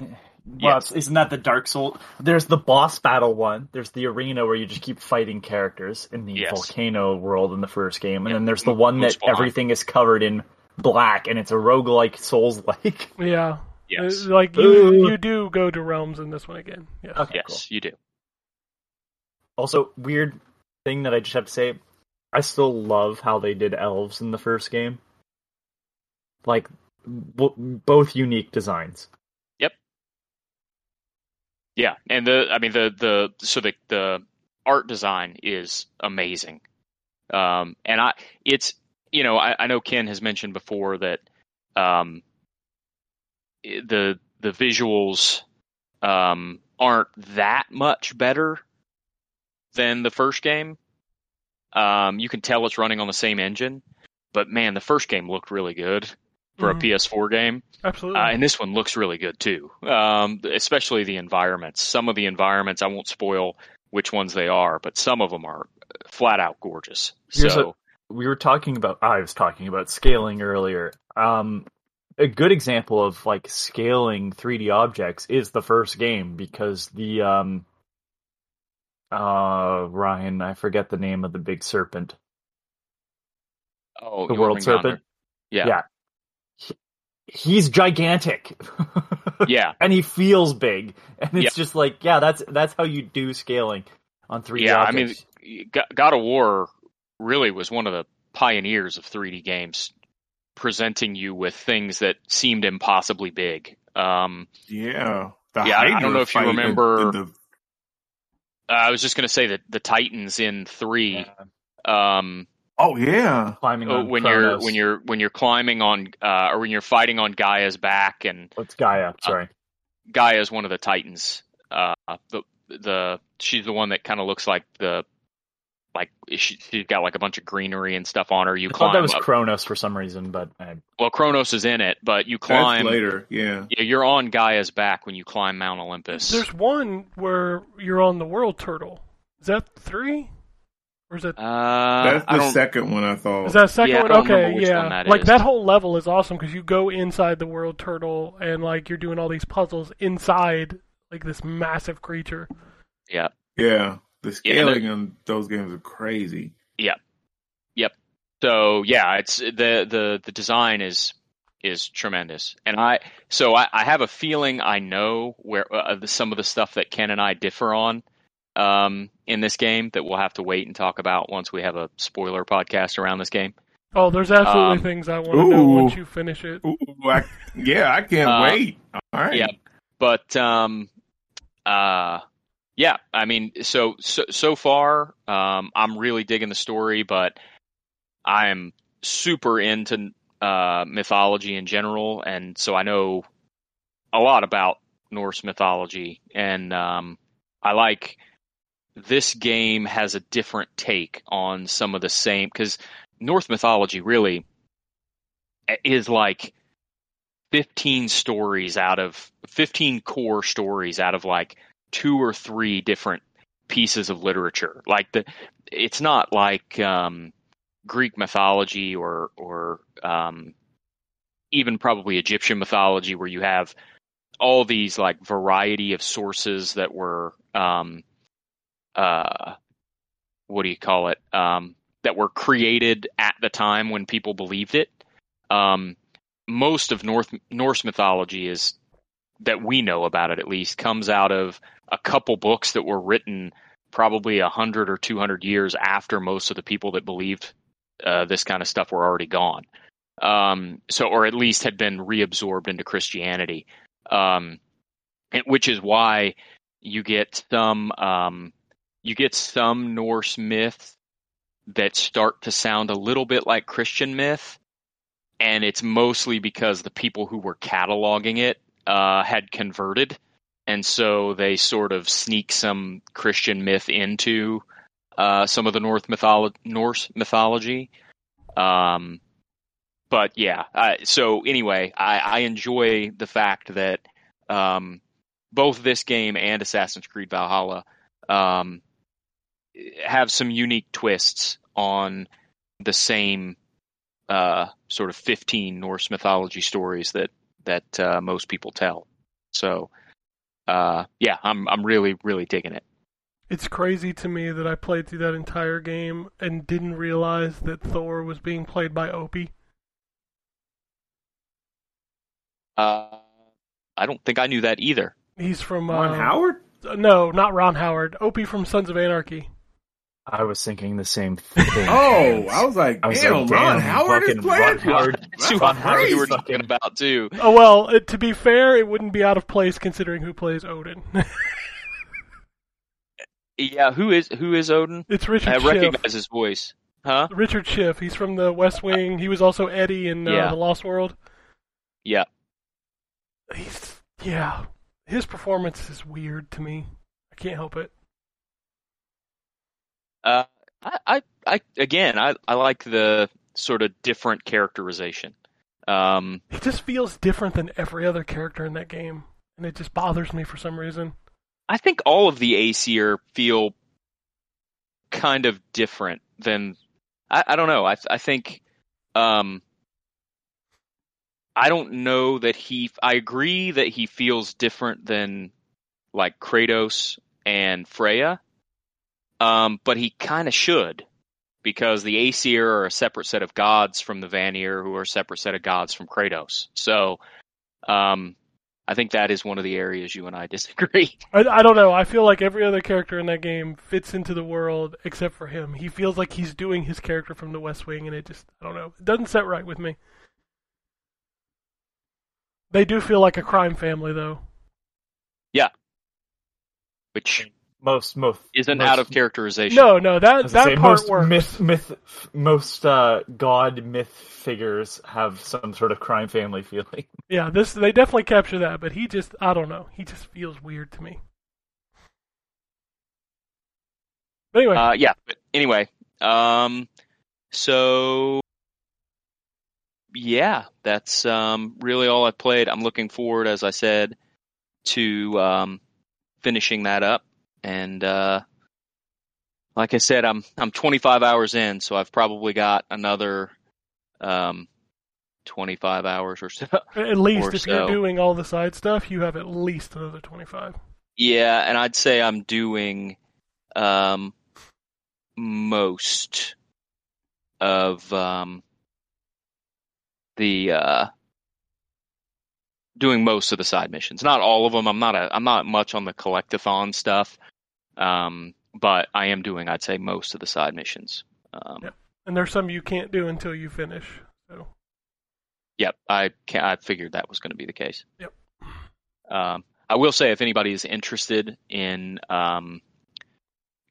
*laughs* Well, it's, isn't that the Dark Soul? There's the boss battle one. There's the arena where you just keep fighting characters in the Yes. volcano world in the first game, and Yeah. then there's the one that Muspelheim. everything is covered in black, and it's a roguelike Souls like. *laughs* Yeah. Yes. Uh, Like you, you do go to realms in this one again. Yeah. Okay, yes, cool. you do. Also, weird thing that I just have to say, I still love how they did elves in the first game. Like, b- both unique designs. Yeah, and the I mean the the so the the art design is amazing, um, and I it's you know I, I know Ken has mentioned before that um, the the visuals um, aren't that much better than the first game. Um, you can tell it's running on the same engine, but man, the first game looked really good for Mhm. a PS4 game. Absolutely. Uh, and this one looks really good too, um, especially the environments. Some of the environments, I won't spoil which ones they are, but some of them are flat out gorgeous. Here's so, we were talking about I was talking about scaling earlier. Um a good example of like scaling 3D objects is the first game because the um uh Ryan, I forget the name of the big serpent. oh, The world want to bring it on serpent. Yeah, Yeah. He- he's gigantic. yeah, *laughs* and he feels big. And it's Yep. just like, yeah, that's that's how you do scaling on 3D Yeah, I mean, God of War really was one of the pioneers of 3D games, presenting you with things that seemed impossibly big. Um, Yeah. The Yeah, I- I don't know if you fight, the- remember- the- the- I was just going to say that the Titans in three, Yeah. um, oh yeah. climbing Oh, on when Kronos. you're when you're when you're climbing on uh, or when you're fighting on Gaia's back, and What's Gaia? Sorry. Gaia is one of the Titans. Uh, the the she's the one that kind of looks like the like she, she's got like a bunch of greenery and stuff on her. You I thought that was up. Kronos for some reason, but I, well, Kronos is in it, but you That's climb. later. Yeah. Yeah, you're on Gaia's back when you climb Mount Olympus. There's one where you're on the world turtle. Is that three? Or is that uh, That's the second one I thought. is that second yeah, one? Okay, yeah. one that like is. that whole level is awesome because you go inside the world turtle and like you're doing all these puzzles inside like this massive creature. Yeah, yeah. The Yeah, scaling on those games are crazy. Yeah. Yep. So yeah, it's the the the design is is tremendous, and I so I, I have a feeling I know where uh, some of the stuff that Ken and I differ on um, in this game that we'll have to wait and talk about once we have a spoiler podcast around this game. Oh, there's absolutely Um, things I want to know once you finish it. Ooh, I, yeah, I can't Uh, wait. All right. yeah. But um, uh, yeah, I mean, so so so far, um, I'm really digging the story, but I'm super into uh, mythology in general, and so I know a lot about Norse mythology, and um, I like this game has a different take on some of the same because Norse mythology really is like 15 stories out of 15 core stories out of like two or three different pieces of literature. Like the, it's not like um, Greek mythology or or um, even probably Egyptian mythology where you have all these like variety of sources that were um, uh, what do you call it um, that were created at the time when people believed it. Um, most of North Norse mythology is that we know about it at least comes out of a couple books that were written probably a hundred or two hundred years after most of the people that believed uh, this kind of stuff were already gone. Um, so, or at least had been reabsorbed into Christianity, um, which is why you get some um, you get some Norse myths that start to sound a little bit like Christian myth, and it's mostly because the people who were cataloging it uh, had converted, and so they sort of sneak some Christian myth into uh, some of the North mytholo- Norse mythology. Um, but yeah, so anyway, I, I enjoy the fact that um, both this game and Assassin's Creed Valhalla um, have some unique twists on the same uh, sort of 15 Norse mythology stories that that uh, most people tell. So, uh, yeah, I'm I'm really really digging it. It's crazy to me that I played through that entire game and didn't realize that Thor was being played by Opie. Uh, I don't think I knew that either. He's from Ron uh, Howard? No, not Ron Howard. Opie from Sons of Anarchy. I was thinking the same *laughs* thing. Oh, I was like, I was damn, like, Ron damn, Howard is playing. Ron Howard. That's *laughs* That's Ron what Howard we were talking about too. Oh well, uh, to be fair, it wouldn't be out of place considering who plays Odin. *laughs* Yeah, who is who is Odin? it's Richard I Schiff. recognize his voice. Huh? Richard Schiff. He's from The West Wing. He was also Eddie in uh, Yeah. The Lost World. Yeah. He's yeah. His performance is weird to me. I can't help it. Uh, I, I, I again, I, I like the sort of different characterization. Um, He just feels different than every other character in that game, and it just bothers me for some reason. I think all of the Aesir feel kind of different than I, I don't know. I I think um I don't know that he I agree that he feels different than like Kratos and Freya. Um but he kind of should because the Aesir are a separate set of gods from the Vanir who are a separate set of gods from Kratos. So um I think that is one of the areas you and I *laughs* disagree. I, I don't know. I feel like every other character in that game fits into the world except for him. He feels like he's doing his character from The West Wing, and it just I don't know. It doesn't set right with me. They do feel like a crime family, though. Yeah. Which most most isn't most, out of characterization. No, no, that that say, part most works. myth myth most uh, god myth figures have some sort of crime family *laughs* feeling. Yeah, this they definitely capture that, but he just I don't know. He just feels weird to me. But anyway, Uh, yeah. But anyway, um, so yeah, that's um really all I've played. I'm looking forward, as I said, to um finishing that up, and uh, like I said, I'm I'm 25 hours in, so I've probably got another um 25 hours or so. *laughs* at least if you're doing all the side stuff, you have at least another twenty five. Yeah, and I'd say I'm doing um most of um the uh doing most of the side missions. Not all of them. I'm not a I'm not much on the collectathon stuff. Um but I am doing I'd say most of the side missions. Um Yep. And there's some you can't do until you finish. So Yep, I ca I figured that was going to be the case. Yep. Um, I will say, if anybody is interested in um,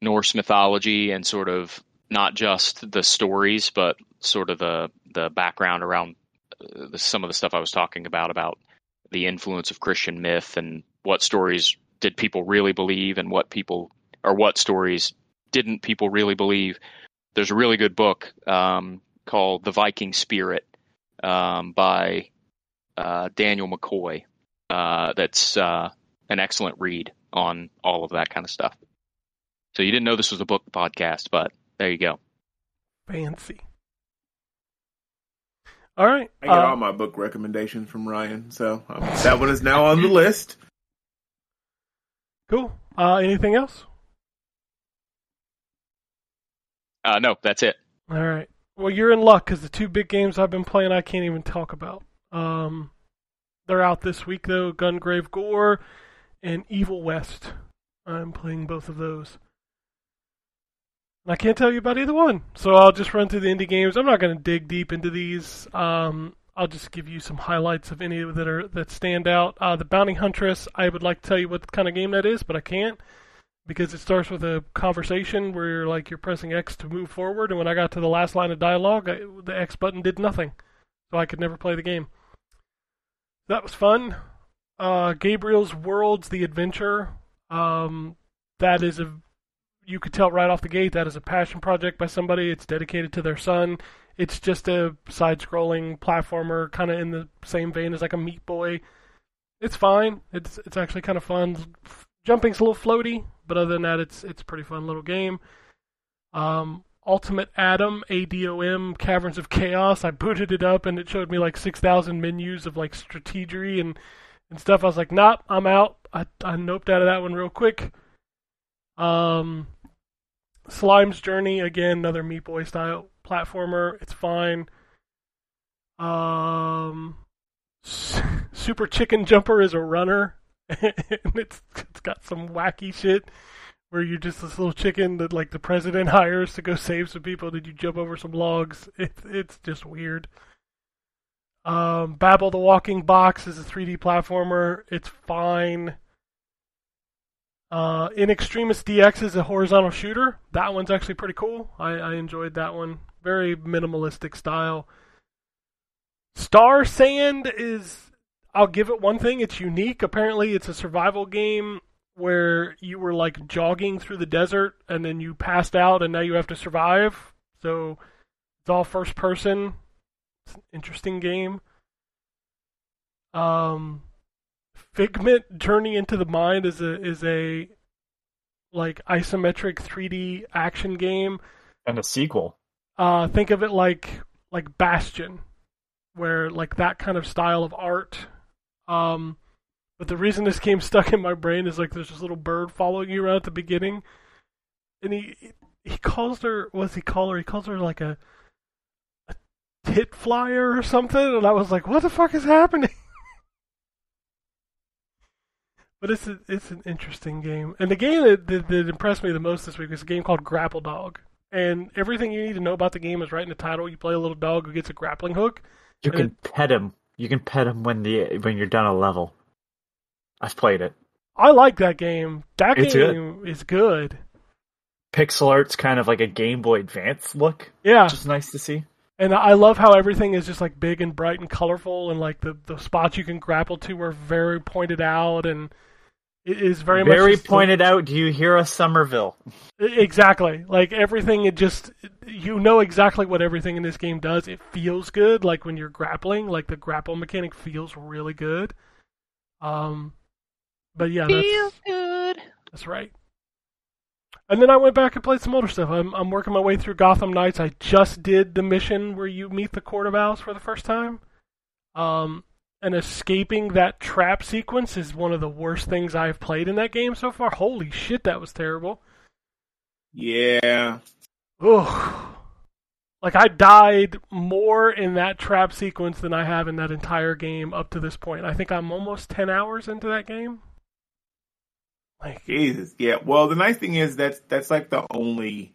Norse mythology and sort of not just the stories, but sort of the the background around uh, the, some of the stuff I was talking about about the influence of Christian myth and what stories did people really believe and what people or what stories didn't people really believe. There's a really good book um, called The Viking Spirit um, by uh, Daniel McCoy. Uh, that's uh, an excellent read on all of that kind of stuff. So you didn't know this was a book podcast, but there you go. fancy. All right. I get uh, all my book recommendations from Ryan, so um, that one is now on the list. Cool. Uh, anything else? Uh, no, that's it. All right. Well, you're in luck because the two big games I've been playing, I can't even talk about. Um, they're out this week though. Gungrave Gore and Evil West. I'm playing both of those. And I can't tell you about either one. So I'll just run through the indie games. I'm not going to dig deep into these. Um, I'll just give you some highlights of any that are that stand out. Uh, the Bounty Huntress. I would like to tell you what kind of game that is, but I can't because it starts with a conversation where you're like you're pressing X to move forward, and when I got to the last line of dialogue, I, the X button did nothing, so I could never play the game. That was fun. Uh, Gabriel's Worlds: The Adventure. Um, that is a you could tell right off the gate that is a passion project by somebody. It's dedicated to their son. It's just a side-scrolling platformer, kind of in the same vein as like a Meat Boy. It's fine. It's it's actually kind of fun. Jumping's a little floaty, but other than that, it's it's pretty fun little game. Um, Ultimate Adam, ADOM, Caverns of Chaos. I booted it up and it showed me like six thousand menus of like strategery and and stuff. I was like, nope, I'm out. I I noped out of that one real quick. Um, Slime's Journey again, another Meat Boy style platformer. It's fine. Um, *laughs* Super Chicken Jumper is a runner, *laughs* and it's it's got some wacky shit where you're just this little chicken that like the president *laughs* hires to go save some people. Did you jump over some logs? It's it's just weird. Um, Babel the Walking Box is a 3D platformer. It's fine. Uh, In Extremis DX is a horizontal shooter. That one's actually pretty cool. I, I enjoyed that one. Very minimalistic style. Star Sand is. I'll give it one thing. It's unique. Apparently, it's a survival game where you were like jogging through the desert and then you passed out and now you have to survive. So it's all first person. It's an interesting game. Um, Figment Journey into the Mind is a is a like isometric 3D action game. And a sequel. Uh, think of it like like Bastion, where like that kind of style of art. Um, but the reason this game *laughs* stuck in my brain is like there's this little bird following you around at the beginning, and he he calls her what's he call her? He calls her like a a tit flyer or something, and I was like, what the fuck is happening? *laughs* But it's a, it's an interesting game, and the game that, that, that impressed me the most this week was a game called Grapple Dog. And everything you need to know about the game is right in the title. You play a little dog who gets a grappling hook. You can pet him. You can pet him when the when you're done a level. I've played it. I like that game. That It's game is good. Pixel art's kind of like a Game Boy Advance look, Yeah, which is nice to see. and I love how everything is just like big and bright and colorful, and like the the spots you can grapple to are very pointed out, and it is very, Very just the- pointed out. Do you hear us, Somerville? Exactly. Like everything, it just you know exactly what everything in this game does. It feels good. Like when you're grappling, like the grapple mechanic feels really good. Um, but yeah, that's good. that's right. And then I went back and played some older stuff. I'm I'm working my way through Gotham Knights. I just did the mission where you meet the Court of Owls for the first time. Um, and escaping that trap sequence is one of the worst things I've played in that game so far. Holy shit, that was terrible. Yeah. Ugh. Like I died more in that trap sequence than I have in that entire game up to this point. I think I'm almost ten hours into that game. Like Jesus. Yeah. Well, the nice thing is that's that's like the only.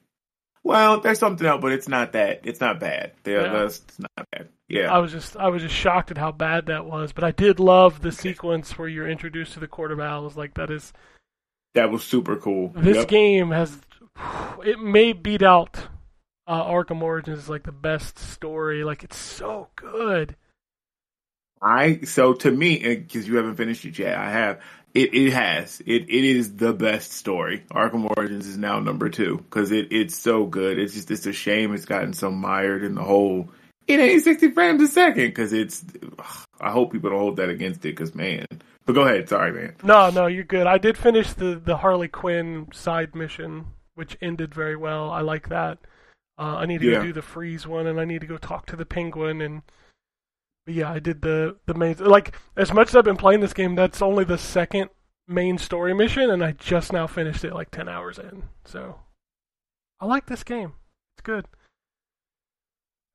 Well, there's something else, but it's not that. It's not bad. Yeah, Yeah. that's it's not bad. Yeah. I was just I was just shocked at how bad that was. But I did love the sequence where you're introduced to the Court of Owls. Like that is that was super cool. this Yep. game has it may beat out uh, Arkham Origins as like the best story. Like it's so good. I so to me because you haven't finished it yet. I have. It it has. It it is the best story. Arkham Origins is now number two because it it's so good. It's just it's a shame it's gotten so mired in the whole. It ain't sixty frames a second because it's. I hope people don't hold that against it because man. But go ahead. Sorry, man. No, no, you're good. I did finish the the Harley Quinn side mission, which ended very well. I like that. Uh, I need to Yeah. go do the freeze one, and I need to go talk to the penguin. And yeah, I did the the main. Like as much as I've been playing this game, that's only the second main story mission, and I just now finished it like ten hours in. So I like this game. It's good.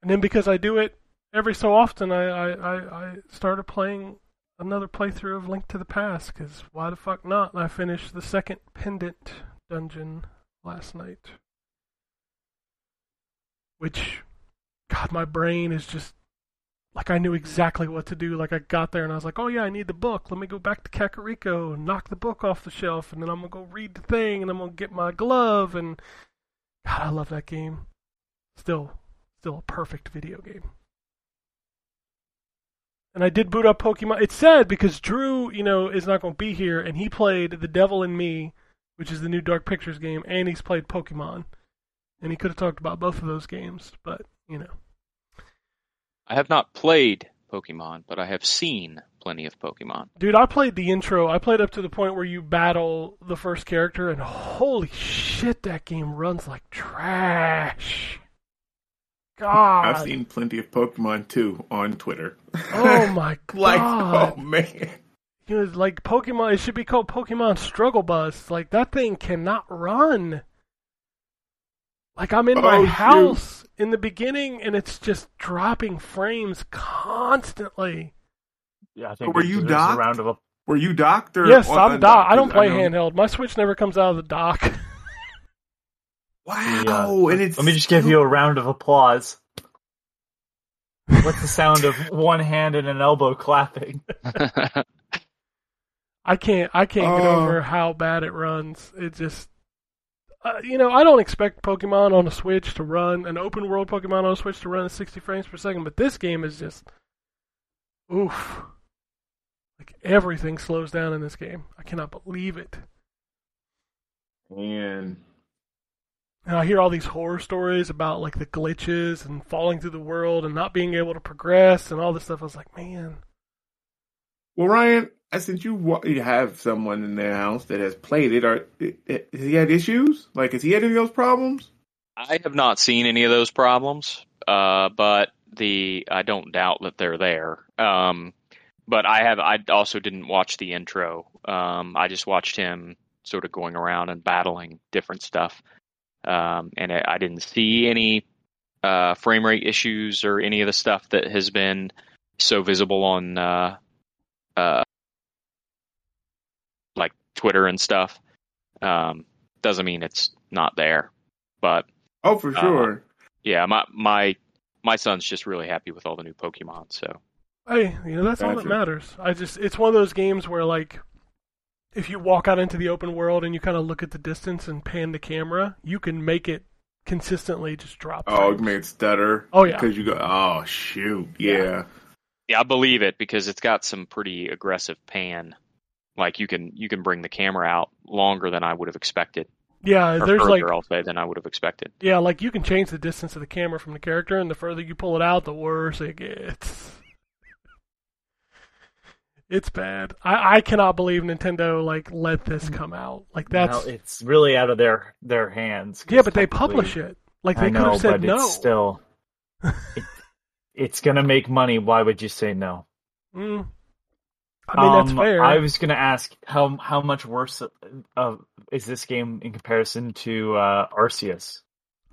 And then because I do it every so often, I I, I, I started playing another playthrough of Link to the Past because why the fuck not? And I finished the second pendant dungeon last night. which, God, my brain is just like I knew exactly what to do. Like I got there and I was like, oh yeah, I need the book. Let me go back to Kakariko and knock the book off the shelf, and then I'm gonna go read the thing, and I'm gonna get my glove. And God, I love that game. Still, still a perfect video game. And I did boot up Pokemon. It's sad because Drew, you know, is not going to be here, and he played The Devil in Me, which is the new Dark Pictures game, and he's played Pokemon. And he could have talked about both of those games, but you know. I have not played Pokemon, but I have seen plenty of Pokemon. Dude, I played the intro. I played up to the point where you battle the first character, and holy shit, that game runs like trash. God. I've seen plenty of Pokemon too on Twitter. Oh my god. *laughs* like, oh man. It was like Pokemon. It should be called Pokemon Struggle Bus. Like that thing cannot run. Like I'm in oh, my Oh, shoot. house in the beginning, and it's just dropping frames constantly. Yeah, I think Were you deserves docked? a round of applause. Were you docked or yes, I'm dock. I don't play know- handheld. My Switch never comes out of the dock. *laughs* Uh, wow, Yeah. and it's Let me just give you a round of applause. What's the sound of one hand and an elbow clapping? *laughs* I can't. I can't get Oh. over how bad it runs. It just. Uh, you know, I don't expect Pokemon on a Switch to run an open world Pokemon on a Switch to run at 60 frames per second, but this game is just, oof, like everything slows down in this game. I cannot believe it. and And I hear all these horror stories about like the glitches and falling through the world and not being able to progress and all this stuff. I was like, man, well, Ryan, I since you you have someone in their house that has played it, i- has he had issues? Like, has he had any of those problems? I have not seen any of those problems, uh, but the I don't doubt that they're there. Um, but I have I also didn't watch the intro. Um, I just watched him sort of going around and battling different stuff, um, and I, I didn't see any uh, frame rate issues or any of the stuff that has been so visible on uh, uh, like Twitter and stuff. Um, doesn't mean it's not there, but Oh, for Uh, sure. yeah, my my my son's just really happy with all the new Pokemon. So hey, you know, that's all that matters. I just, it's one of those games where like, if you walk out into the open world and you kind of look at the distance and pan the camera, you can make it consistently just drop. oh, frames. it made stutter. Oh, yeah. because you go. Oh shoot, yeah. yeah, I believe it because it's got some pretty aggressive pan. Like you can you can bring the camera out longer than I would have expected, Yeah, or there's further, like I'll say, than I would have expected. Yeah, like you can change the distance of the camera from the character, and the further you pull it out, the worse it gets. *laughs* It's bad. I, I cannot believe Nintendo like let this mm. come out. Like that's Well, it's really out of their their hands. 'cause yeah, but they publish it. Like I they could know, have said but no. it's still. *laughs* it, it's gonna make money. Why would you say no? Mm. I mean that's Um, fair. I was gonna ask how how much worse uh, is this game in comparison to uh, Arceus?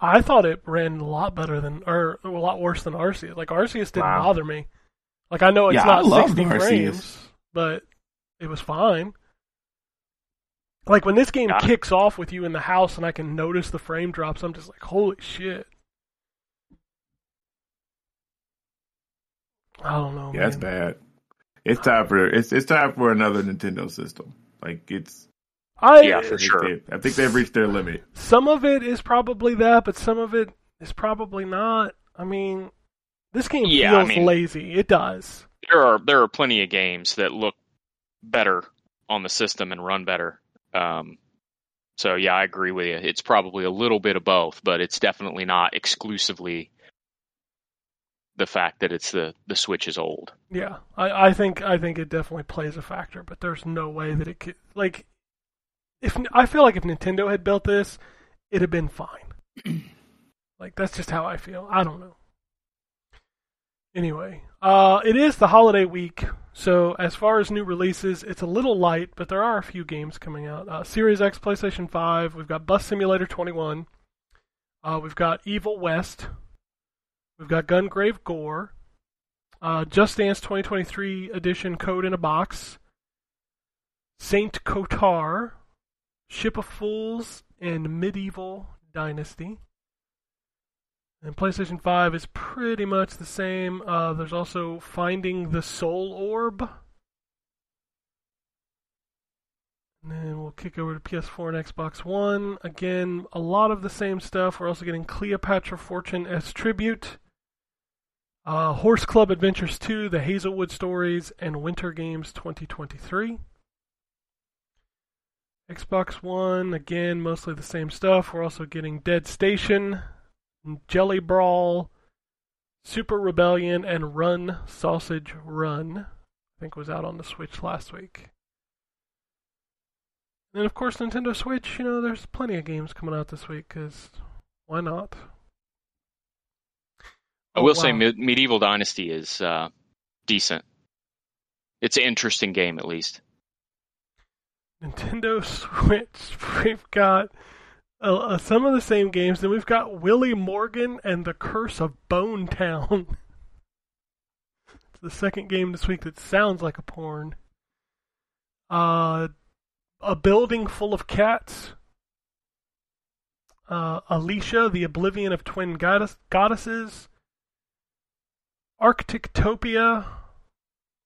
I thought it ran a lot better than, or a lot worse than Arceus. Like Arceus didn't Wow. bother me. Like I know it's Yeah, not I 60 Arceus. frames, but it was fine. Like when this game Yeah. kicks off with you in the house and I can notice the frame drops, I'm just like, holy shit. I don't know. Yeah, that's man. bad. It's time for it's it's time for another Nintendo system. Like it's I Yeah, for think sure. they- I think they've reached their limit. some of it is probably that, but some of it is probably not. I mean, this game Yeah, I feels mean- lazy. It does. There are there are plenty of games that look better on the system and run better. Um, so yeah, I agree with you. It's probably a little bit of both, but it's definitely not exclusively the fact that it's the the Switch is old. Yeah, I, I think I think it definitely plays a factor, but there's no way that it could like if I feel like if Nintendo had built this, it'd have been fine. *clears throat* like that's just how I feel. I don't know. Anyway, uh, it is the holiday week, so as far as new releases, it's a little light, but there are a few games coming out. Uh, Series X, PlayStation Five. We've got Bus Simulator 21. Uh, we've got Evil West. We've got Gungrave Gore. Uh, Just Dance 2023 edition code in a box. Saint Kotar, Ship of Fools, and Medieval Dynasty. And PlayStation 5 is pretty much the same. Uh, there's also Finding the Soul Orb. And then we'll kick over to PS4 and Xbox One. Again, a lot of the same stuff. We're also getting Cleopatra Fortune S-Tribute. Uh, Horse Club Adventures 2, The Hazelwood Stories, and Winter Games 2023. Xbox One, again, mostly the same stuff. We're also getting Dead Station, Jelly Brawl, Super Rebellion, and Run Sausage Run. I think was out on the Switch last week. And of course, Nintendo Switch, you know, there's plenty of games coming out this week, because why not? I will Oh, say. Me- Medieval Dynasty is uh, decent. It's an interesting game, at least. Nintendo *laughs* Switch, we've got uh, uh, some of the same games. Then we've got Willy Morgan and the Curse of Bone Town. *laughs* it's the second game this week that sounds like a porn. Uh, a building full of cats. Uh, Alicia, the Oblivion of Twin goddess- Goddesses. Arctictopia,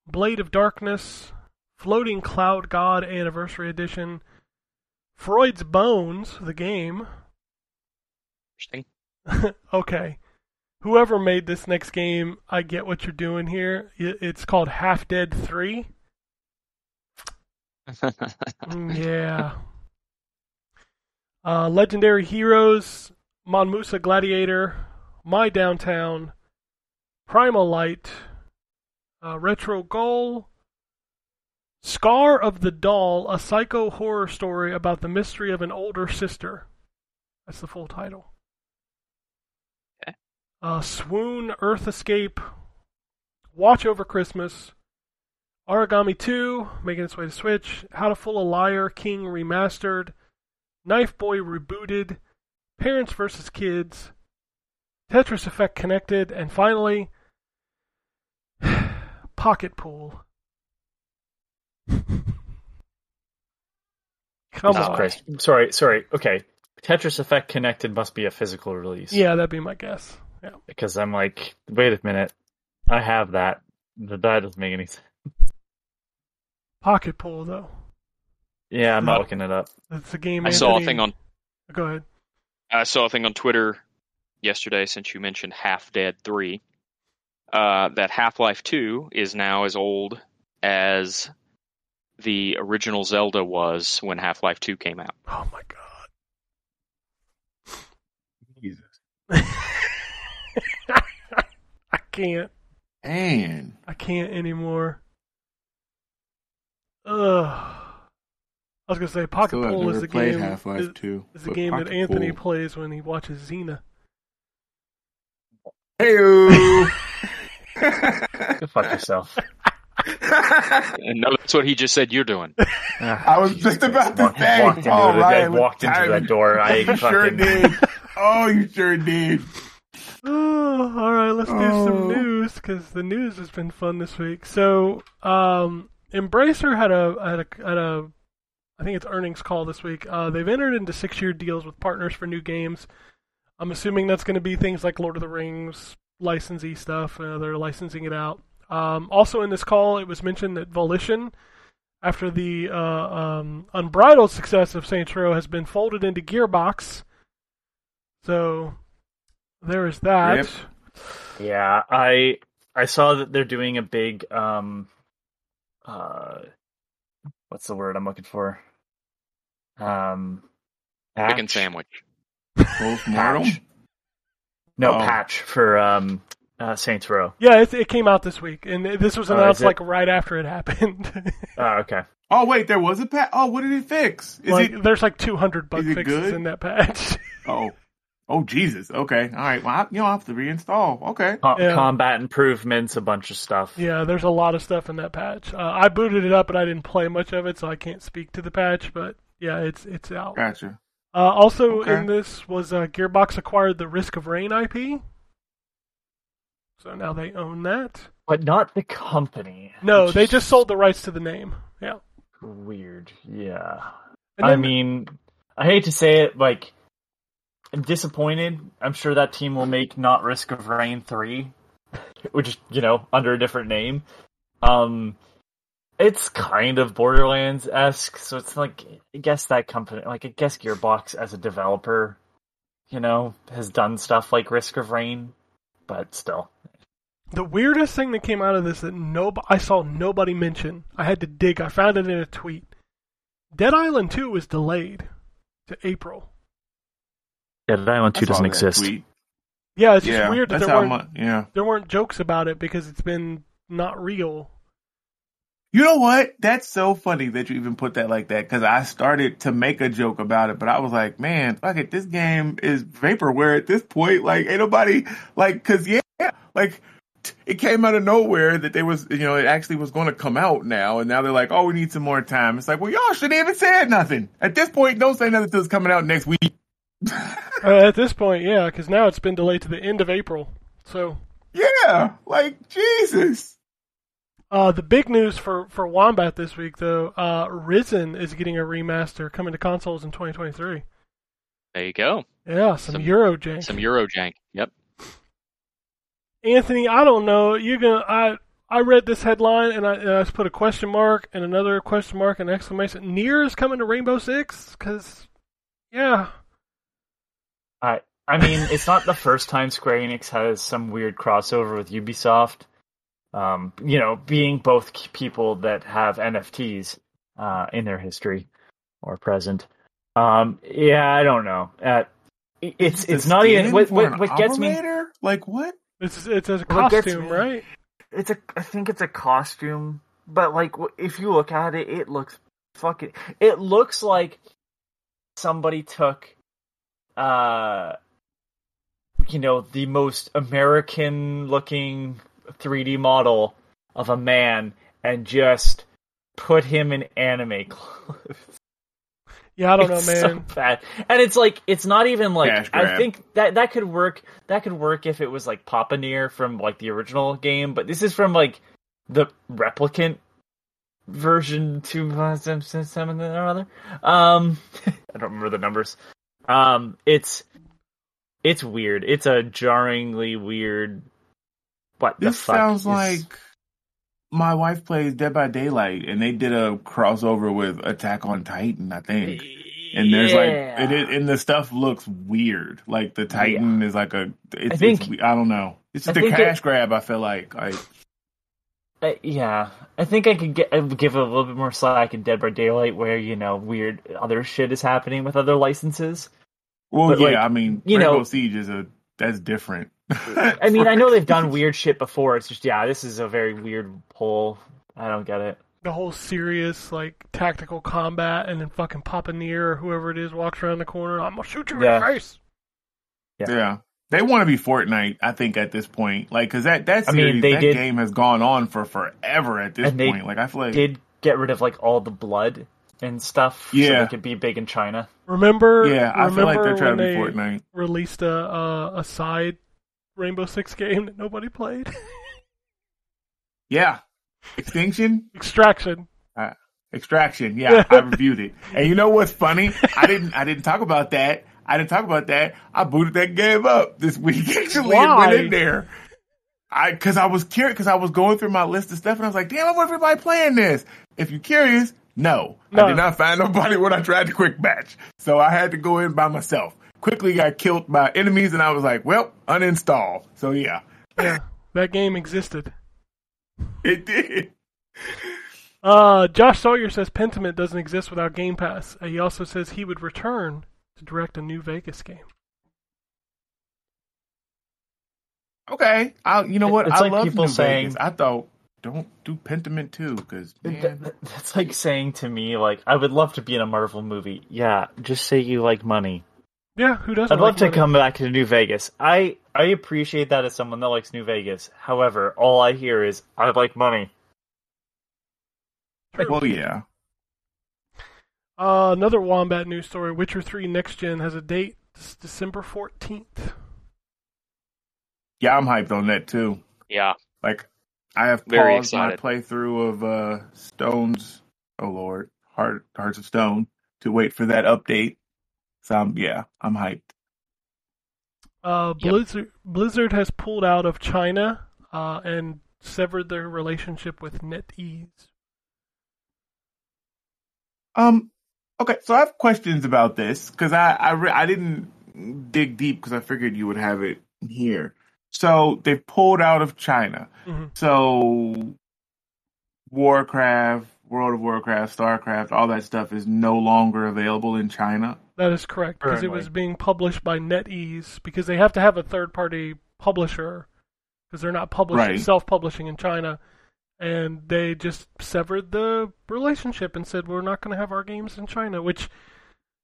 Blade of Darkness, Floating Cloud God Anniversary Edition, Freud's Bones, the game. Interesting. *laughs* okay. Whoever made this next game, I get what you're doing here. It's called Half Dead 3. *laughs* Mm, yeah. Uh, Legendary Heroes, Monmusu Gladiator, My Downtown, Primal Light, uh, Retro Goal, Scar of the Doll, a psycho horror story about the mystery of an older sister. That's the full title. Okay. Uh, Swoon, Earth Escape, Watch Over Christmas, Origami 2, making its way to Switch, How to Fool a Liar King Remastered, Knife Boy Rebooted, Parents vs. Kids, Tetris Effect Connected, and finally, *sighs* Pocket Pool. *laughs* Come Jesus on. Christ. Sorry, sorry. Okay. Tetris Effect Connected must be a physical release. Yeah, that'd be my guess. Yeah. Because I'm like, wait a minute. I have that. That doesn't make any *laughs* sense. Pocket Pool, though. Yeah, I'm No. not looking it up. That's a game. I saw a thing on Go ahead. I saw a thing on Twitter yesterday since you mentioned Half Dead 3 uh, that Half Life 2 is now as old as the original Zelda was when Half Life 2 came out. Oh my god. Jesus. *laughs* I can't. And I can't anymore. Ugh. I was gonna say Pocket still have Pool is the game. Half-Life is, 2. is the game that Anthony plays when he watches Xena. Hey, *laughs* Go fuck yourself. And no, that's what he just said you're doing. I was just about to Walked- say. walked into, oh, the, Ryan I walked into timing. that door. I you sure fucking did. Oh, you sure did. Oh, *sighs* all right, let's do some Oh. news because the news has been fun this week. So, um, Embracer had a had a had a I think it's earnings call this week. Uh, they've entered into six year deals with partners for new games. I'm assuming that's going to be things like Lord of the Rings licensee stuff. Uh, they're licensing it out. Um, also in this call, it was mentioned that Volition, after the uh, um, unbridled success of Saints Row, has been folded into Gearbox. So there is that. Yep. Yeah, I I saw that they're doing a big um uh what's the word I'm looking for? Um Chicken sandwich. Postmortem. Patch. No Oh. patch for um uh Saints Row. Yeah, it, it came out this week, and this was Oh, announced is it? like right after it happened. *laughs* Oh, okay. Oh wait, there was a patch. Oh, what did it fix? Is like, it? there's like 200 bug fixes good? in that patch. *laughs* Oh, oh Jesus. Okay, all right. Well, I, you know, I have to reinstall. Okay. Co- Yeah. Combat improvements, a bunch of stuff. yeah, there's a lot of stuff in that patch. Uh, I booted it up, but I didn't play much of it, so I can't speak to the patch. But yeah, it's it's out. Gotcha. Uh, also Okay. in this was uh, Gearbox acquired the Risk of Rain IP, so now they own that. But not the company. No, which they is just sold the rights to the name. Yeah. weird. Yeah. And I mean, I hate to say it, like I'm disappointed. I'm sure that team will make not Risk of Rain three, *laughs* which is you know under a different name. Um, it's kind of Borderlands esque, so it's like I guess that company, like I guess Gearbox as a developer, you know, has done stuff like Risk of Rain, but still, The weirdest thing that came out of this that no, I saw nobody mention. I had to dig. I found it in a tweet. Dead Island 2 was delayed to April. Dead Island two doesn't exist. tweet. Yeah, it's just Yeah, weird that there weren't mu- yeah. there weren't jokes about it because it's been not real. You know what? That's so funny that you even put that like that because I started to make a joke about it, but I was like, man, fuck it, this game is vaporware at this point. Like, ain't nobody like, cause yeah, like t- it came out of nowhere that they was, you know, it actually was going to come out now, and now they're like, oh, we need some more time. It's like, well, y'all shouldn't even said nothing at this point. Don't say nothing until it's coming out next week. *laughs* Uh, at this point, yeah, because now it's been delayed to the end of April. So yeah, like Jesus. Uh, the big news for, for Wombat this week, though, uh, Risen is getting a remaster coming to consoles in 2023. There you go. Yeah, some, Some- Eurojank. Some Eurojank. Yep. Anthony, I don't know. You're gonna. I I read this headline and I, and I just put a question mark and another question mark and exclamation. NieR is coming to Rainbow Six because, yeah, I I mean, it's not the first time Square Enix has some weird crossover with Ubisoft. Um, you know, being both people that have NFTs uh, in their history or present. Um, yeah, I don't know. Uh, it- it's it's not even what what, what gets me. Like what? it's it's a costume, me- right? It's a I think it's a costume, but like if you look at it, it looks fucking. It looks like somebody took, uh, you know, the most American looking 3D model of a man and just put him in anime *laughs* clothes. Yeah, I don't It's know, so man. bad. And it's like it's not even like I think that that could work. That could work if it was like Papa Nier from like the original game, but this is from like the replicant version two seven or other. Um, *laughs* I don't remember the numbers. Um, it's it's weird. It's a jarringly weird. What This sounds is- like my wife plays Dead by Daylight, and they did a crossover with Attack on Titan, I think. And there's like, Yeah. it, and the stuff looks weird. Like the Titan is like a, it's, I think- I don't know. It's just a cash it- grab. I feel like, like Uh, yeah, I think I could get give it a little bit more slack in Dead by Daylight, where you know weird other shit is happening with other licenses. well, But, yeah. like, I mean, you Rainbow know- Siege is a that's different. I mean, I know they've done *laughs* weird shit before. It's just yeah, this is a very weird pull. I don't get it. The whole serious like tactical combat, and then fucking Papa Nier or whoever it is walks around the corner. I'm gonna shoot you in Yeah. the face. Yeah. They want to be Fortnite, I think, at this point. Like, cause that, that I mean, they that did- game has gone on for forever at this And they point. Like, I feel like, Did get rid of like all the blood and stuff, so Yeah. they could be big in China. Remember? yeah, I feel like they're trying to be Fortnite. Released a uh, a side Rainbow Six game that nobody played. *laughs* Yeah. Extinction? Extraction. Uh, extraction. Yeah, I *laughs* reviewed it. And you know what's funny? I didn't, I didn't talk about that. I didn't talk about that. I booted that game up this week *laughs* actually and Why? went in there. I, cause I was curious, cause I was going through my list of stuff and I was like, damn, I if everybody playing this. If you're curious, no. No. I did not find nobody when I tried to quick match. So I had to go in by myself. Quickly got killed by enemies and I was like, well, uninstall. So yeah, Yeah, that game existed. it did. Uh, Josh Sawyer says Pentiment doesn't exist without Game Pass. Uh, he also says he would return to direct a new Vegas game. Okay. I, you know what? It's I like love people New saying- Vegas. I thought, don't do Pentiment too, cause man, That's like saying to me, like, I would love to be in a Marvel movie. Yeah, just say you like money. Yeah, who doesn't? I'd love like to come back to New Vegas. I I appreciate that as someone that likes New Vegas. However, all I hear is I like money. well, yeah. Uh, another Wombat news story: Witcher Three Next Gen has a date, it's December fourteenth. Yeah, I'm hyped on that too. Yeah. Like, I have Very paused my playthrough of uh, Stones. Oh Lord, Heart Hearts of Stone to wait for that update. So I'm, yeah, I'm hyped. Uh, Yep. Blizzard Blizzard has pulled out of China uh, and severed their relationship with NetEase. Um. Okay, so I have questions about this because I I, re- I didn't dig deep because I figured you would have it here. So they pulled out of China. Mhm. So Warcraft, World of Warcraft, Starcraft, all that stuff is no longer available in China. That is correct because it was being published by NetEase because they have to have a third-party publisher because they're not publishing Right. self-publishing in China, and they just severed the relationship and said we're not going to have our games in China. Which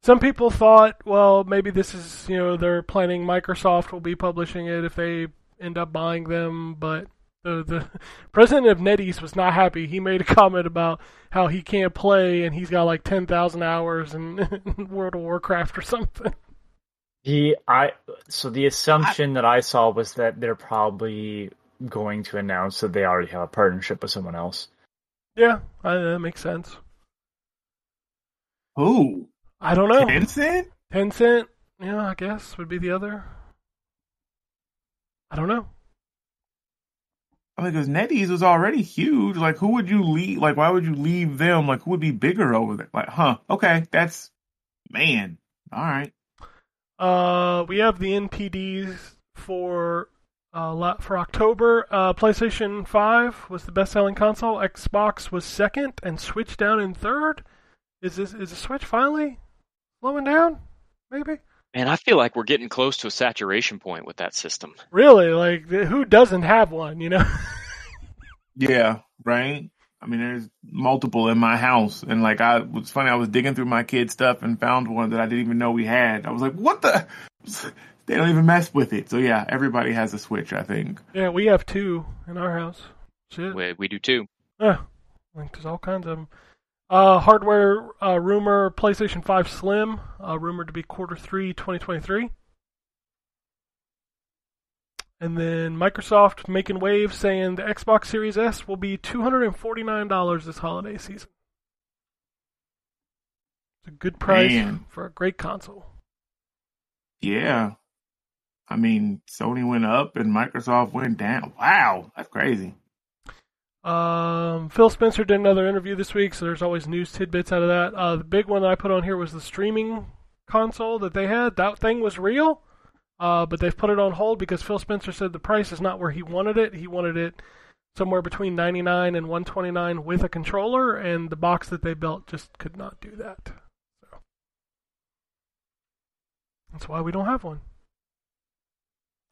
some people thought, well, maybe this is you know they're planning Microsoft will be publishing it if they end up buying them, but. The, the *laughs* president of NetEase was not happy. He made a comment about how he can't play and he's got like 10,000 hours *laughs* in World of Warcraft or something. The I so the assumption that I saw was that they're probably going to announce that they already have a partnership with someone else. Yeah, I, that makes sense. Who? I don't know. Tencent? Tencent, yeah, I guess would be the other. I don't know. I mean, because NetEase was already huge. Like, who would you leave? Like, why would you leave them? Like, who would be bigger over there? Like, huh? Okay, that's man. All right. Uh, we have the NPDs for uh la- for October. Uh, PlayStation Five was the best-selling console. Xbox was second, and Switch down in third. Is this is the Switch finally slowing down? Maybe. Man, I feel like we're getting close to a saturation point with that system. Really, like who doesn't have one? You know. *laughs* Yeah, right. I mean, there's multiple in my house, and like, I was funny. I was digging through my kid stuff and found one that I didn't even know we had. I was like, what the? *laughs* They don't even mess with it. So yeah, everybody has a Switch. I think. Yeah, we have two in our house. Shit. We, we do too. Yeah, like there's all kinds of them. Uh, hardware uh, rumor: PlayStation 5 Slim, uh, rumored to be quarter three 2023. And then Microsoft making waves, saying the Xbox Series S will be $249 this holiday season. It's a good price Man. for a great console. Yeah. I mean, Sony went up and Microsoft went down. Wow, that's crazy. Um, Phil Spencer did another interview this week, so there's always news tidbits out of that. Uh, the big one that I put on here was the streaming console that they had. That thing was real, uh, but they've put it on hold because Phil Spencer said the price is not where he wanted it. He wanted it somewhere between 99 and 129 with a controller, and the box that they built just could not do that. So that's why we don't have one.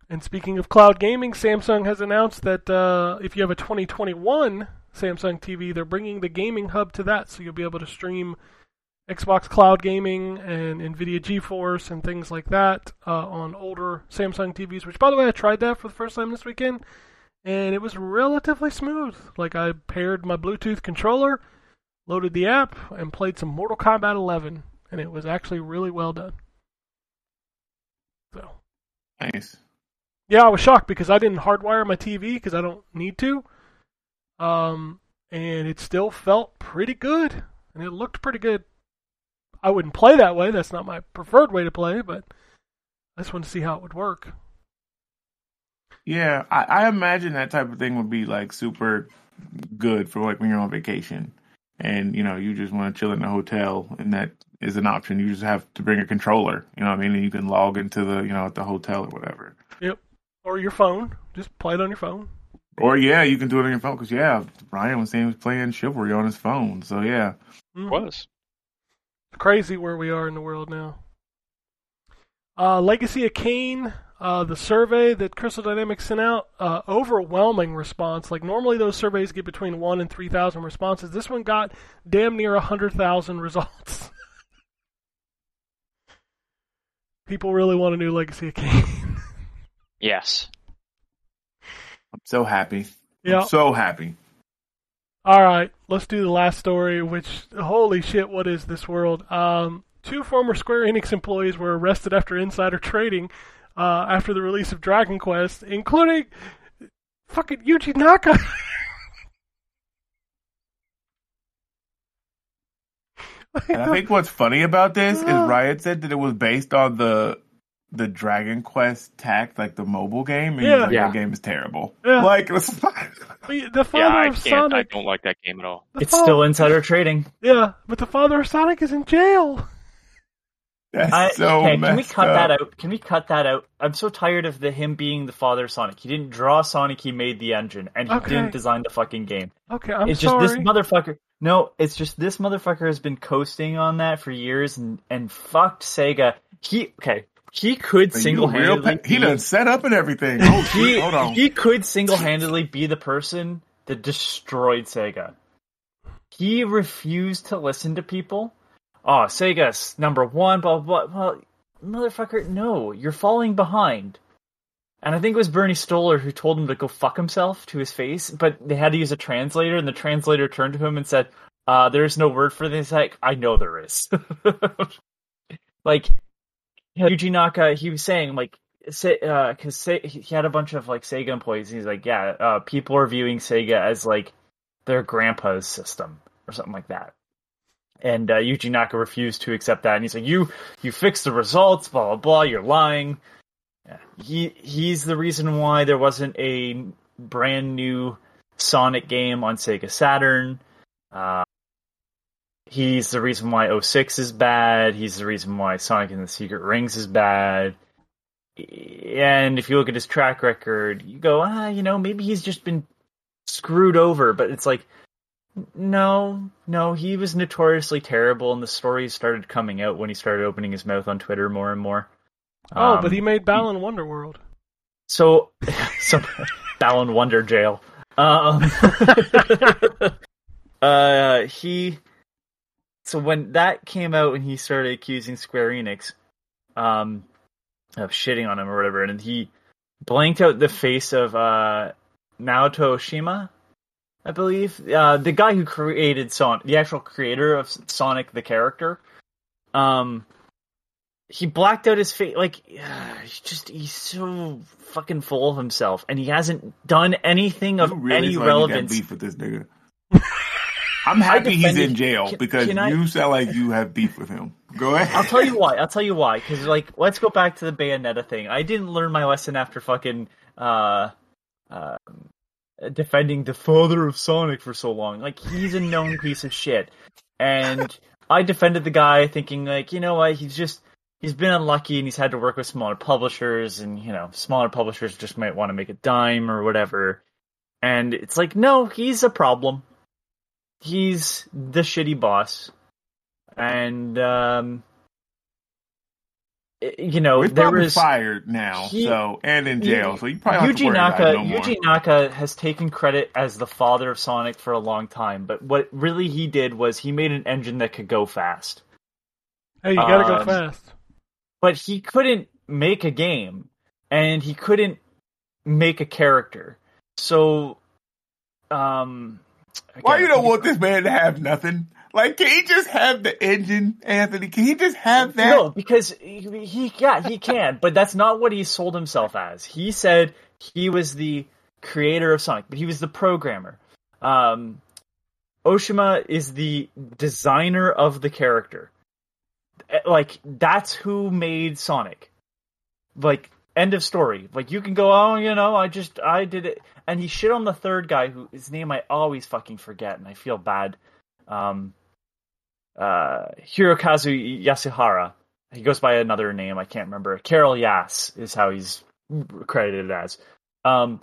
And speaking of cloud gaming, Samsung has announced that uh, if you have a 2021 Samsung TV, they're bringing the gaming hub to that, so you'll be able to stream Xbox Cloud Gaming and NVIDIA GeForce and things like that uh, on older Samsung TVs. Which, by the way, I tried that for the first time this weekend, and it was relatively smooth. Like I paired my Bluetooth controller, loaded the app, and played some Mortal Kombat 11, and it was actually really well done. So. Nice. Yeah, I was shocked because I didn't hardwire my TV because I don't need to. Um, and it still felt pretty good, and it looked pretty good. I wouldn't play that way. That's not my preferred way to play, but I just wanted to see how it would work. Yeah, I, I imagine that type of thing would be like super good for like when you're on vacation and you know you just want to chill in a hotel and that is an option. You just have to bring a controller, you know what I mean, and you can log into the you know at the hotel or whatever. Yep. Or your phone. Just play it on your phone. Or yeah, you can do it on your phone because yeah, Ryan was saying he was playing Chivalry on his phone. So yeah, Mhm. Was. It's crazy where we are in the world now. Uh, Legacy of Kain, uh, the survey that Crystal Dynamics sent out, uh, overwhelming response. Like normally those surveys get between one and three thousand responses. This one got damn near hundred thousand *laughs* results. People really want a new Legacy of Kain. Yes. I'm so happy. yeah. So happy. All right, let's do the last story. Which holy shit, what is this world? Um, two former Square Enix employees were arrested after insider trading uh, after the release of Dragon Quest, including fucking Yuji Naka. *laughs* And I think what's funny about this is Yeah. Riot said that it was based on the the Dragon Quest Tact, like the mobile game, and Yeah. he's like, Yeah. that game is terrible. Yeah. Like, it's *laughs* The father I of can't. I don't like that game at all. the It's fa- still insider trading. yeah, but the father of Sonic is in jail. that's I, so okay, can we cut up. that out? Can we cut that out? I'm so tired of the him being the father of Sonic. He didn't draw Sonic. He made the engine, and he Okay. didn't design the fucking game. Okay, I'm it's just sorry. this motherfucker. No, it's just this motherfucker has been coasting on that for years, and and fucked Sega. He okay. He could single handedly. He done set up and everything. *laughs* Oh, he, hold on. he could single handedly be the person that destroyed Sega. He refused to listen to people. Oh, Sega's number one, blah, blah, blah. Well, motherfucker, no, you're falling behind. And I think it was Bernie Stolar who told him to go fuck himself to his face, but they had to use a translator, and the translator turned to him and said, uh, there's no word for this. Like, I know there is. *laughs* like, Yuji Naka, he was saying, like, say, uh, he had a bunch of, like, Sega employees, he's like, yeah, uh, people are viewing Sega as, like, their grandpa's system, or something like that. And, uh, Yuji Naka refused to accept that, and he's like, you, you fixed the results, blah, blah, blah, you're lying. Yeah. He, he's the reason why there wasn't a brand new Sonic game on Sega Saturn. Uh, he's the reason why 06 is bad. He's the reason why Sonic and the Secret Rings is bad. And if you look at his track record, you go, ah, you know, maybe he's just been screwed over. But it's like, no, no, he was notoriously terrible, and the stories started coming out when he started opening his mouth on Twitter more and more. oh, Um, but he made Balan Wonderworld. so, *laughs* so Balan Wonder Jail. Um, *laughs* uh, he. So when that came out and he started accusing Square Enix, um, of shitting on him or whatever, and he blanked out the face of uh Naoto Oshima, I believe, uh, the guy who created Sonic, the actual creator of Sonic the character. Um, he blacked out his face. Like, *sighs* he's just he's so fucking full of himself, and he hasn't done anything of really any thought you got relevance. beef with this nigga. *laughs* I'm happy he's in jail can- because can I- you sound like you have beef with him. Go ahead. I'll tell you why. I'll tell you why. Because like, let's go back to the Bayonetta thing. I didn't learn my lesson after fucking uh, uh, defending the father of Sonic for so long. Like, he's a known *laughs* piece of shit, and I defended the guy thinking like, you know what, he's just he's been unlucky and he's had to work with smaller publishers, and you know, smaller publishers just might want to make a dime or whatever. And it's like, no, he's a problem. He's the shitty boss and um you know He's there probably was fired now, he- so and in he- jail, so you probably don't have to Yuji Naka about no. Yuji Naka has taken credit as the father of Sonic for a long time but what really he did was he made an engine that could go fast Hey, you gotta go Um, fast. but he couldn't make a game and he couldn't make a character so um Why you don't want this man to have nothing? Like, can he just have the engine, Anthony? Can he just have that? No, because he, he yeah he can, but that's not what he sold himself as. He said he was the creator of Sonic, but he was the programmer. Um, Oshima is the designer of the character. Eh, Like that's who made Sonic. Like end of story. Like you can go, oh, you know, I just I did it, and he shit on the third guy who his name I always fucking forget, and I feel bad. Um, uh, Hirokazu Yasuhara. He goes by another name. I can't remember. Carol Yas is how he's credited as. Um,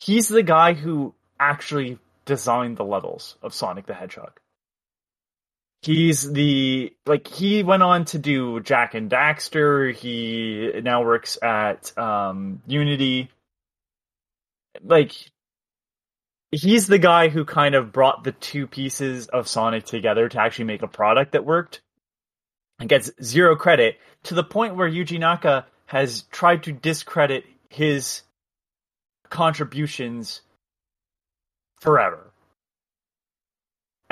he's the guy who actually designed the levels of Sonic the Hedgehog. He's the like he went on to do Jak and Daxter. He now works at um, Unity. Like he's the guy who kind of brought the two pieces of Sonic together to actually make a product that worked and gets zero credit to the point where Yuji Naka has tried to discredit his contributions forever.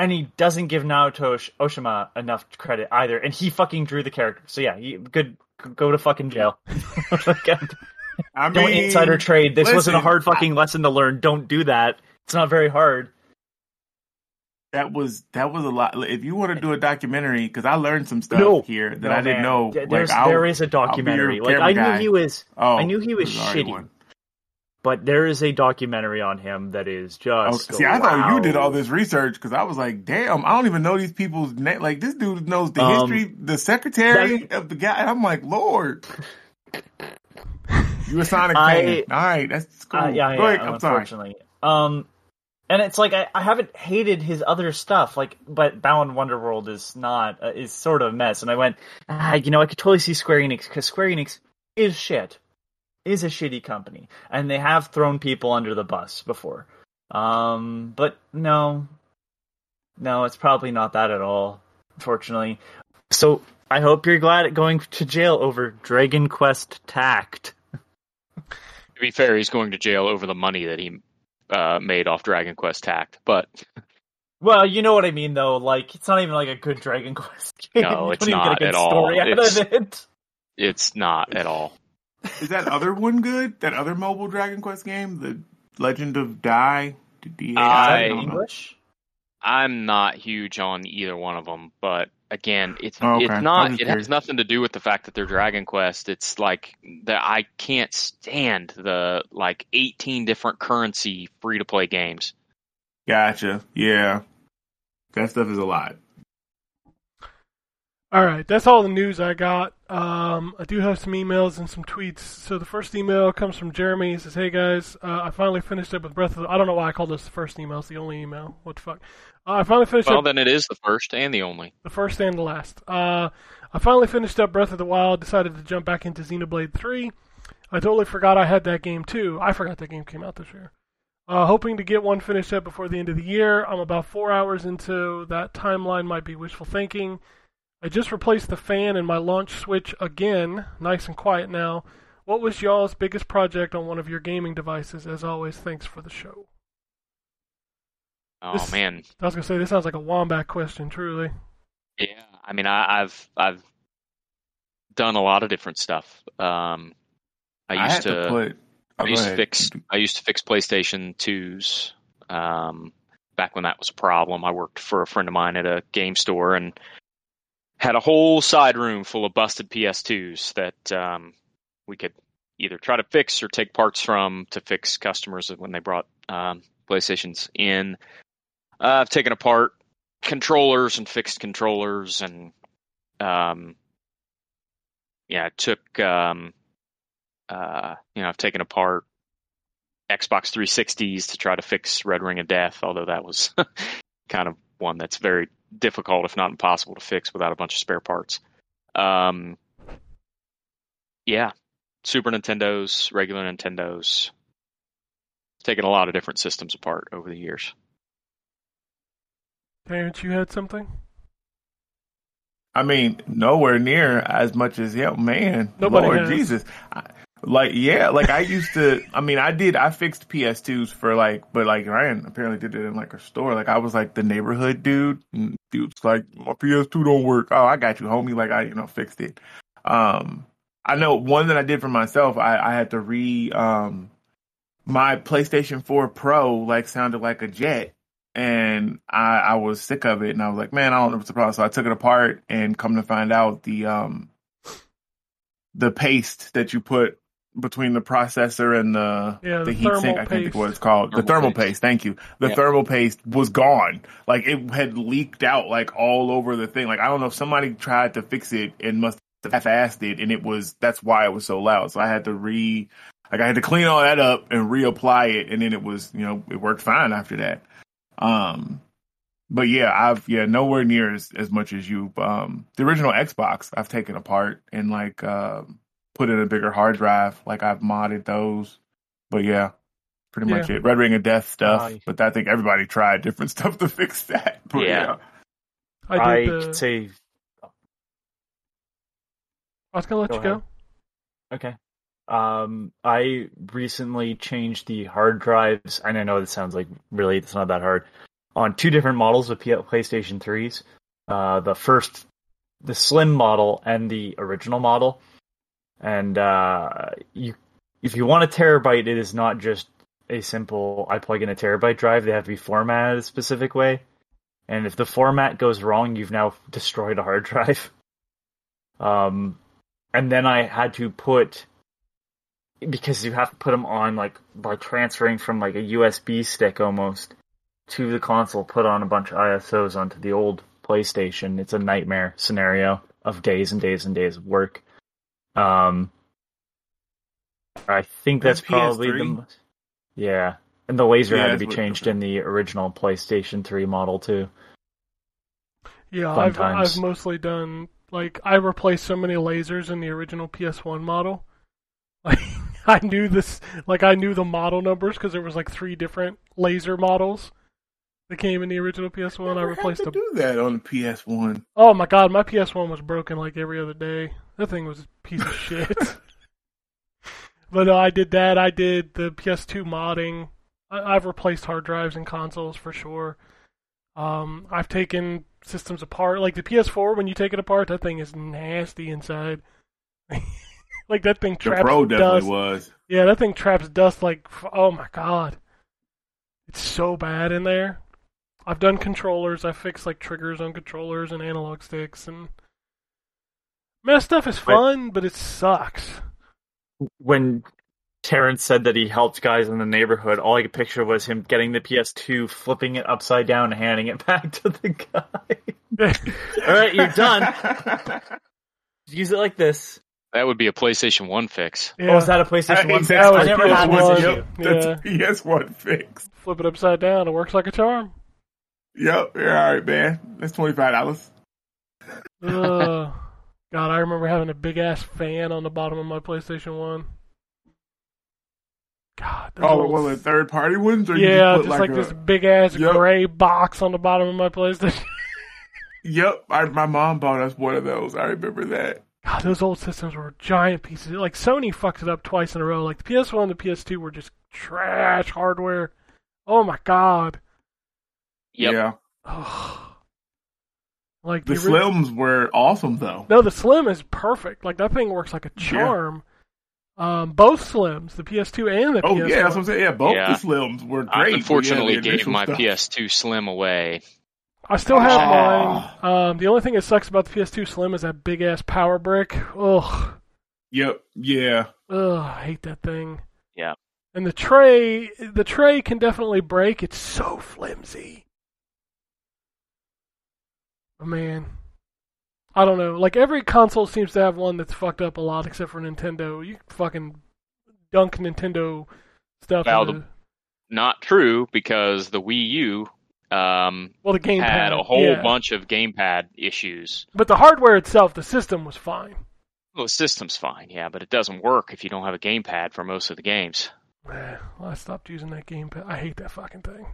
And he doesn't give Naoto Osh- Oshima enough credit either, and he fucking drew the character. So yeah, he, good. Go to fucking jail. *laughs* *laughs* I Don't insider trade. This wasn't a hard fucking lesson to learn. Don't do that. It's not very hard. That was that was a lot. If you want to do a documentary, because I learned some stuff No. here that No, I didn't man. know. Th- Like, There's, I'll- there is a I'll be your documentary. Like I knew guy. he was, Oh, I knew he was there's shitty, one. But there is a documentary on him that is Oh, just. see, I thought you did all this research because I was like, "Damn, I don't even know these people's name." Like this dude knows the Um, history, the secretary of the guy. And I'm like, Lord, *laughs* you a Sonic fan? All right, that's cool. Uh, yeah, Go yeah, ahead. I'm sorry. unfortunately. Um, and it's like I, I haven't hated his other stuff, like but Balan Wonderworld is not uh, is sort of a mess. And I went, ah, you know, I could totally see Square Enix because Square Enix is shit, is a shitty company, and they have thrown people under the bus before. Um, but no, no, it's probably not that at all. Unfortunately, so I hope you're glad at going to jail over Dragon Quest Tact. To be fair, he's going to jail over the money that he uh, made off Dragon Quest Tact, but *laughs* Well, you know what I mean, though. Like, it's not even like a good Dragon Quest game. No, *laughs* it's not get a good at all. It's- it. it's not at all. Is that other one good? That other mobile Dragon Quest game, the Legend of Die? D- I- don't. English. I'm not huge on either one of them, but again, it's Oh, okay. it's not. It curious. has nothing to do with the fact that they're Dragon Quest. It's like that I can't stand the like 18 different currency free to play games. Gotcha. Yeah, that stuff is a lot. All right, that's all the news I got. Um, I do have some emails and some tweets. So the first email comes from Jeremy. He says, "Hey guys, uh, I finally finished up with Breath of the. I don't know why I called this the first email. It's the only email. What the fuck? Uh, I finally finished Well, up then it is the first and the only. the first and the last. Uh, I finally finished up Breath of the Wild. Decided to jump back into Xenoblade Three. I totally forgot I had that game too. I forgot that game came out this year. Uh, hoping to get one finished up before the end of the year. I'm about four hours into that timeline. Might be wishful thinking. I just replaced the fan in my launch switch again. Nice and quiet now. What was y'all's biggest project on one of your gaming devices? As always, thanks for the show. Oh This- man, I was gonna say this sounds like a wombat question. Truly. yeah. I mean, I, I've I've done a lot of different stuff. Um, I I used had to, put. oh, I go used to fix I used to fix PlayStation 2s um, back when that was a problem. I worked for a friend of mine at a game store and had a whole side room full of busted PS2s that um, we could either try to fix or take parts from to fix customers when they brought um, PlayStations in. Uh, I've taken apart controllers and fixed controllers and um, yeah, I took um, uh, you know, I've taken apart Xbox 360s to try to fix Red Ring of Death, although that was *laughs* kind of one that's very difficult, if not impossible, to fix without a bunch of spare parts. Um, yeah, Super Nintendos, regular Nintendos. Taken a lot of different systems apart over the years. Terrence, you had something? I mean, nowhere near as much as yeah, man. Nobody Lord has. Jesus. I, like yeah, like I used to. I mean, I did. I fixed PS2s for like, but like Ryan apparently did it in like a store. Like I was like the neighborhood dude. And dude's like, my PS2 don't work. Oh, I got you, homie. Like I, you know, fixed it. Um, I know one that I did for myself. I, I had to re um my PlayStation 4 Pro like sounded like a jet and I, I was sick of it and I was like, man, I don't know what's the problem. So I took it apart and come to find out the um the paste that you put between the processor and the Yeah, the the heat sink, thermal I think paste. is what it's called. the Thermal thermal paste. paste, thank you. The Yeah. thermal paste was gone. Like it had leaked out like all over the thing. Like I don't know if somebody tried to fix it and must have half-assed it and it was that's why it was so loud. So I had to re like I had to clean all that up and reapply it and then it was, you know, it worked fine after that. Um but yeah, I've yeah, nowhere near as, as much as you. Um the original Xbox I've taken apart and like um put in a bigger hard drive. Like I've modded those. But yeah, pretty much it. Red Ring of Death stuff. Aye. but I think everybody tried different *laughs* stuff to fix that. But Yeah. I I, did the. could say I was gonna let Go you go. Okay. Um, I recently changed the hard drives, and I know this sounds like really it's not that hard, on two different models of PlayStation 3s. Uh, the first, the slim model, and the original model. And uh, you, if you want a terabyte, it is not just a simple I plug in a terabyte drive. They have to be formatted a specific way. and if the format goes wrong, you've now *laughs* destroyed a hard drive. *laughs* Um, and then I had to put because you have to put them on like by transferring from like a USB stick almost to the console, put on a bunch of ISOs onto the old PlayStation. It's a nightmare scenario of days and days and days of work. Um, I think that's probably the PS3? most. Yeah, and the laser Yeah, had to be changed in the original PlayStation 3 model too. Yeah, Fun I've times. I've mostly done like I replaced so many lasers in the original PS1 model. *laughs* Like I knew this, like I knew the model numbers because there was like three different laser models that came in the original PS1. I Never replaced had to them. do that on the PS1. Oh my god, my PS1 was broken like every other day. That thing was a piece of shit. *laughs* but no, I did that. I did the PS2 modding. I- I've replaced hard drives and consoles for sure. Um, I've taken systems apart. Like the PS4, when you take it apart, that thing is nasty inside. *laughs* like that thing The traps Pro definitely dust. was. Yeah, that thing traps dust like oh my god. It's so bad in there. I've done controllers, I fixed like triggers on controllers and analog sticks and Man, that stuff is fun, but it sucks. when Terrence said that he helped guys in the neighborhood, all I could picture was him getting the PS2, flipping it upside down, and handing it *laughs* back to the guy. *laughs* all right, you're done. *laughs* Use it like this. That would be a PlayStation One fix. yeah. Oh, is that a PlayStation One? Exactly. That was I never had PS1. this Yep, issue. that's PS1 fix. Flip it upside down, it works like a charm. Yep. Yeah, all right, man. That's twenty five dollars. Ugh. *laughs* God, I remember having a big ass fan on the bottom of my PlayStation One. God, those Oh, of the third party ones, or yeah, just like, like, this big ass Yep. gray box on the bottom of my PlayStation. *laughs* Yep, I, my mom bought us one of those. I remember that. God, those old systems were giant pieces. Like Sony fucked it up twice in a row. Like the PS1 and the PS2 were just trash hardware. Oh my god. Yep. Yeah, *sighs* Like the the, ori- Slims were awesome though. No, the Slim is perfect. Like that thing works like a charm. Um, both Slims, the PS2 and the Oh PS1. yeah, that's what I'm saying. Yeah, both Yeah. the Slims were great. I unfortunately yeah, gave my stuff- PS2 Slim away. I still have Ah. mine. Um, the only thing that sucks about the PS2 Slim is that big ass power brick. Ugh. Yep. Yeah. Ugh, I hate that thing. Yeah. And the tray, the tray can definitely break. It's so flimsy. Oh, man, I don't know. Like every console seems to have one that's fucked up a lot, except for Nintendo. You fucking dunk Nintendo stuff. Well, into- the- Not true because the Wii U um, well, the gamepad had a whole yeah. bunch of gamepad issues. but the hardware itself, the system was fine. Well, the system's fine, yeah, but it doesn't work if you don't have a gamepad for most of the games. Well, I stopped using that gamepad. I hate that fucking thing.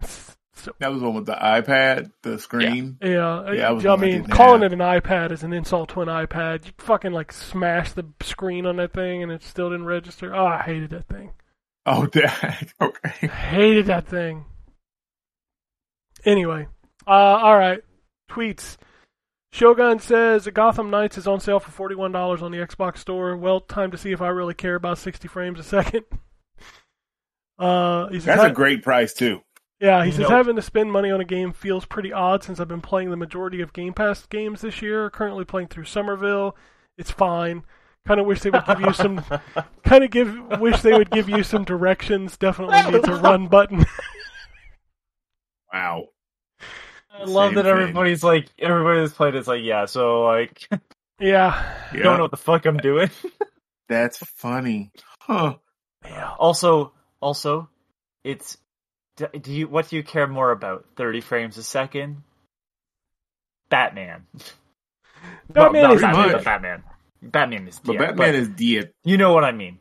*laughs* That was one with the iPad, the screen. Yeah, Yeah, I was I mean, calling have. it an iPad is an insult to an iPad. You fucking like smash the screen on that thing and it still didn't register. Oh, I hated that thing. Oh, *laughs* dang. Okay. I Hated that thing. Anyway, uh, all right. Tweets. Shogun says Gotham Knights is on sale for forty one dollars on the Xbox Store. Well, time to see if I really care about sixty frames a second. *laughs* Uh, he says, That's a great price too. Yeah, he says Nope. having to spend money on a game feels pretty odd since I've been playing the majority of Game Pass games this year. Currently playing through Somerville. It's fine. Kind of wish they would give you some. *laughs* Kind of give. Wish they would give you some directions. Definitely needs a run button. *laughs* Wow. I love Same that thing. everybody's like, everybody that's played is like, yeah, so like, yeah. *laughs* Yeah. don't know what the fuck I'm doing. That's funny. Huh. Yeah. Also, also, it's do do you what do you care more about? Thirty frames a second? Batman. *laughs* Batman not is Batman, much. Batman. Batman is But yeah, Batman but is dead. You know what I mean?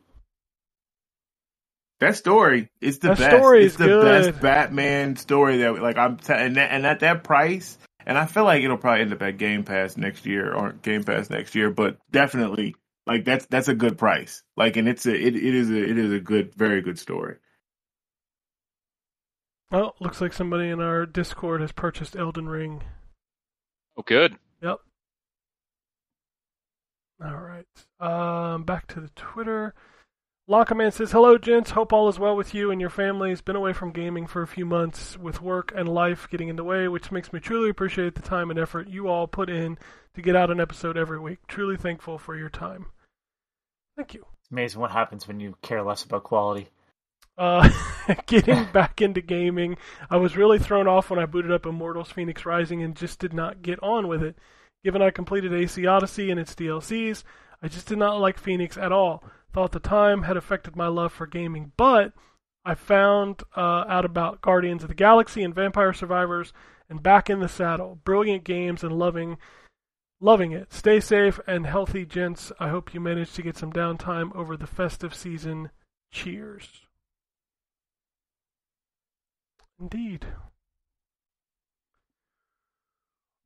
That story is the That best. story it's is the good. best Batman story that like I'm t- and, that, and at that price, and I feel like it'll probably end up at Game Pass next year or Game Pass next year, but definitely like that's that's a good price. Like and it's a it, it is a it is a good very good story. Oh, looks like somebody in our Discord has purchased Elden Ring. Oh, good. Yep. All right. Um, back to the Twitter. Lockerman says, Hello, gents. Hope all is well with you and your families. Been away from gaming for a few months with work and life getting in the way, which makes me truly appreciate the time and effort you all put in to get out an episode every week. Truly thankful for your time. Thank you. It's amazing what happens when you care less about quality. Uh, *laughs* getting back into gaming, I was really thrown off when I booted up Immortals Fenyx Rising and just did not get on with it. Given I completed AC Odyssey and its DLCs, I just did not like Fenyx at all. Thought the time had affected my love for gaming, but I found uh, out about Guardians of the Galaxy and Vampire Survivors and back in the saddle. Brilliant games and loving loving it. Stay safe and healthy, gents. I hope you manage to get some downtime over the festive season. Cheers. Indeed.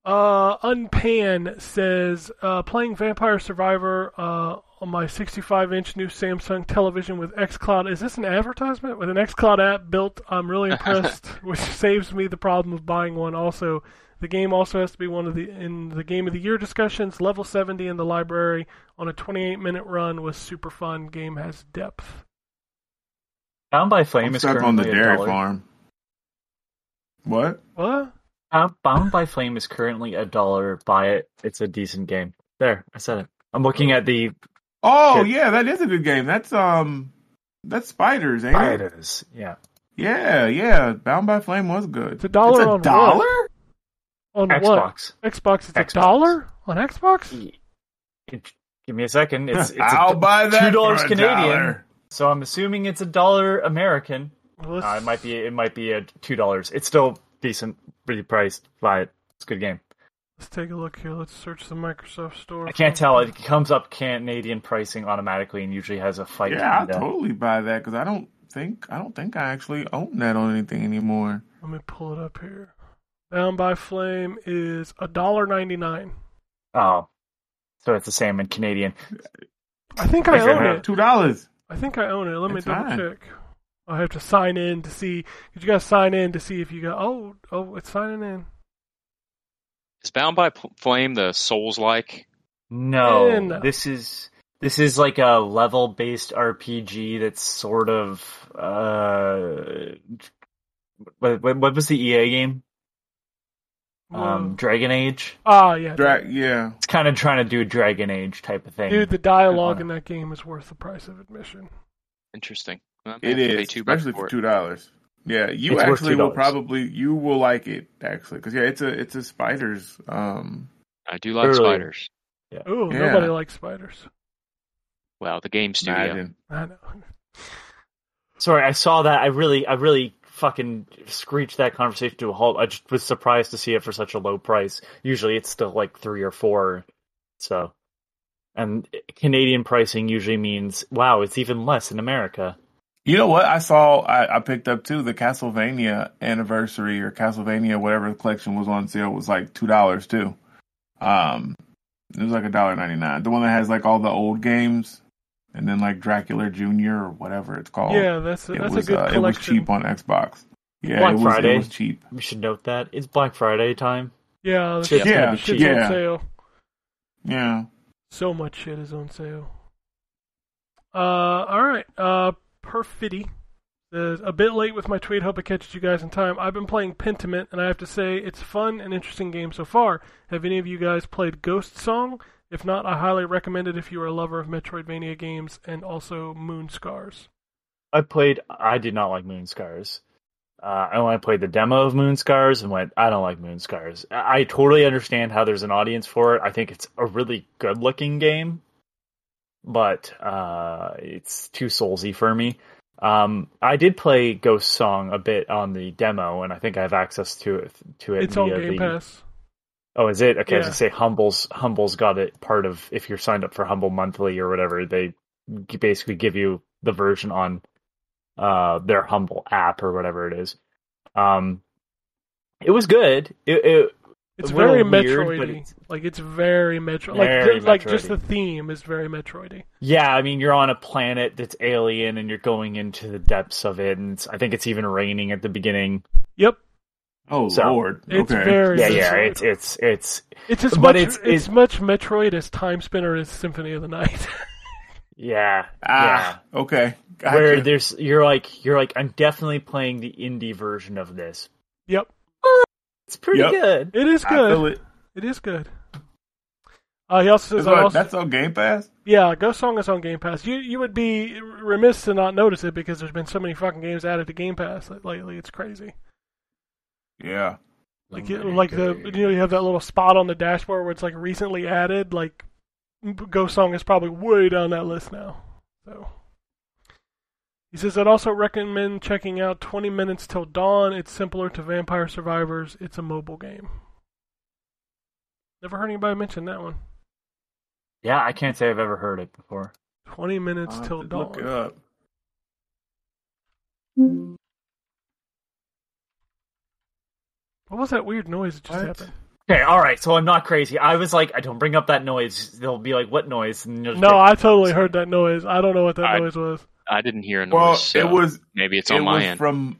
Uh, Unpan says, uh, playing Vampire Survivor uh, on my 65-inch new Samsung television with xCloud. Is this an advertisement? With an xCloud app built, I'm really *laughs* impressed, which saves me the problem of buying one. Also, the game also has to be one of the in the game of the year discussions. Level 70 in the library on a 28-minute run was super fun. Game has depth. Bound by Flame I'm is stuck on the dairy farm. What? What? Uh, Bound by Flame is currently a dollar. Buy it. It's a decent game. There, I said it. I'm looking at the Oh Shit. yeah, that is a good game. That's um, that's spiders, ain't it? spiders. Yeah, Yeah, yeah. Bound by Flame was good. It's a dollar It's a on what? dollar. On what? Xbox. Xbox. It's a dollar on Xbox. Give me a second. It's it's I'll a, *laughs* buy that two dollars Canadian. dollar. So I'm assuming it's a dollar American. Well, Uh, it might be it might be a two dollars. It's still decent, pretty priced. Buy it. It's a good game. Let's take a look here. Let's search the Microsoft Store. I can't tell. It comes up Canadian pricing automatically, and usually has a fight. Yeah, I'll totally buy that because I don't think I don't think I actually own that on anything anymore. Let me pull it up here. Bound by Flame is a dollar ninety nine. Oh, so it's the same in Canadian. I think I own it. Two dollars. I think I own it. Let me double fine. check. I have to sign in to see. Cause you got to sign in to see if you got. Oh, oh, it's signing in. Is Bound by Flame the Souls like? No, Eh, no. this is this is like a level based RPG that's sort of uh, what, what, what was the EA game? Um, Dragon Age. ah, yeah, Dra- yeah. It's kind of trying to do a Dragon Age type of thing. dude. The dialogue Uh, in that game is worth the price of admission. Interesting. Well, It I have to pay is, two especially for two dollars. Yeah, you It's actually will probably you will like it actually because yeah, it's a it's a spiders. Um, I do like Early. spiders. Ooh, Yeah. nobody likes spiders. Well, the game studio. imagine. I know. *laughs* Sorry, I saw that. I really, I really fucking screeched that conversation to a halt. I just was surprised to see it for such a low price. Usually, it's still like three or four. So, and Canadian pricing usually means wow, it's even less in America. You know what? I saw I, I picked up too the Castlevania anniversary or Castlevania whatever the collection was on sale was like two dollars too. Um, it was like a dollar ninety nine. The one that has like all the old games, and then like Dracula Junior or whatever it's called. Yeah, that's a, it that's was a good uh, it was cheap on Xbox. Yeah, Black it was Friday. it was cheap. We should note that it's Black Friday time. Yeah, the Shit's shit- gonna be shit's cheap. on Yeah. sale. Yeah. So much shit is on sale. Uh, all right. Uh, Perfidy a bit late with my tweet. Hope it catches you guys in time. I've been playing Pentiment, and I have to say it's fun and interesting game so far. Have any of you guys played Ghost Song? If not, I highly recommend it if you are a lover of Metroidvania games and also Moonscars. I played. I did not like Moonscars. Uh, I only played the demo of Moonscars and went, I don't like Moonscars. I, I totally understand how there's an audience for it. I think it's a really good looking game, but uh, it's too soulsy for me. Um, I did play Ghost Song a bit on the demo, and I think I have access to it. To it It's on Game the, Pass. Oh, is it? Okay, I was Yeah. gonna say Humble's Humble's got it part of if you're signed up for Humble monthly or whatever, they basically give you the version on uh their Humble app or whatever it is. Um it was good. It, it It's a little very weird, Metroidy. it's- Like it's very Metro. Like Very ju- like just the theme is very Metroidy. yeah, I mean you're on a planet that's alien and you're going into the depths of it and it's, I think it's even raining at the beginning. Yep. Oh So, lord. It's okay. very Yeah, yeah, it's it's it's It's as much it's- it's, it's- much Metroid as Timespinner as Symphony of the Night. *laughs* Yeah, Ah, okay. yeah. Where there's you're like you're like I'm definitely playing the indie version of this. Yep, It's pretty Yep. good. it is I feel good. it. It is good. Uh, he also says, That's, I what- also, that's on Game Pass. yeah, Ghost Song is on Game Pass. You you would be remiss to not notice it because there's been so many fucking games added to Game Pass lately. It's crazy. Yeah. Like you, like the you know you have that little spot on the dashboard where it's like recently added. Like Ghost Song is probably way down that list now. So he says I'd also recommend checking out 20 Minutes Till Dawn. It's similar to Vampire Survivors. It's a mobile game. Never heard anybody mention that one. Yeah, I can't say I've ever heard it before. 20 Minutes I'll Till to look it Dawn. up. What was that weird noise that just What? happened? Okay, all right. So I'm not crazy. I was like, I don't bring up that noise. They'll be like, "What noise?" And No, be- I totally heard that noise. I don't know what that I- noise was. I didn't hear a noise. Well, so it was maybe it's it on my was end. from.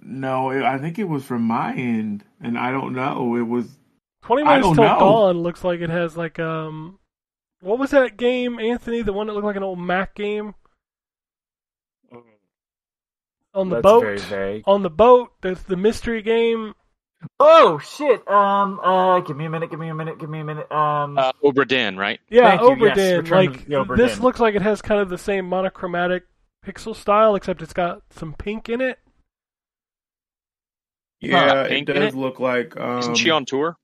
No, it, I think it was from my end, and I don't know. It was 20 Minutes don't Till know. Dawn looks like it has like um what was that game, Anthony? The one that looked like an old Mac game? On the That's boat. very vague. On the boat, there's the mystery game. Oh shit! Um, uh, give me a minute. Give me a minute. Give me a minute. Um, uh, Obra Dinn, right? Yeah, Thank you, yes, Return like the Obra this looks like it has kind of the same monochromatic pixel style, except it's got some pink in it. yeah. it does it? look like. Um, Isn't she on tour?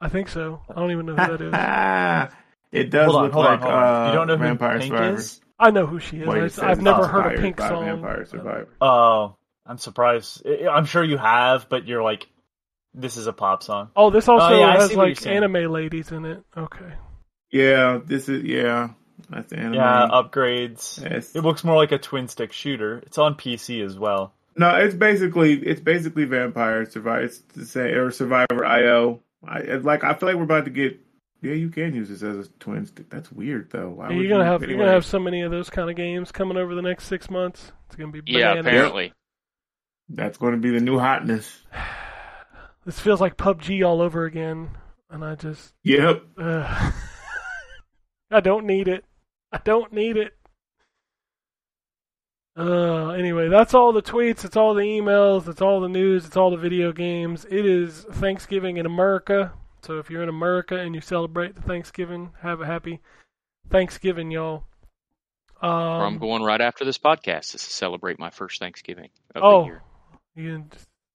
I think so. I don't even know who that is. *laughs* it does hold on, look on, like on. Uh, You don't know who Vampire Pink Survivor. is? I know who she is. Wait, I- it says I've never heard a pink song. Vampire Survivor. oh, I'm surprised. I'm sure you have, but you're like, this is a pop song. Oh, this also Oh, yeah, has see what you're like anime ladies in it. Okay. Yeah, this is yeah. That's anime. Yeah, upgrades. Yes. It looks more like a twin stick shooter. It's on PC as well. No, it's basically it's basically Vampire Survivor. It's the same or Survivor IO. I like I feel like we're about to get. Yeah, you can use this as a twin stick. That's weird though. Why yeah, you're gonna you- have you're anyway. gonna have so many of those kind of games coming over the next six months. It's gonna be Yeah, apparently. That's going to be the new hotness. *sighs* *sighs* *sighs* This feels like PUBG all over again, and I just Yep. uh, *laughs* I don't need it. I don't need it. Uh, anyway, that's all the tweets. It's all the emails. It's all the news. It's all the video games. It is Thanksgiving in America. So if you're in America and you celebrate the Thanksgiving, have a happy Thanksgiving, y'all. Um, I'm going right after this podcast to celebrate my first Thanksgiving of oh, the year. you can,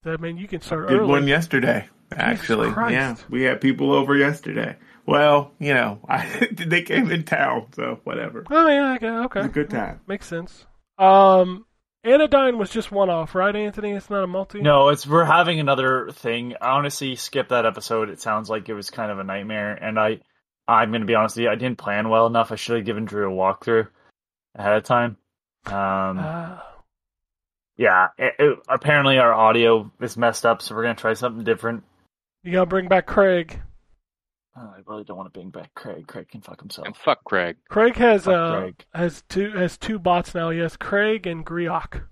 I mean, you can start Did early. one yesterday. Actually, yeah, we had people over yesterday. Well, you know, *laughs* I, they came in town, so whatever. Oh yeah, okay, okay. It was a good time. Makes sense. Um, Anodyne was just one off, right, Anthony? It's not a multi. No, it's we're having another thing. I honestly skipped that episode. It sounds like it was kind of a nightmare, and I, I'm gonna be honest with you, I didn't plan well enough. I should have given Drew a walkthrough ahead of time. Um, Ah, yeah, it, it- apparently our audio is messed up, so we're gonna try something different. you gotta bring back Craig. Oh, I really don't want to bring back Craig. Craig can fuck himself. And fuck Craig. Craig has Fuck uh Craig. has two has two bots now. He has Craig and Griok,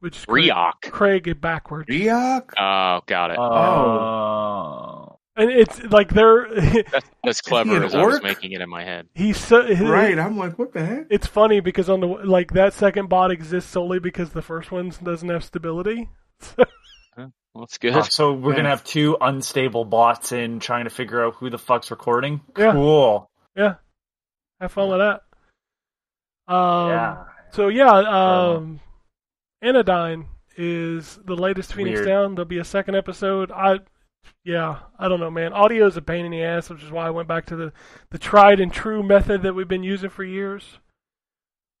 which is Craig, Riok. Craig backwards, Riok? Oh, got it. Oh, and it's like they're *laughs* that's as clever an as I was making it in my head. he's so his- Right. I'm like, what the heck? It's funny because on the like that second bot exists solely because the first one doesn't have stability. *laughs* Well, that's good. Oh, so we're gonna have two unstable bots in trying to figure out who the fuck's recording. Yeah. Cool. Yeah, have fun with that. Um, yeah. So yeah, um, Anodyne is the latest Phoenix Weird. Down. There'll be a second episode. I, yeah, I don't know, man. Audio is a pain in the ass, which is why I went back to the the tried and true method that we've been using for years.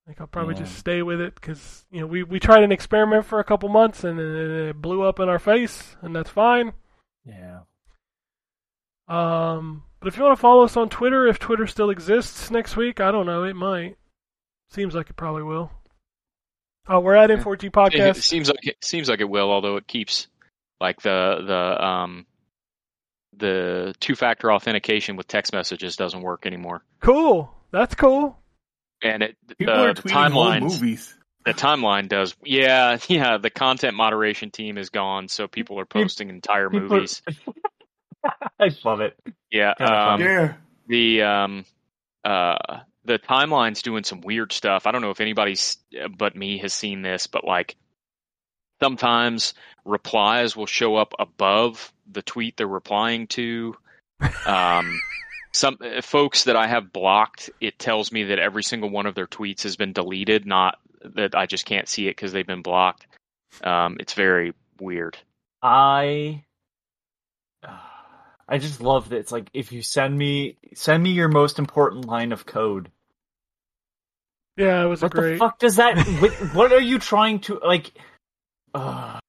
I think I'll probably Yeah. just stay with it because you know we we tried an experiment for a couple months and then it blew up in our face, and that's fine. Yeah. Um, but if you want to follow us on Twitter, if Twitter still exists next week, I don't know. It might. Seems like it probably will. Uh, we're at Yeah. M4G It Podcast. seems like it seems like it will, although it keeps like the the um the two factor authentication with text messages doesn't work anymore. Cool. That's cool. And it the, People are the tweeting whole timelines movies. the timeline does yeah, *laughs* yeah, the content moderation team is gone, so people are posting entire People- movies. *laughs* I love it. Yeah. Um. Yeah. the um uh the timeline's doing some weird stuff. I don't know if anybody's but me has seen this, but like sometimes replies will show up above the tweet they're replying to. Um, *laughs* some uh, folks that I have blocked, it tells me that every single one of their tweets has been deleted, not that I just can't see it because they've been blocked. Um, it's very weird. I I just love that it's like if you send me send me your most important line of code. Yeah, it was What a great. the fuck does that? *laughs* what, what are you trying to like? Uh,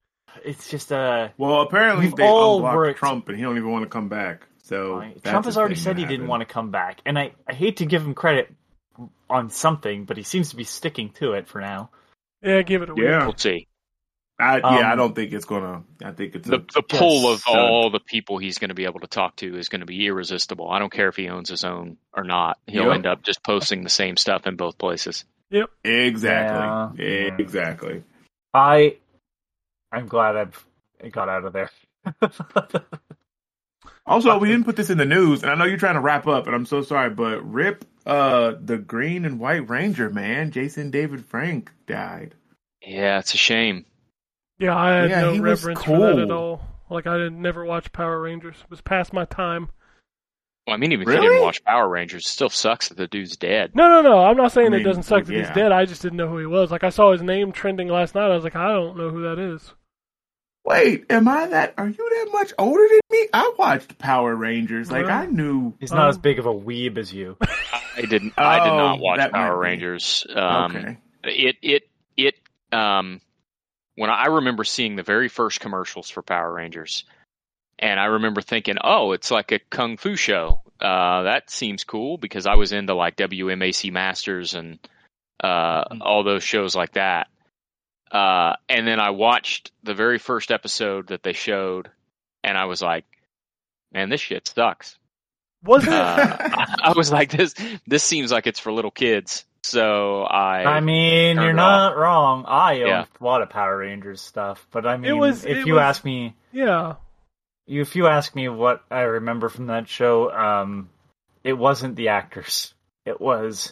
it's just uh, Well, apparently they all unblocked worked- Trump, and he don't even want to come back. So Trump has already said that he didn't want to come back, and I I hate to give him credit on something, but he seems to be sticking to it for now. Yeah, give it a week. Yeah, We'll see. I, yeah. I Um, don't think it's gonna. I think it's The a, the pull of stunt. all the people he's going to be able to talk to is going to be irresistible. I don't care if he owns his own or not. He'll Yep. end up just posting the same stuff in both places. Yep, exactly, Yeah. exactly. I I'm glad I've I got out of there. *laughs* Also, we didn't put this in the news, and I know you're trying to wrap up, and I'm so sorry, but rip uh the Green and White Ranger, man. Jason David Frank died. Yeah, it's a shame. Yeah, I had Yeah, no he was for that at cool. all. Like I didn't never watch Power Rangers. It was past my time. Well, I mean, even if you didn't watch Power Rangers, it still sucks that the dude's dead. No, no, no. I'm not saying I it doesn't suck that he's dead. I just didn't know who he was. Like I saw his name trending last night. I was like, I don't know who that is. Wait, am I that? Are you that much older than me? I watched Power Rangers. Like I knew. He's not Um, as big of a weeb as you. *laughs* I didn't. I did not Oh, watch that Power be. Rangers. Um, okay. It it it. Um, when I remember seeing the very first commercials for Power Rangers, and I remember thinking, "Oh, it's like a kung fu show." Uh, that seems cool because I was into like WMAC Masters and uh, Mhm. all those shows like that. Uh, and then I watched the very first episode that they showed, and I was like, "Man, this shit sucks." Wasn't it? Uh, *laughs* I was like, "This this seems like it's for little kids." So I, I mean, you're it not wrong. I own Yeah. a lot of Power Rangers stuff, but I mean, was- if it you was- ask me, yeah. you if you ask me what I remember from that show, um, it wasn't the actors. It was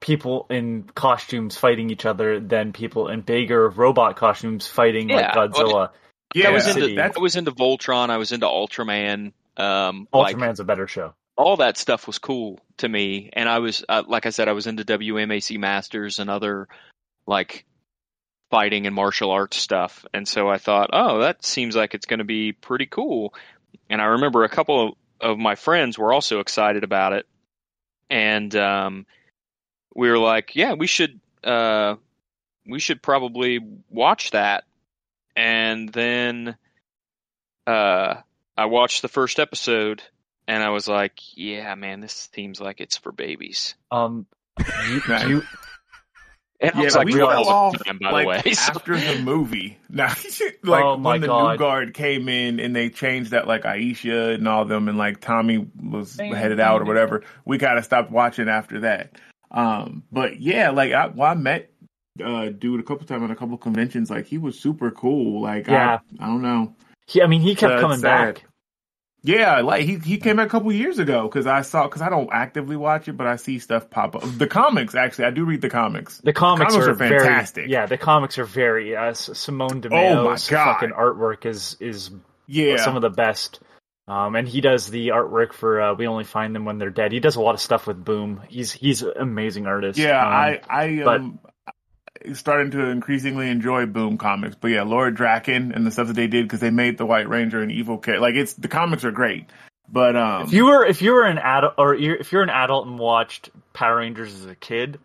people in costumes fighting each other, than people in bigger robot costumes fighting like Yeah, well, Godzilla. Yeah, I was into that's I was into Voltron. I was into Ultraman. Um, like Ultraman's a better show. all that stuff was cool to me, and I was uh, like I said, I was into WMAC Masters and other like fighting and martial arts stuff, and so I thought, oh, that seems like it's going to be pretty cool. And I remember a couple of, of my friends were also excited about it, and um, we were like, yeah, we should uh, we should probably watch that. And then uh, I watched the first episode, and I was like, yeah, man, this seems like it's for babies. Um, you, *laughs* you, And I yeah, was like, we real fell off time, by like the way. *laughs* So- after the movie. *laughs* Now, like Oh, when the God. new guard came in and they changed that, like Aisha and all them, and like Tommy was Bing, headed out or whatever. We kind of stopped watching after that. Um, but yeah, like I, well, I met uh dude a couple times on a couple conventions. Like he was super cool. Like Yeah. I, I don't know. he, I mean, he kept That's coming sad. back. Yeah, like he he came back a couple years ago because I saw because I don't actively watch it, but I see stuff pop up. The comics actually, I do read the comics. The comics, Comics are, are fantastic. Very, yeah, the comics are very. Uh, S- Simone Di Meo's God. fucking artwork is is Yeah, some of the best. Um, and he does the artwork for uh, "We Only Find Them When They're Dead." He does a lot of stuff with Boom. He's he's an amazing artist. Yeah, Um, I I but- um starting to increasingly enjoy Boom comics, but yeah, Lord Drakkon and the stuff that they did because they made the White Ranger an evil character. Like it's the comics are great, but um, If you were if you were an adult or you're, if you're an adult and watched Power Rangers as a kid,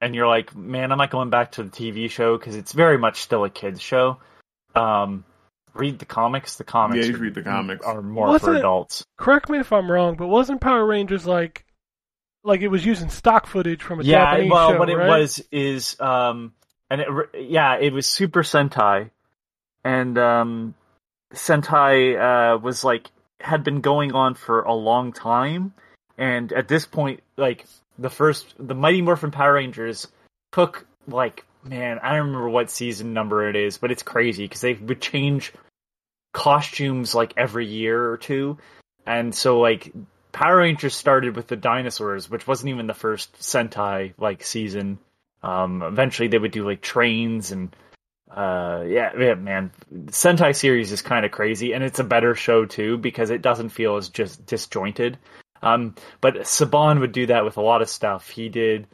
and you're like, man, I'm not going back to the TV show because it's very much still a kids show. Um, read the comics. The comics. Yeah, you are- read the comics. Are more What's for adults. Correct me if I'm wrong, but wasn't Power Rangers like like it was using stock footage from a yeah, Japanese well, show, what it was is, um, and it, yeah, it was Super Sentai, and um, Sentai uh, was like had been going on for a long time, and at this point, like the first, the Mighty Morphin Power Rangers took like, man, I don't remember what season number it is, but it's crazy because they would change costumes like every year or two, and so like Power Rangers started with the dinosaurs, which wasn't even the first Sentai like season. Um, eventually, they would do like trains and uh, yeah, yeah, man. Sentai series is kind of crazy, and it's a better show too because it doesn't feel as just disjointed. Um, but Saban would do that with a lot of stuff. He did.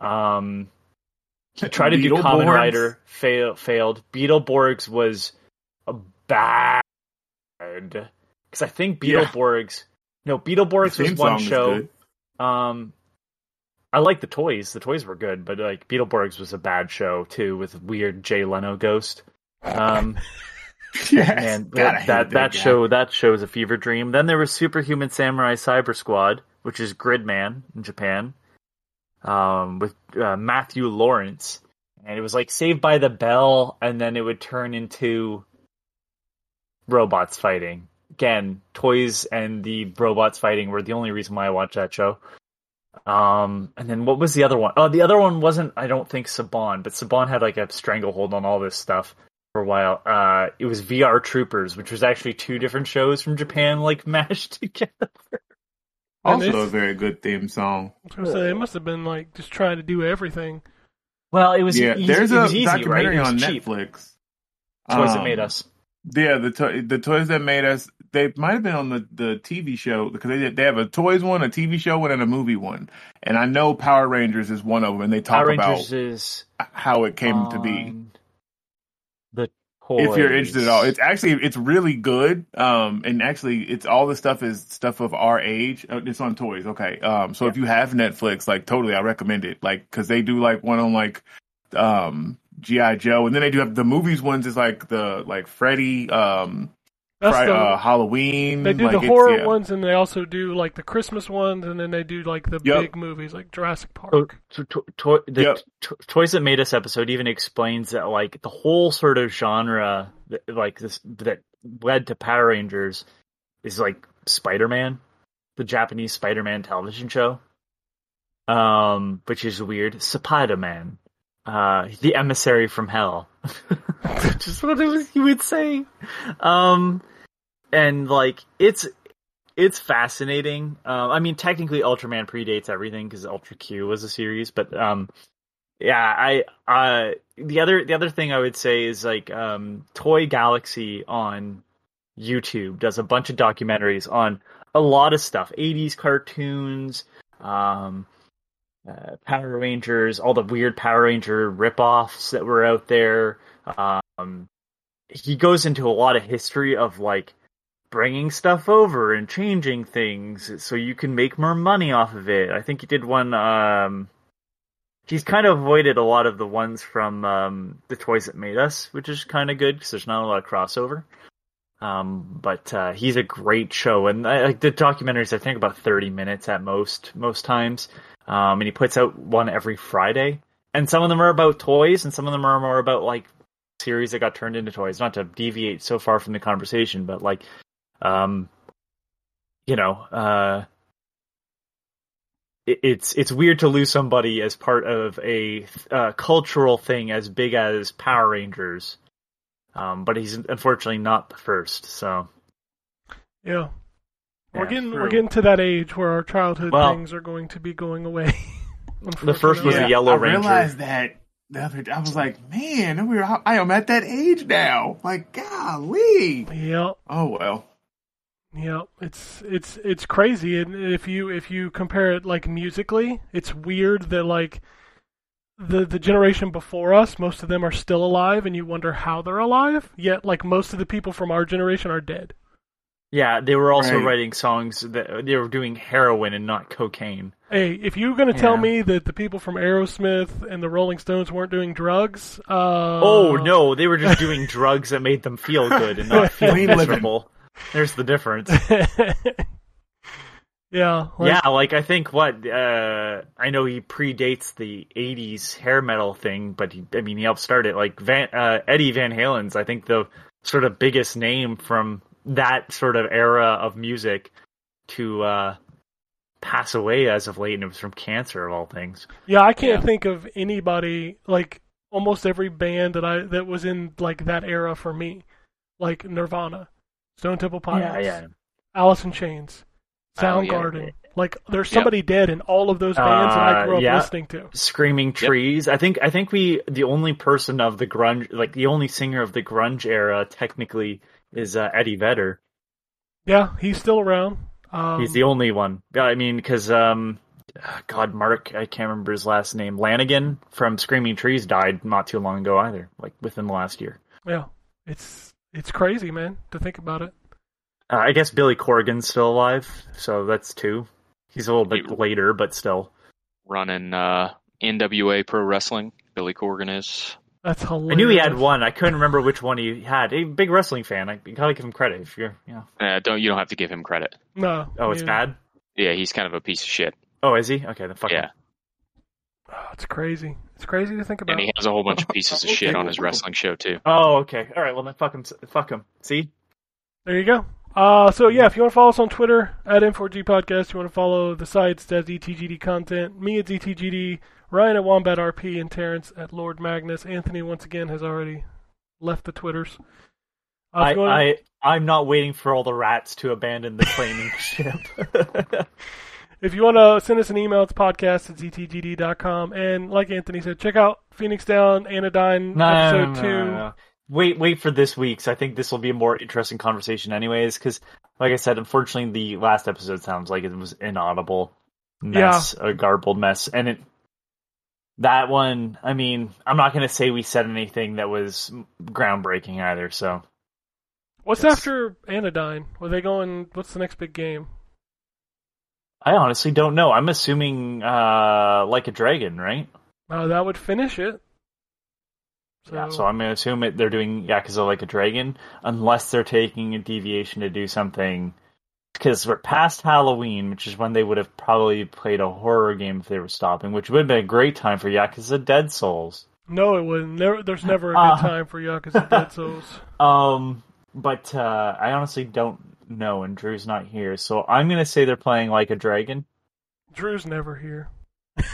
Um, tried to do Common? Rider, fail, failed. Beetleborgs was a bad because I think Yeah. Beetleborgs. No, Beetleborgs was one show. Um, I like the toys. The toys were good, but like Beetleborgs was a bad show too, with weird Jay Leno ghost. Um, *laughs* Yes. and that that, that show that show is a fever dream. Then there was Superhuman Samurai Cyber Squad, which is Gridman in Japan, um, with uh, Matthew Lawrence, and it was like Saved by the Bell, and then it would turn into robots fighting. Again, toys and the robots fighting were the only reason why I watched that show. Um, and then what was the other one? Oh, the other one wasn't, I don't think Saban, but Saban had like a stranglehold on all this stuff for a while. Uh, it was VR Troopers, which was actually two different shows from Japan, like *laughs* mashed together. And Also, a very good theme song. I was gonna say, it must have been like just trying to do everything. Well, it was Yeah, easy, there's it a was easy, right? documentary It was on cheap. Netflix. Toys that Um, made us. Yeah, the to- the toys that made us. They might have been on the, the TV show because they they have a toys one, a TV show one, and a movie one. And I know Power Rangers is one of them, and they talk Power about Rangers is how it came to be. If you're interested at all, it's actually it's really good. Um, and actually, it's all the stuff is stuff of our age. Uh, It's on toys, okay. Um, so if you have Netflix, like totally, I recommend it. Like because they do like one on like um GI Joe, and then they do have the movies ones is like the like Freddy, um, That's Fri- the, uh, Halloween. they do like, the horror yeah. ones, and they also do like the Christmas ones, and then they do like the Yep. big movies like Jurassic Park. So, to, to, to, the Yep. to- Toys That Made Us episode even explains that like the whole sort of genre that, like this that led to Power Rangers is like Spider-Man, the Japanese Spider-Man television show. Um, which is weird. Spider-Man, uh, the emissary from hell, *laughs* Just what it was you would say. Um, and like it's it's fascinating. Um, I mean, technically, Ultraman predates everything because Ultra Q was a series, but um, yeah, I uh, the other the other thing I would say is like um, Toy Galaxy on YouTube does a bunch of documentaries on a lot of stuff, '80s cartoons, um, uh, Power Rangers, all the weird Power Ranger ripoffs that were out there. Um, he goes into a lot of history of like bringing stuff over and changing things so you can make more money off of it. I think he did one. Um, he's kind of avoided a lot of the ones from um, the toys that made us, which is kind of good because there's not a lot of crossover. Um, but uh, he's a great show, and I, like the documentaries, I think about thirty minutes at most, most times. Um, and he puts out one every Friday, and some of them are about toys, and some of them are more about like series that got turned into toys. Not to deviate so far from the conversation, but like um you know uh it, it's it's weird to lose somebody as part of a uh, cultural thing as big as Power Rangers um but he's unfortunately not the first so Yeah. We're Yeah, getting we're getting to that age where our childhood Well- things are going to be going away. *laughs* The first was unfortunately. a Yellow I Ranger. I realized that the other day. I was like, man, we're, I am at that age now. Like, golly. Yep. Oh well. Yeah, it's it's it's crazy, and if you if you compare it like musically, it's weird that like the the generation before us, most of them are still alive, and you wonder how they're alive. Yet, like most of the people from our generation are dead. yeah they were also Right. writing songs that they were doing heroin and not cocaine Hey, if you're gonna tell Yeah. me that the people from Aerosmith and the Rolling Stones weren't doing drugs, uh, oh no they were just doing drugs that made them feel good and not *laughs* feel Clean miserable there's the difference *laughs* yeah, like, yeah, like I think what uh I know he predates the '80s hair metal thing, but he, I mean he helped start it. Like Van uh, Eddie Van Halen's, I think the sort of biggest name from that sort of era of music to uh pass away as of late, and it was from cancer of all things. Yeah, I can't Yeah. think of anybody like almost every band that I that was in like that era for me, like Nirvana, Stone Temple Pilots, Alice in Chains, Oh, yeah. Soundgarden. Like there's somebody dead in all of those bands that I Uh, grew up yeah. listening to. Screaming Trees. I think I think we the only person of the grunge like the only singer of the grunge era technically is uh, Eddie Vedder. Yeah, he's still around. Um, He's the only one. Yeah, I mean, because um, God, Mark, I can't remember his last name. Lanegan from Screaming Trees died not too long ago either, like within the last year. yeah. It's it's crazy, man, to think about it. Uh, I guess Billy Corgan's still alive, so that's two. He's a little bit He- later, but still. Running uh, NWA Pro Wrestling. Billy Corgan is. That's hilarious. I knew he had one. I couldn't remember which one he had. A big wrestling fan. I you gotta give him credit if you're, you know. Uh, don't you don't have to give him credit. No. Oh, it's yeah. bad. Yeah, he's kind of a piece of shit. Oh, is he? Okay, then fuck Yeah. him. Oh, it's crazy. It's crazy to think about. And he has a whole bunch of pieces of *laughs* shit on his wrestling show too. Oh, okay. All right. Well, then fuck him. Fuck him. See? There you go. Uh, so yeah, if you want to follow us on Twitter at M4G Podcast, you want to follow the sites that's ZTGD content, me at ZTGD, Ryan at Wombat RP, and Terrence at Lord Magnus. Anthony once again has already left the Twitters. Uh, I, wanna- I, I'm not waiting for all the rats to abandon the claiming *laughs* ship. *laughs* If you want to send us an email, it's podcast at ztgd.com. And like Anthony said, check out Phoenix Down Anodyne No, episode no, no, 2. no. Wait, wait for this week's. I think this will be a more interesting conversation, anyways. Because, like I said, unfortunately, the last episode sounds like it was inaudible mess, a garbled mess, and it. That one, I mean, I'm not going to say we said anything that was groundbreaking either. So, What's after Anodyne? Were they going, what's the next big game? I honestly don't know. I'm assuming, uh, like a dragon, right? Uh, that would finish it. So, Yeah, so I'm gonna assume it, they're doing Yakuza like a dragon, unless they're taking a deviation to do something. Because we're past Halloween, which is when they would have probably played a horror game if they were stopping, which would have been a great time for Yakuza Dead Souls. no, it wouldn't. Never, there's never a good Uh. *laughs* time for Yakuza Dead *laughs* Souls. Um, but uh, I honestly don't know, and Drew's not here, so I'm gonna say they're playing like a dragon. Drew's never here. *laughs*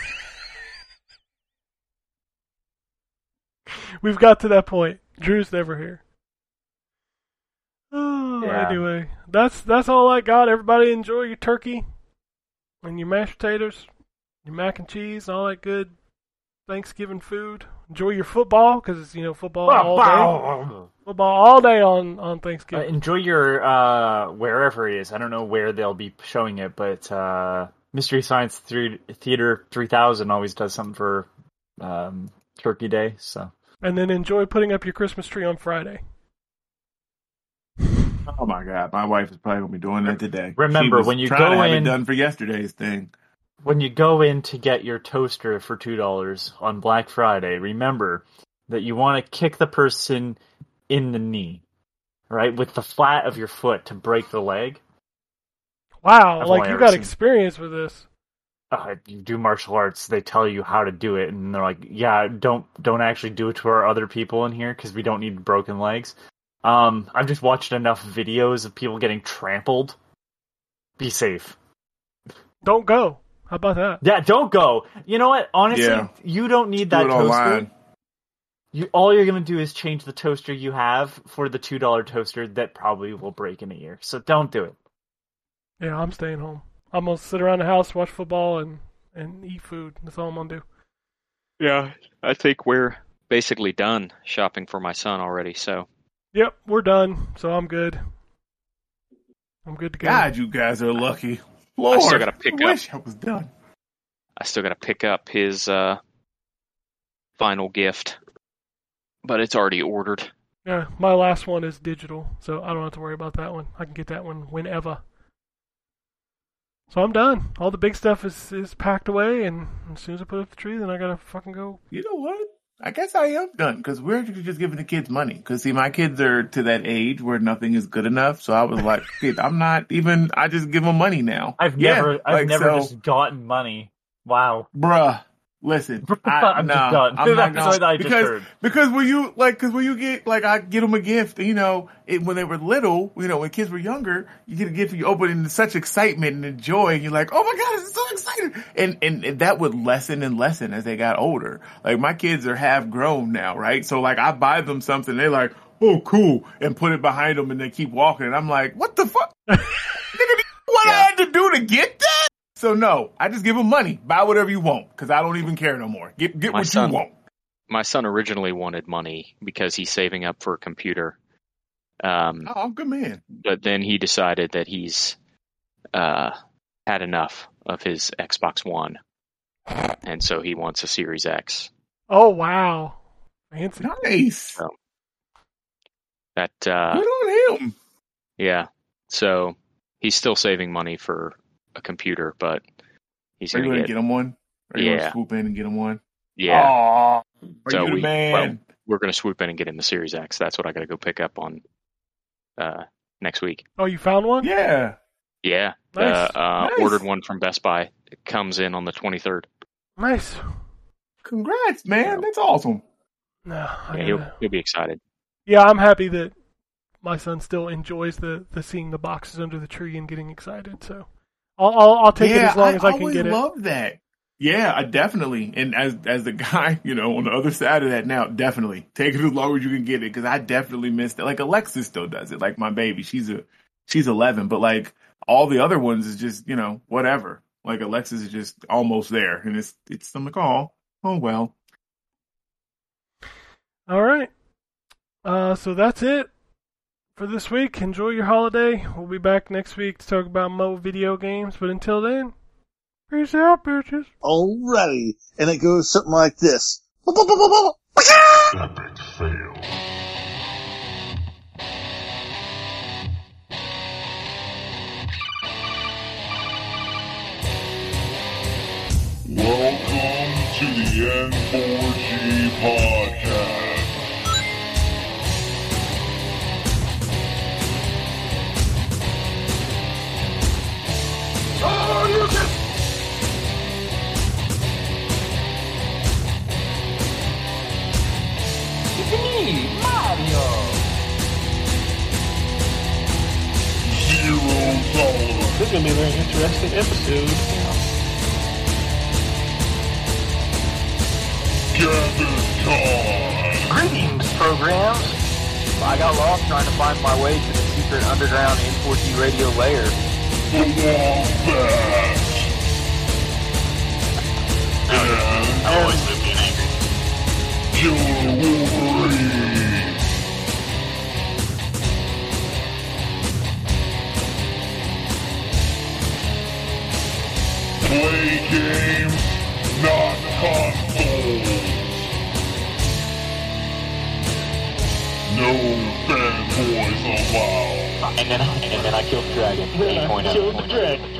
We've got to that point. Drew's never here. Oh, Yeah. anyway, that's that's all I got. Everybody enjoy your turkey and your mashed potatoes, your mac and cheese, all that good Thanksgiving food. Enjoy your football because it's you know football all day. *laughs* Football all day on on Uh, Thanksgiving. enjoy your uh, wherever it is. I don't know where they'll be showing it, but uh, Mystery Science Thre- Theater 3000 always does something for um, Turkey Day. So and then enjoy putting up your Christmas tree on Friday. Oh my god, my wife is probably gonna be doing that today. Remember, when you trying to go have in- it done for yesterday's thing. when you go in to get your toaster for two dollars on Black Friday, remember that you want to kick the person in the knee, right, with the flat of your foot to break the leg. Wow, I've like you got seen- experience with this. uh, you do martial arts, they tell you how to do it, and they're like, "Yeah, don't don't actually do it to our other people in here because we don't need broken legs." Um, I've just watched enough videos of people getting trampled. Be safe. Don't go. How about that? Yeah, don't go. You know what? Honestly, Yeah. you don't need Do that it toaster. online. You all you're gonna do is change the toaster you have for the two dollar toaster that probably will break in a year. So don't do it. Yeah, I'm staying home. I'm gonna sit around the house, watch football, and and eat food. That's all I'm gonna do. Yeah, I think we're basically done shopping for my son already. So Yep, we're done. So I'm good. I'm good to go. God, you guys are lucky. Lord, I still gotta pick I up. wish I was done. I still got to pick up his uh, final gift, but it's already ordered. Yeah, my last one is digital, so I don't have to worry about that one. I can get that one whenever. So I'm done. All the big stuff is is packed away, and as soon as I put up the tree, then I gotta fucking go. You know what? I guess I am done because we're just giving the kids money. Because see, my kids are to that age where nothing is good enough. So I was like, *laughs* "Kid, I'm not even. I just give them money now. I've Yeah, never I've like, never so- just gotten money. Wow. bruh. Listen, *laughs* I, I'm no, just done. I'm not gonna, I because heard. because when you like because when you get like I get them a gift, you know, it, when they were little, you know, when kids were younger, you get a gift, you open it in such excitement and joy, and you're like, oh my god, it's so exciting, and, and and that would lessen and lessen as they got older. Like my kids are half grown now, right? So like I buy them something, they're like, oh cool, and put it behind them, and they keep walking, and I'm like, what the fuck? *laughs* Nigga, what I had to do to So no, I just give him money. Buy whatever you want because I don't even care no more. Get get My what son- you want. My son originally wanted money because he's saving up for a computer. Um, Oh, I'm good man. but then he decided that he's uh, had enough of his Xbox One, and so he wants a Series X. Oh wow, fancy. Nice. That uh, Good on him. yeah, so he's still saving money for a computer, but he's Are gonna gonna get, get him one? Are you Yeah. gonna swoop in and get him one? yeah. Aw, are So you the we- man? well, We're gonna swoop in and get him the Series X. That's what I got to go pick up on uh, next week. Oh, you found one? yeah. Yeah, Nice. uh, uh, Nice. ordered one from Best Buy. It comes in on the 23rd. Nice. Congrats, man. That's awesome. No, Yeah, he'll he'll be excited. yeah, I'm happy that my son still enjoys the, the seeing the boxes under the tree and getting excited. So I'll I'll, I'll take it as long as I can get it. I love that. Yeah, I definitely. And as as the *laughs* guy, you know, on the other side of that now, definitely take it as long as you can get it because I definitely missed it. Like Alexis still does it. Like my baby, she's a she's eleven, but like all the other ones is just you know whatever. Like Alexis is just almost there, and it's it's I'm like oh oh well. All right. Uh, so that's it for this week. Enjoy your holiday. We'll be back next week to talk about mo video games. But until then, peace out, bitches. Alrighty. And it goes something like this. Epic fail. Welcome to the N4G podcast. Zero tolerance. This is to be a very interesting episode. Gaviscon. Greetings, programs. I got lost trying to find my way to the secret underground N4T radio lair. The Wombat. And Always move being angry. Killer Wolverine. Play games, not consoles. No fanboys allowed. And then, and then I killed the dragon. 8.0. Killed the dragon.